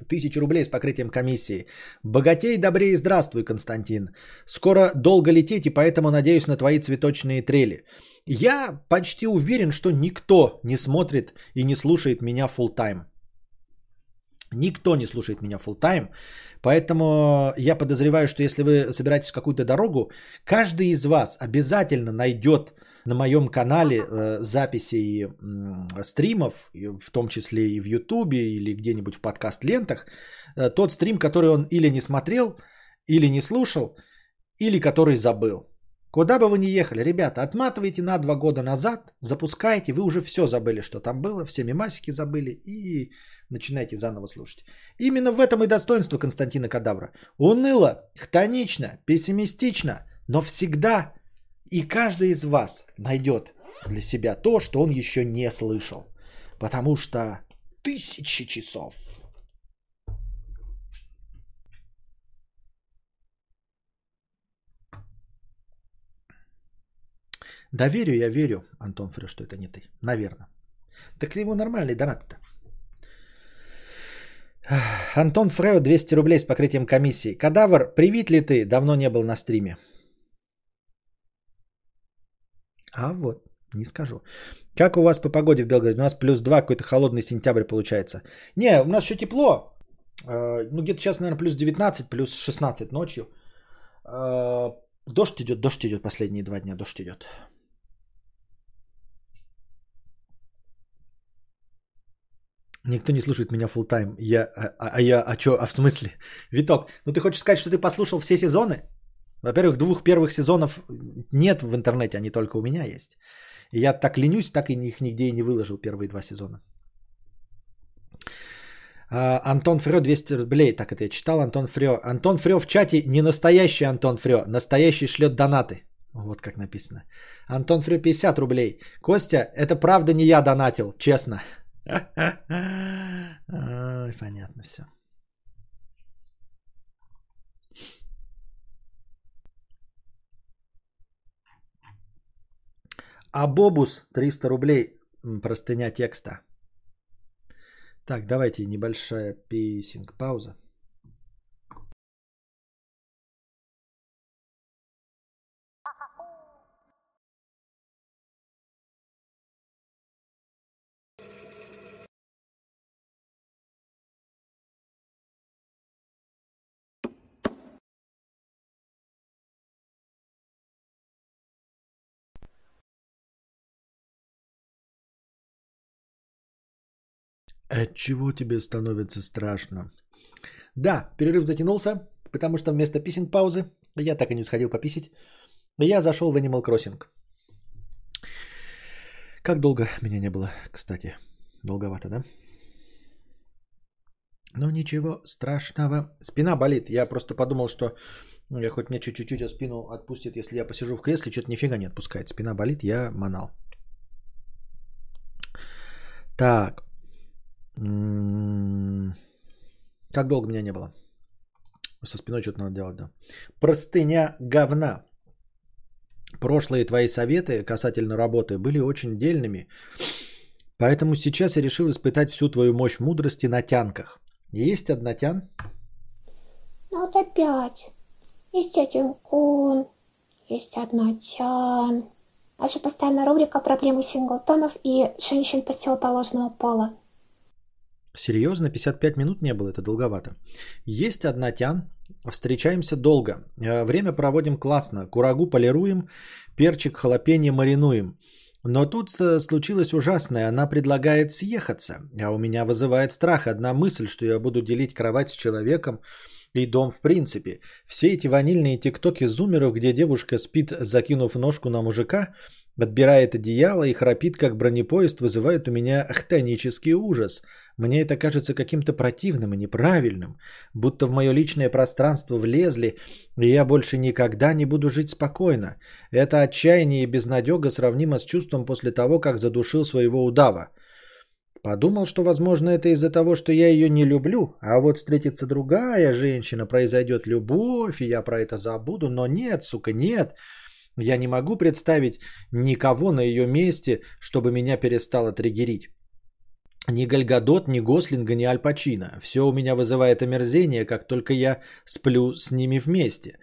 [SPEAKER 1] Тысячи рублей с покрытием комиссии. Богатей, добрее, здравствуй, Константин. Скоро долго лететь, и поэтому надеюсь на твои цветочные трели. Я почти уверен, что никто не смотрит и не слушает меня full time. Никто не слушает меня full time. Поэтому я подозреваю, что если вы собираетесь в какую-то дорогу, каждый из вас обязательно найдет на моем канале э, записей э, стримов, в том числе и в Ютубе или где-нибудь в подкаст-лентах, э, тот стрим, который он или не смотрел, или не слушал, или который забыл. Куда бы вы ни ехали, ребята, отматывайте на два года назад, запускайте, вы уже все забыли, что там было, все мемасики забыли и начинайте заново слушать. Именно в этом и достоинство Константина Кадавра. Уныло, хтонично, пессимистично, но всегда и каждый из вас найдет для себя то, что он еще не слышал. Потому что тысячи часов. Да верю, я верю, Антон Фрё, что это не ты. Наверное. Так ему нормальный донат-то. Антон Фрео 200 рублей с покрытием комиссии. Кадавр, привит ли ты? Давно не был на стриме. А вот, не скажу. Как у вас по погоде в Белгороде? У нас плюс 2, какой-то холодный сентябрь получается. Не, у нас еще тепло. Э, ну, где-то сейчас, наверное, плюс 19, плюс 16 ночью. Э, дождь идет, дождь идет последние два дня, дождь идет. Никто не слушает меня full time. Я, а, а, а я, а что, а в смысле? Виток, ну ты хочешь сказать, что ты послушал все сезоны? Во-первых, двух первых сезонов нет в интернете, они только у меня есть. И я так ленюсь, так и их нигде и не выложил первые два сезона. А, Антон Фрё 200 рублей. Так это я читал. Антон Фрё. Антон Фрё в чате не настоящий Антон Фрё. Настоящий шлет донаты. Вот как написано. Антон Фрё 50 рублей. Костя, это правда не я донатил, честно. Ой, понятно все. А Бобус 300 рублей. Простыня текста. Так, давайте небольшая писинг пауза. От чего тебе становится страшно? Да, перерыв затянулся, потому что вместо писинг паузы я так и не сходил пописить. Я зашел в Animal Crossing. Как долго меня не было, кстати. Долговато, да? Ну ничего страшного. Спина болит. Я просто подумал, что ну, я хоть мне чуть-чуть спину отпустит, если я посижу в кресле, что-то нифига не отпускает. Спина болит, я манал. Так. Как долго меня не было? Со спиной что-то надо делать, да. Простыня говна. Прошлые твои советы касательно работы были очень дельными. Поэтому сейчас я решил испытать всю твою мощь мудрости на тянках. Есть однотян?
[SPEAKER 4] Ну вот опять. Есть один кун, есть однотян. Наша постоянная рубрика «Проблемы синглтонов и женщин противоположного пола».
[SPEAKER 1] Серьезно, 55 минут не было, это долговато. Есть одна тян, встречаемся долго. Э, время проводим классно. Курагу полируем, перчик халапеньо маринуем. Но тут случилось ужасное. Она предлагает съехаться, а у меня вызывает страх одна мысль, что я буду делить кровать с человеком и дом в принципе. Все эти ванильные тиктоки зумеров, где девушка спит, закинув ножку на мужика, отбирает одеяло и храпит, как бронепоезд, вызывает у меня хтонический ужас – мне это кажется каким-то противным и неправильным, будто в мое личное пространство влезли, и я больше никогда не буду жить спокойно. Это отчаяние и безнадега сравнимо с чувством после того, как задушил своего удава. Подумал, что, возможно, это из-за того, что я ее не люблю, а вот встретится другая женщина, произойдет любовь, и я про это забуду, но нет, сука, нет. Я не могу представить никого на ее месте, чтобы меня перестало триггерить. Ни Гальгадот, ни Гослинга, ни Аль Пачино. Все у меня вызывает омерзение, как только я сплю с ними вместе.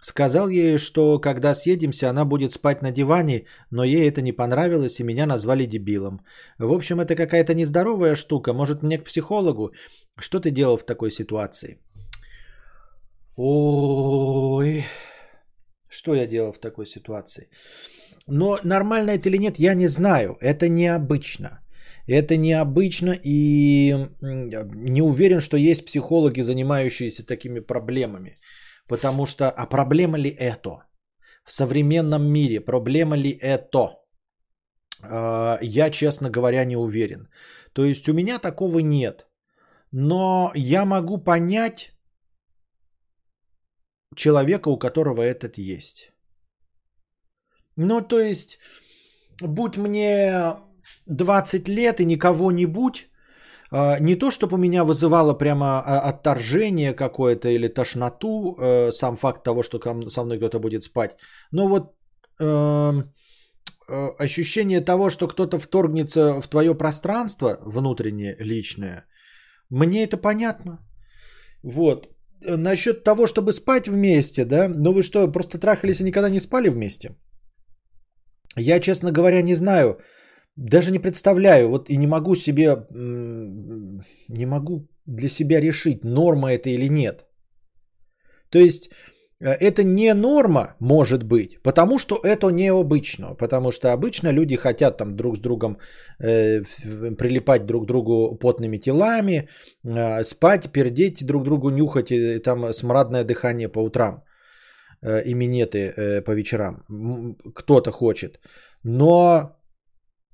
[SPEAKER 1] Сказал ей, что когда съедемся, она будет спать на диване, но ей это не понравилось и меня назвали дебилом. В общем, это какая-то нездоровая штука. Может, мне к психологу? Что ты делал в такой ситуации? Ой, что я делал в такой ситуации? Но нормально это или нет, я не знаю. Это необычно. Это необычно и не уверен, что есть психологи, занимающиеся такими проблемами. Потому что, а проблема ли это? В современном мире проблема ли это? А, я, честно говоря, не уверен. То есть у меня такого нет. Но я могу понять человека, у которого этот есть. Ну, то есть, будь мне 20 лет и никого-нибудь, а, не то, чтобы у меня вызывало прямо а, отторжение какое-то или тошноту, э, сам факт того, что со мной кто-то будет спать, но вот эм, э, ощущение того, что кто-то вторгнется в твое пространство внутреннее, личное, мне это понятно. Вот. Насчет того, чтобы спать вместе, да, ну вы что, просто трахались и никогда не спали вместе? Я, честно говоря, не знаю, даже не представляю, вот и не могу себе, не могу для себя решить, норма это или нет. То есть э, это не норма, может быть, потому что это необычно. Потому что обычно люди хотят там друг с другом э, прилипать друг к другу потными телами, э, спать, пердеть друг другу, нюхать и, там смрадное дыхание по утрам э, минеты э, по вечерам. Кто-то хочет. Но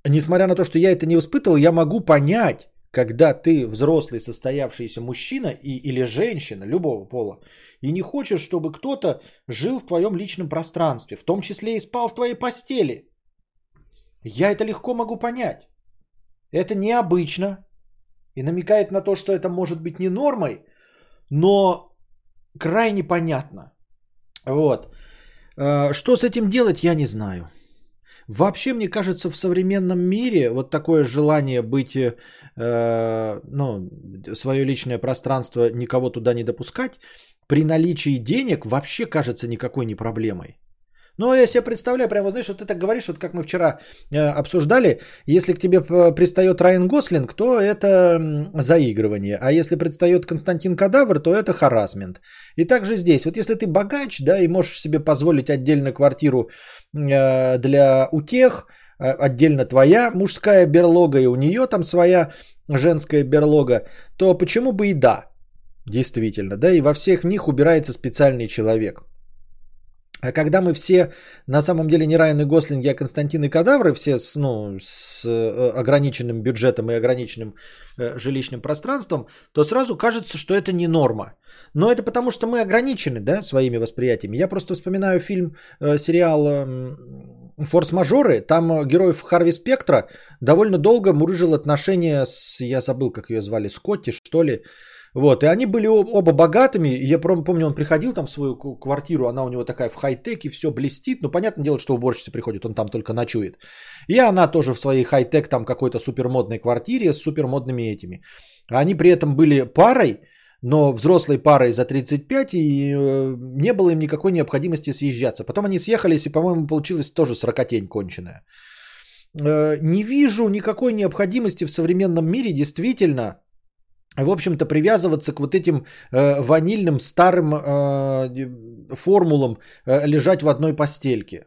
[SPEAKER 1] несмотря на то, что я это не испытывал, я могу понять, когда ты взрослый состоявшийся мужчина и, или женщина любого пола, и не хочешь, чтобы кто-то жил в твоем личном пространстве, в том числе и спал в твоей постели. Я это легко могу понять. Это необычно и намекает на то, что это может быть не нормой, но крайне понятно. Вот. Э, что с этим делать, я не знаю. Вообще, мне кажется, в современном мире вот такое желание быть, э, ну, свое личное пространство, никого туда не допускать, при наличии денег вообще кажется никакой не проблемой. Ну, я себе представляю, прямо, знаешь, вот ты так говоришь, вот как мы вчера э, обсуждали, если к тебе пристает Райан Гослинг, то это заигрывание, а если предстает Константин Кадавр, то это харасмент. И также здесь, вот если ты богач, да, и можешь себе позволить отдельно квартиру э, для утех, э, отдельно твоя мужская берлога, и у нее там своя женская берлога, то почему бы и да, действительно, да, и во всех них убирается специальный человек – а когда мы все на самом деле не Райан и Гослинги, а Константин и Кадавры, все с, ну, с э, ограниченным бюджетом и ограниченным э, жилищным пространством, то сразу кажется, что это не норма. Но это потому, что мы ограничены да, своими восприятиями. Я просто вспоминаю фильм, э, сериал э, «Форс-мажоры». Там герой Харви Спектра довольно долго мурыжил отношения с, я забыл, как ее звали, Скотти, что ли, вот, и они были оба богатыми. Я помню, он приходил там в свою квартиру, она у него такая в хай-теке, все блестит. Ну, понятное дело, что уборщица приходит, он там только ночует. И она тоже в своей хай-тек, там какой-то супермодной квартире с супермодными этими. Они при этом были парой, но взрослой парой за 35, и э, не было им никакой необходимости съезжаться. Потом они съехались, и, по-моему, получилось тоже сорокотень конченая. Э, не вижу никакой необходимости в современном мире действительно в общем-то, привязываться к вот этим э, ванильным старым э, формулам э, лежать в одной постельке.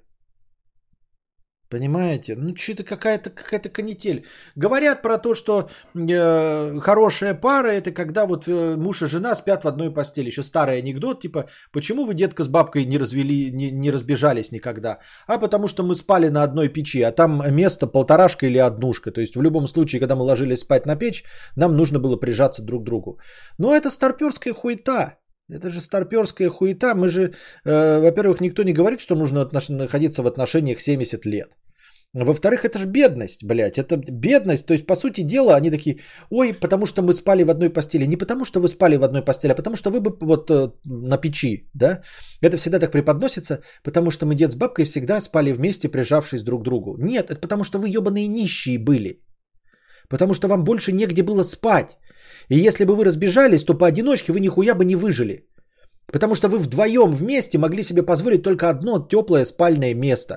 [SPEAKER 1] Понимаете? Ну, что-то какая-то какая канитель. Говорят про то, что э, хорошая пара это когда вот э, муж и жена спят в одной постели. Еще старый анекдот, типа, почему вы, детка, с бабкой не развели, не, не разбежались никогда? А потому что мы спали на одной печи, а там место полторашка или однушка. То есть в любом случае, когда мы ложились спать на печь, нам нужно было прижаться друг к другу. Но это старперская хуета. Это же старперская хуета. Мы же, э, во-первых, никто не говорит, что нужно отнош- находиться в отношениях 70 лет. Во-вторых, это же бедность, блядь. Это бедность. То есть, по сути дела, они такие, ой, потому что мы спали в одной постели. Не потому что вы спали в одной постели, а потому что вы бы вот э, на печи, да? Это всегда так преподносится, потому что мы дед с бабкой всегда спали вместе, прижавшись друг к другу. Нет, это потому что вы ебаные нищие были. Потому что вам больше негде было спать. И если бы вы разбежались, то поодиночке вы нихуя бы не выжили. Потому что вы вдвоем вместе могли себе позволить только одно теплое спальное место.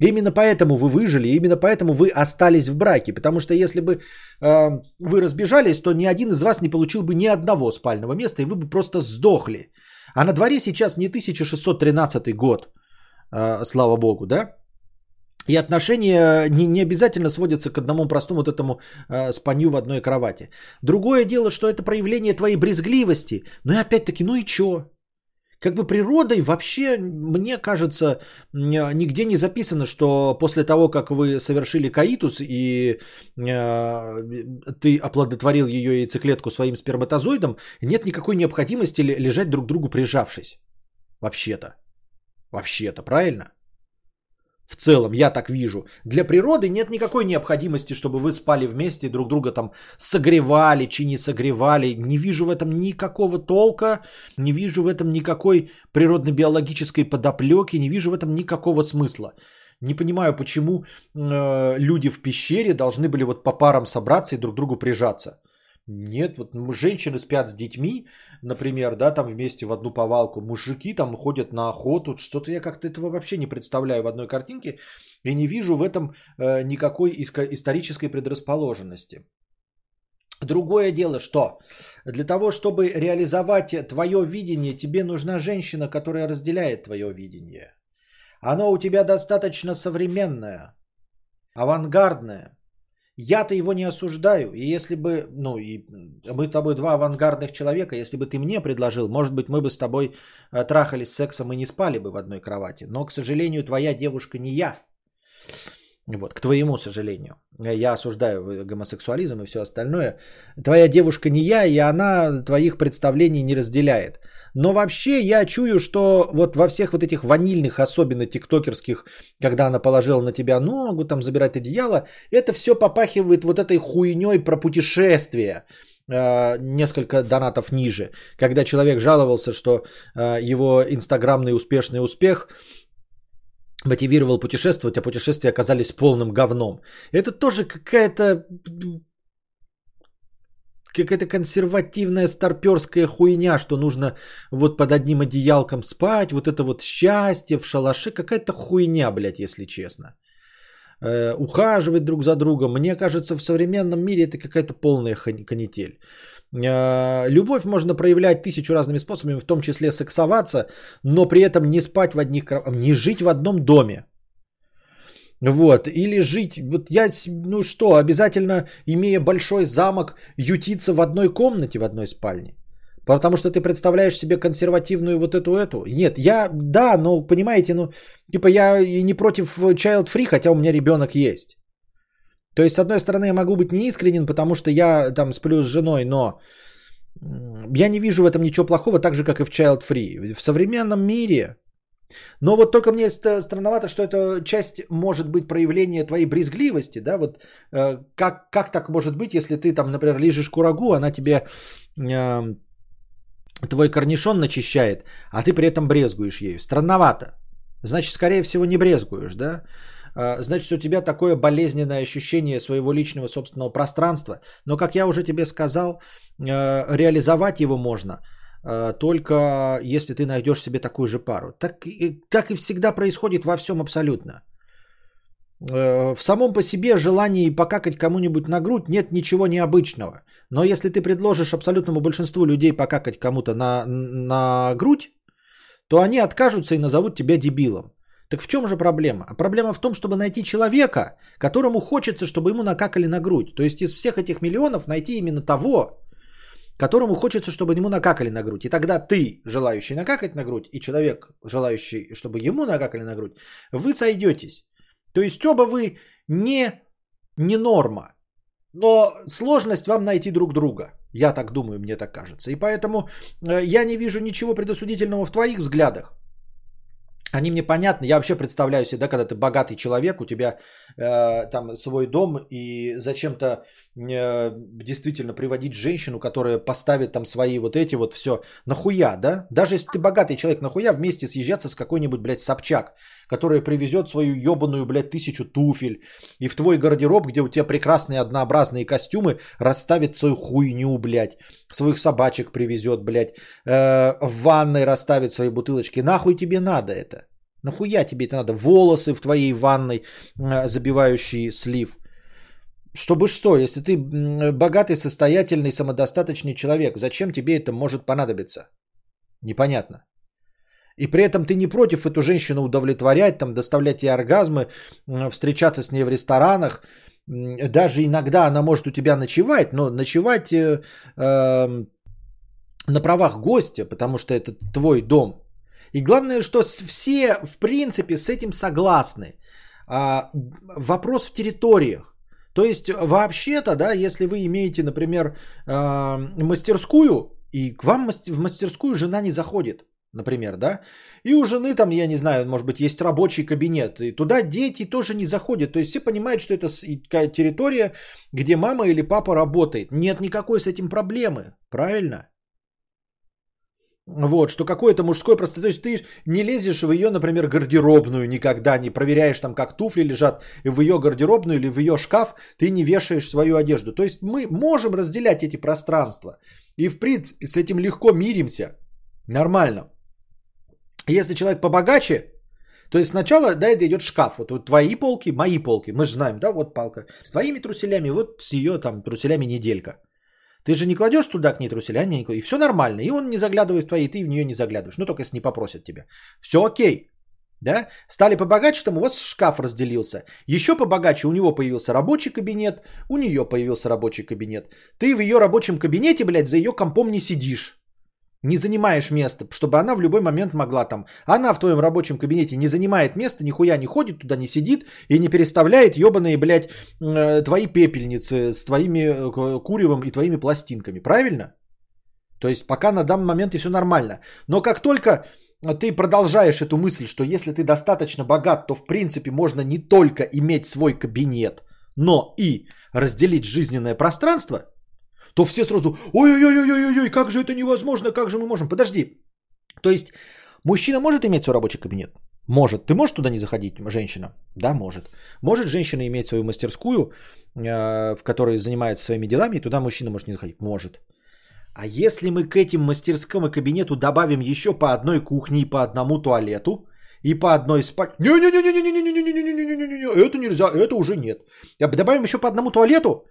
[SPEAKER 1] Именно поэтому вы выжили, именно поэтому вы остались в браке. Потому что если бы э, вы разбежались, то ни один из вас не получил бы ни одного спального места, и вы бы просто сдохли. А на дворе сейчас не 1613 год, э, слава богу, да? И отношения не, не обязательно сводятся к одному простому вот этому э, спанью в одной кровати. Другое дело, что это проявление твоей брезгливости. Ну и опять-таки, ну и чё? Как бы природой вообще, мне кажется, нигде не записано, что после того, как вы совершили каитус и э, ты оплодотворил ее яйцеклетку своим сперматозоидом, нет никакой необходимости лежать друг к другу прижавшись. Вообще-то. Вообще-то, правильно? В целом, я так вижу. Для природы нет никакой необходимости, чтобы вы спали вместе, друг друга там согревали, чи не согревали. Не вижу в этом никакого толка, не вижу в этом никакой природно-биологической подоплеки, не вижу в этом никакого смысла. Не понимаю, почему э, люди в пещере должны были вот по парам собраться и друг другу прижаться. Нет, вот женщины спят с детьми, например, да, там вместе в одну повалку. Мужики там ходят на охоту. Что-то я как-то этого вообще не представляю в одной картинке. И не вижу в этом э, никакой исторической предрасположенности. Другое дело, что для того, чтобы реализовать твое видение, тебе нужна женщина, которая разделяет твое видение. Оно у тебя достаточно современное, авангардное, я-то его не осуждаю. И если бы, ну, и мы с тобой два авангардных человека, если бы ты мне предложил, может быть, мы бы с тобой э, трахались сексом и не спали бы в одной кровати. Но, к сожалению, твоя девушка не я. Вот, к твоему сожалению. Я осуждаю гомосексуализм и все остальное. Твоя девушка не я, и она твоих представлений не разделяет. Но вообще я чую, что вот во всех вот этих ванильных, особенно тиктокерских, когда она положила на тебя ногу, там забирать одеяло, это все попахивает вот этой хуйней про путешествия э, несколько донатов ниже, когда человек жаловался, что э, его инстаграмный успешный успех мотивировал путешествовать, а путешествия оказались полным говном. Это тоже какая-то какая-то консервативная старперская хуйня, что нужно вот под одним одеялком спать, вот это вот счастье в шалаше, какая-то хуйня, блядь, если честно. Э, ухаживать друг за другом, мне кажется, в современном мире это какая-то полная канитель. Э, любовь можно проявлять тысячу разными способами, в том числе сексоваться, но при этом не спать в одних, не жить в одном доме. Вот, или жить, вот я, ну что, обязательно, имея большой замок, ютиться в одной комнате, в одной спальне. Потому что ты представляешь себе консервативную вот эту эту. Нет, я, да, но понимаете, ну, типа я и не против child free, хотя у меня ребенок есть. То есть, с одной стороны, я могу быть неискренен, потому что я там сплю с женой, но я не вижу в этом ничего плохого, так же, как и в child free. В современном мире но вот только мне странновато, что это часть может быть проявление твоей брезгливости, да, вот э, как, как так может быть, если ты там, например, лежишь курагу, она тебе э, твой корнишон начищает, а ты при этом брезгуешь ею. Странновато. Значит, скорее всего, не брезгуешь, да? Э, значит, у тебя такое болезненное ощущение своего личного собственного пространства. Но, как я уже тебе сказал, э, реализовать его можно – только если ты найдешь себе такую же пару. Так, так и всегда происходит во всем абсолютно. Э, в самом по себе желании покакать кому-нибудь на грудь нет ничего необычного. Но если ты предложишь абсолютному большинству людей покакать кому-то на, на грудь, то они откажутся и назовут тебя дебилом. Так в чем же проблема? А проблема в том, чтобы найти человека, которому хочется, чтобы ему накакали на грудь. То есть из всех этих миллионов найти именно того, которому хочется, чтобы ему накакали на грудь. И тогда ты, желающий накакать на грудь, и человек, желающий, чтобы ему накакали на грудь, вы сойдетесь. То есть оба вы не, не норма. Но сложность вам найти друг друга. Я так думаю, мне так кажется. И поэтому э, я не вижу ничего предосудительного в твоих взглядах они мне понятны. Я вообще представляю себе, да, когда ты богатый человек, у тебя э, там свой дом, и зачем-то э, действительно приводить женщину, которая поставит там свои вот эти вот все. Нахуя, да? Даже если ты богатый человек, нахуя вместе съезжаться с какой-нибудь, блядь, Собчак, которая привезет свою ебаную, блядь, тысячу туфель, и в твой гардероб, где у тебя прекрасные однообразные костюмы, расставит свою хуйню, блядь, своих собачек привезет, блядь, э, в ванной расставит свои бутылочки. Нахуй тебе надо это? Нахуя тебе это надо? Волосы в твоей ванной, забивающие слив. Чтобы что, если ты богатый, состоятельный, самодостаточный человек, зачем тебе это может понадобиться? Непонятно. И при этом ты не против эту женщину удовлетворять, там, доставлять ей оргазмы, встречаться с ней в ресторанах. Даже иногда она может у тебя ночевать, но ночевать э, э, на правах гостя, потому что это твой дом – и главное, что все, в принципе, с этим согласны. А, вопрос в территориях. То есть, вообще-то, да, если вы имеете, например, а, мастерскую, и к вам в мастерскую жена не заходит, например, да, и у жены там, я не знаю, может быть, есть рабочий кабинет, и туда дети тоже не заходят. То есть все понимают, что это территория, где мама или папа работает. Нет никакой с этим проблемы, правильно? Вот, что какое-то мужское просто... То есть ты не лезешь в ее, например, гардеробную никогда, не проверяешь там, как туфли лежат в ее гардеробную или в ее шкаф, ты не вешаешь свою одежду. То есть мы можем разделять эти пространства. И в принципе с этим легко миримся. Нормально. Если человек побогаче, то есть сначала, да, это идет шкаф. Вот, вот твои полки, мои полки. Мы же знаем, да, вот палка. С твоими труселями, вот с ее там труселями неделька. Ты же не кладешь туда к ней труселя, не, и все нормально. И он не заглядывает в твои, ты в нее не заглядываешь. Ну, только если не попросят тебя. Все окей. Да? Стали побогаче, там у вас шкаф разделился. Еще побогаче у него появился рабочий кабинет, у нее появился рабочий кабинет. Ты в ее рабочем кабинете, блядь, за ее компом не сидишь. Не занимаешь место, чтобы она в любой момент могла там. Она в твоем рабочем кабинете не занимает место, нихуя не ходит, туда не сидит и не переставляет ебаные, блядь, э, твои пепельницы с твоими э, куревом и твоими пластинками. Правильно? То есть пока на данный момент и все нормально. Но как только ты продолжаешь эту мысль, что если ты достаточно богат, то в принципе можно не только иметь свой кабинет, но и разделить жизненное пространство, то все сразу, ой-ой-ой-ой-ой, как же это невозможно, как же мы можем? Подожди. То есть мужчина может иметь свой рабочий кабинет? Может. Ты можешь туда не заходить, женщина? Да, может. Может женщина иметь свою мастерскую, э, в которой занимается своими делами, и туда мужчина может не заходить? Может. А если мы к этим мастерскому кабинету добавим еще по одной кухне и по одному туалету, и по одной спать. Не-не-не-не-не-не-не-не-не-не-не-не, это нельзя, это уже нет. Добавим еще по одному туалету,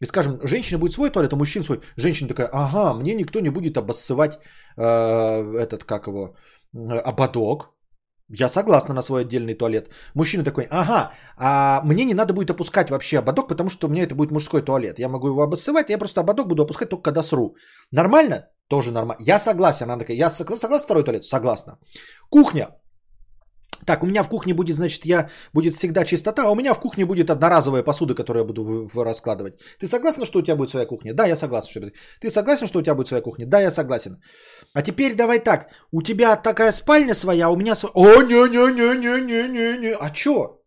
[SPEAKER 1] и скажем, женщина будет свой туалет, а мужчина свой. Женщина такая, ага, мне никто не будет обоссывать э, этот, как его, ободок. Я согласна на свой отдельный туалет. Мужчина такой, ага, а мне не надо будет опускать вообще ободок, потому что у меня это будет мужской туалет. Я могу его обоссывать, я просто ободок буду опускать только когда сру. Нормально? Тоже нормально. Я согласен. Она такая, я согласна второй туалет? Согласна. Кухня. Так, у меня в кухне будет, значит, я будет всегда чистота, а у меня в кухне будет одноразовая посуда, которую я буду в, в, раскладывать. Ты согласна, что у тебя будет своя кухня? Да, я согласен. Что... Ты согласен, что у тебя будет своя кухня? Да, я согласен. А теперь давай так. У тебя такая спальня своя, а у меня своя... О, не-не-не-не-не-не-не. А чё?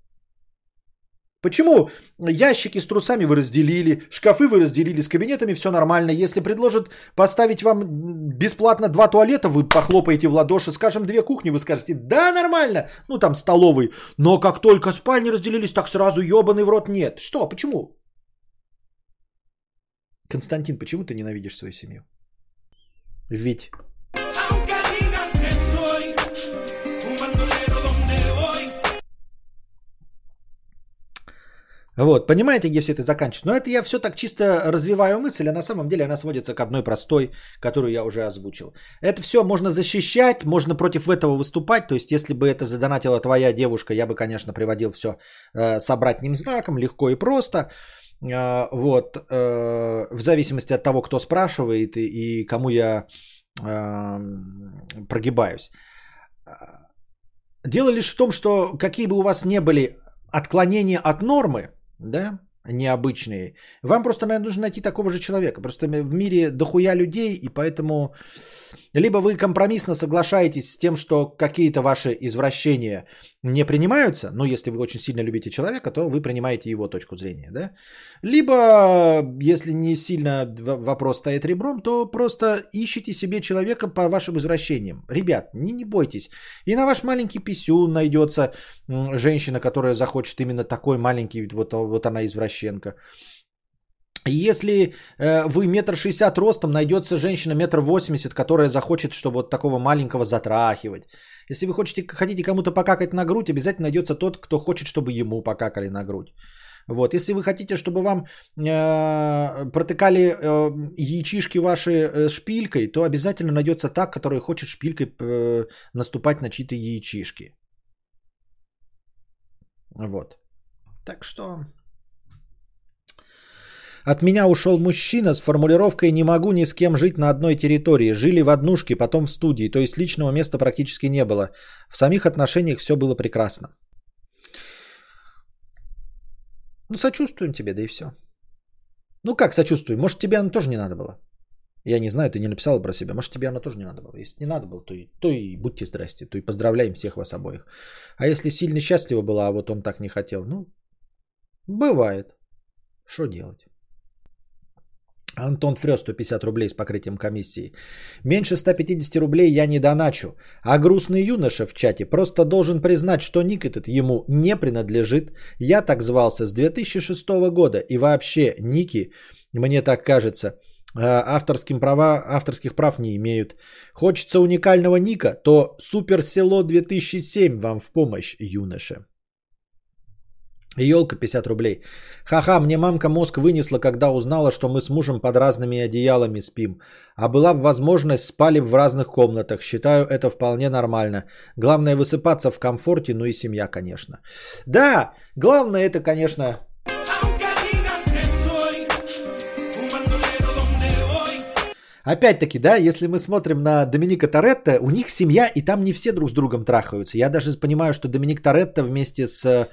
[SPEAKER 1] Почему ящики с трусами вы разделили, шкафы вы разделили, с кабинетами все нормально. Если предложат поставить вам бесплатно два туалета, вы похлопаете в ладоши, скажем, две кухни, вы скажете, да, нормально, ну там столовый. Но как только спальни разделились, так сразу ебаный в рот нет. Что, почему? Константин, почему ты ненавидишь свою семью? Ведь Вот, понимаете, где все это заканчивается? Но это я все так чисто развиваю мысль, а на самом деле она сводится к одной простой, которую я уже озвучил. Это все можно защищать, можно против этого выступать. То есть, если бы это задонатила твоя девушка, я бы, конечно, приводил все э, с обратным знаком, легко и просто. Э, вот, э, в зависимости от того, кто спрашивает и, и кому я э, прогибаюсь. Дело лишь в том, что какие бы у вас не были отклонения от нормы, да, необычные, вам просто, наверное, нужно найти такого же человека. Просто в мире дохуя людей, и поэтому либо вы компромиссно соглашаетесь с тем, что какие-то ваши извращения не принимаются, ну, если вы очень сильно любите человека, то вы принимаете его точку зрения, да? Либо, если не сильно вопрос стоит ребром, то просто ищите себе человека по вашим извращениям. Ребят, не, не бойтесь. И на ваш маленький писюн найдется женщина, которая захочет именно такой маленький, вот, вот она извращенка. Если э, вы метр шестьдесят ростом, найдется женщина метр восемьдесят, которая захочет, чтобы вот такого маленького затрахивать. Если вы хотите, хотите кому-то покакать на грудь, обязательно найдется тот, кто хочет, чтобы ему покакали на грудь. Вот. Если вы хотите, чтобы вам э, протыкали э, яичишки ваши э, шпилькой, то обязательно найдется та, которая хочет шпилькой э, наступать на чьи-то яичишки. Вот. Так что от меня ушел мужчина с формулировкой «не могу ни с кем жить на одной территории». Жили в однушке, потом в студии, то есть личного места практически не было. В самих отношениях все было прекрасно. Ну, сочувствуем тебе, да и все. Ну, как сочувствуем? Может, тебе оно тоже не надо было? Я не знаю, ты не написал про себя. Может, тебе оно тоже не надо было. Если не надо было, то и, то и будьте здрасте, то и поздравляем всех вас обоих. А если сильно счастлива была, а вот он так не хотел, ну, бывает. Что делать? Антон Фрё 150 рублей с покрытием комиссии. Меньше 150 рублей я не доначу. А грустный юноша в чате просто должен признать, что ник этот ему не принадлежит. Я так звался с 2006 года. И вообще ники, мне так кажется, а, авторским права, авторских прав не имеют. Хочется уникального ника, то Суперсело 2007 вам в помощь, юноша. Елка 50 рублей. Ха-ха, мне мамка мозг вынесла, когда узнала, что мы с мужем под разными одеялами спим. А была бы возможность, спали в разных комнатах. Считаю это вполне нормально. Главное высыпаться в комфорте, ну и семья, конечно. Да, главное это, конечно, опять-таки, да, если мы смотрим на Доминика Торетто, у них семья, и там не все друг с другом трахаются. Я даже понимаю, что Доминик Торетто вместе с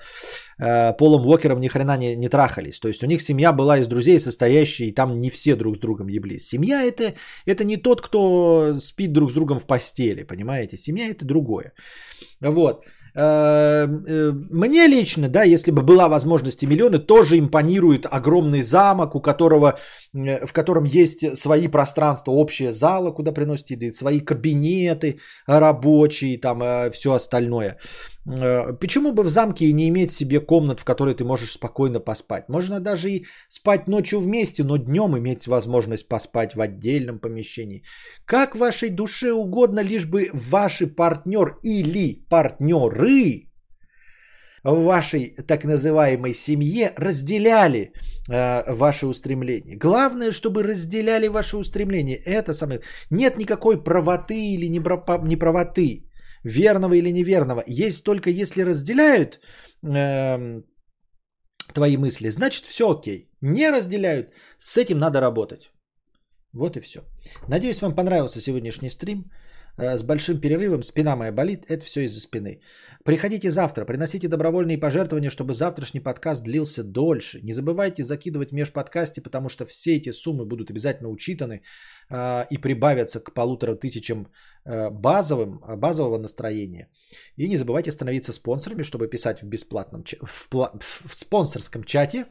[SPEAKER 1] э, Полом Уокером ни хрена не, не трахались. То есть у них семья была из друзей состоящая, и там не все друг с другом еблись. Семья это, это не тот, кто спит друг с другом в постели, понимаете? Семья это другое. Вот. Э, э, мне лично, да, если бы была возможность и миллионы, тоже импонирует огромный замок, у которого, э, в котором есть свои пространства, общая зала, куда приносят еды, свои кабинеты рабочие, там все остальное. Почему бы в замке не иметь себе комнат, в которой ты можешь спокойно поспать? Можно даже и спать ночью вместе, но днем иметь возможность поспать в отдельном помещении. Как вашей душе угодно, лишь бы ваши партнер или партнеры в вашей так называемой семье разделяли э, ваши устремления. Главное, чтобы разделяли ваши устремления. Это самое. Нет никакой правоты или неправоты, верного или неверного. Есть только если разделяют э, твои мысли, значит все окей. Не разделяют, с этим надо работать. Вот и все. Надеюсь, вам понравился сегодняшний стрим. Э, с большим перерывом, спина моя болит, это все из-за спины. Приходите завтра, приносите добровольные пожертвования, чтобы завтрашний подкаст длился дольше. Не забывайте закидывать межподкасте, потому что все эти суммы будут обязательно учитаны э, и прибавятся к полутора тысячам э, базовым, базового настроения. И не забывайте становиться спонсорами, чтобы писать в бесплатном, в, в спонсорском чате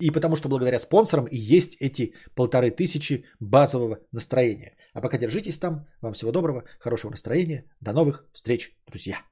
[SPEAKER 1] и потому что благодаря спонсорам и есть эти полторы тысячи базового настроения. А пока держитесь там. Вам всего доброго, хорошего настроения. До новых встреч, друзья.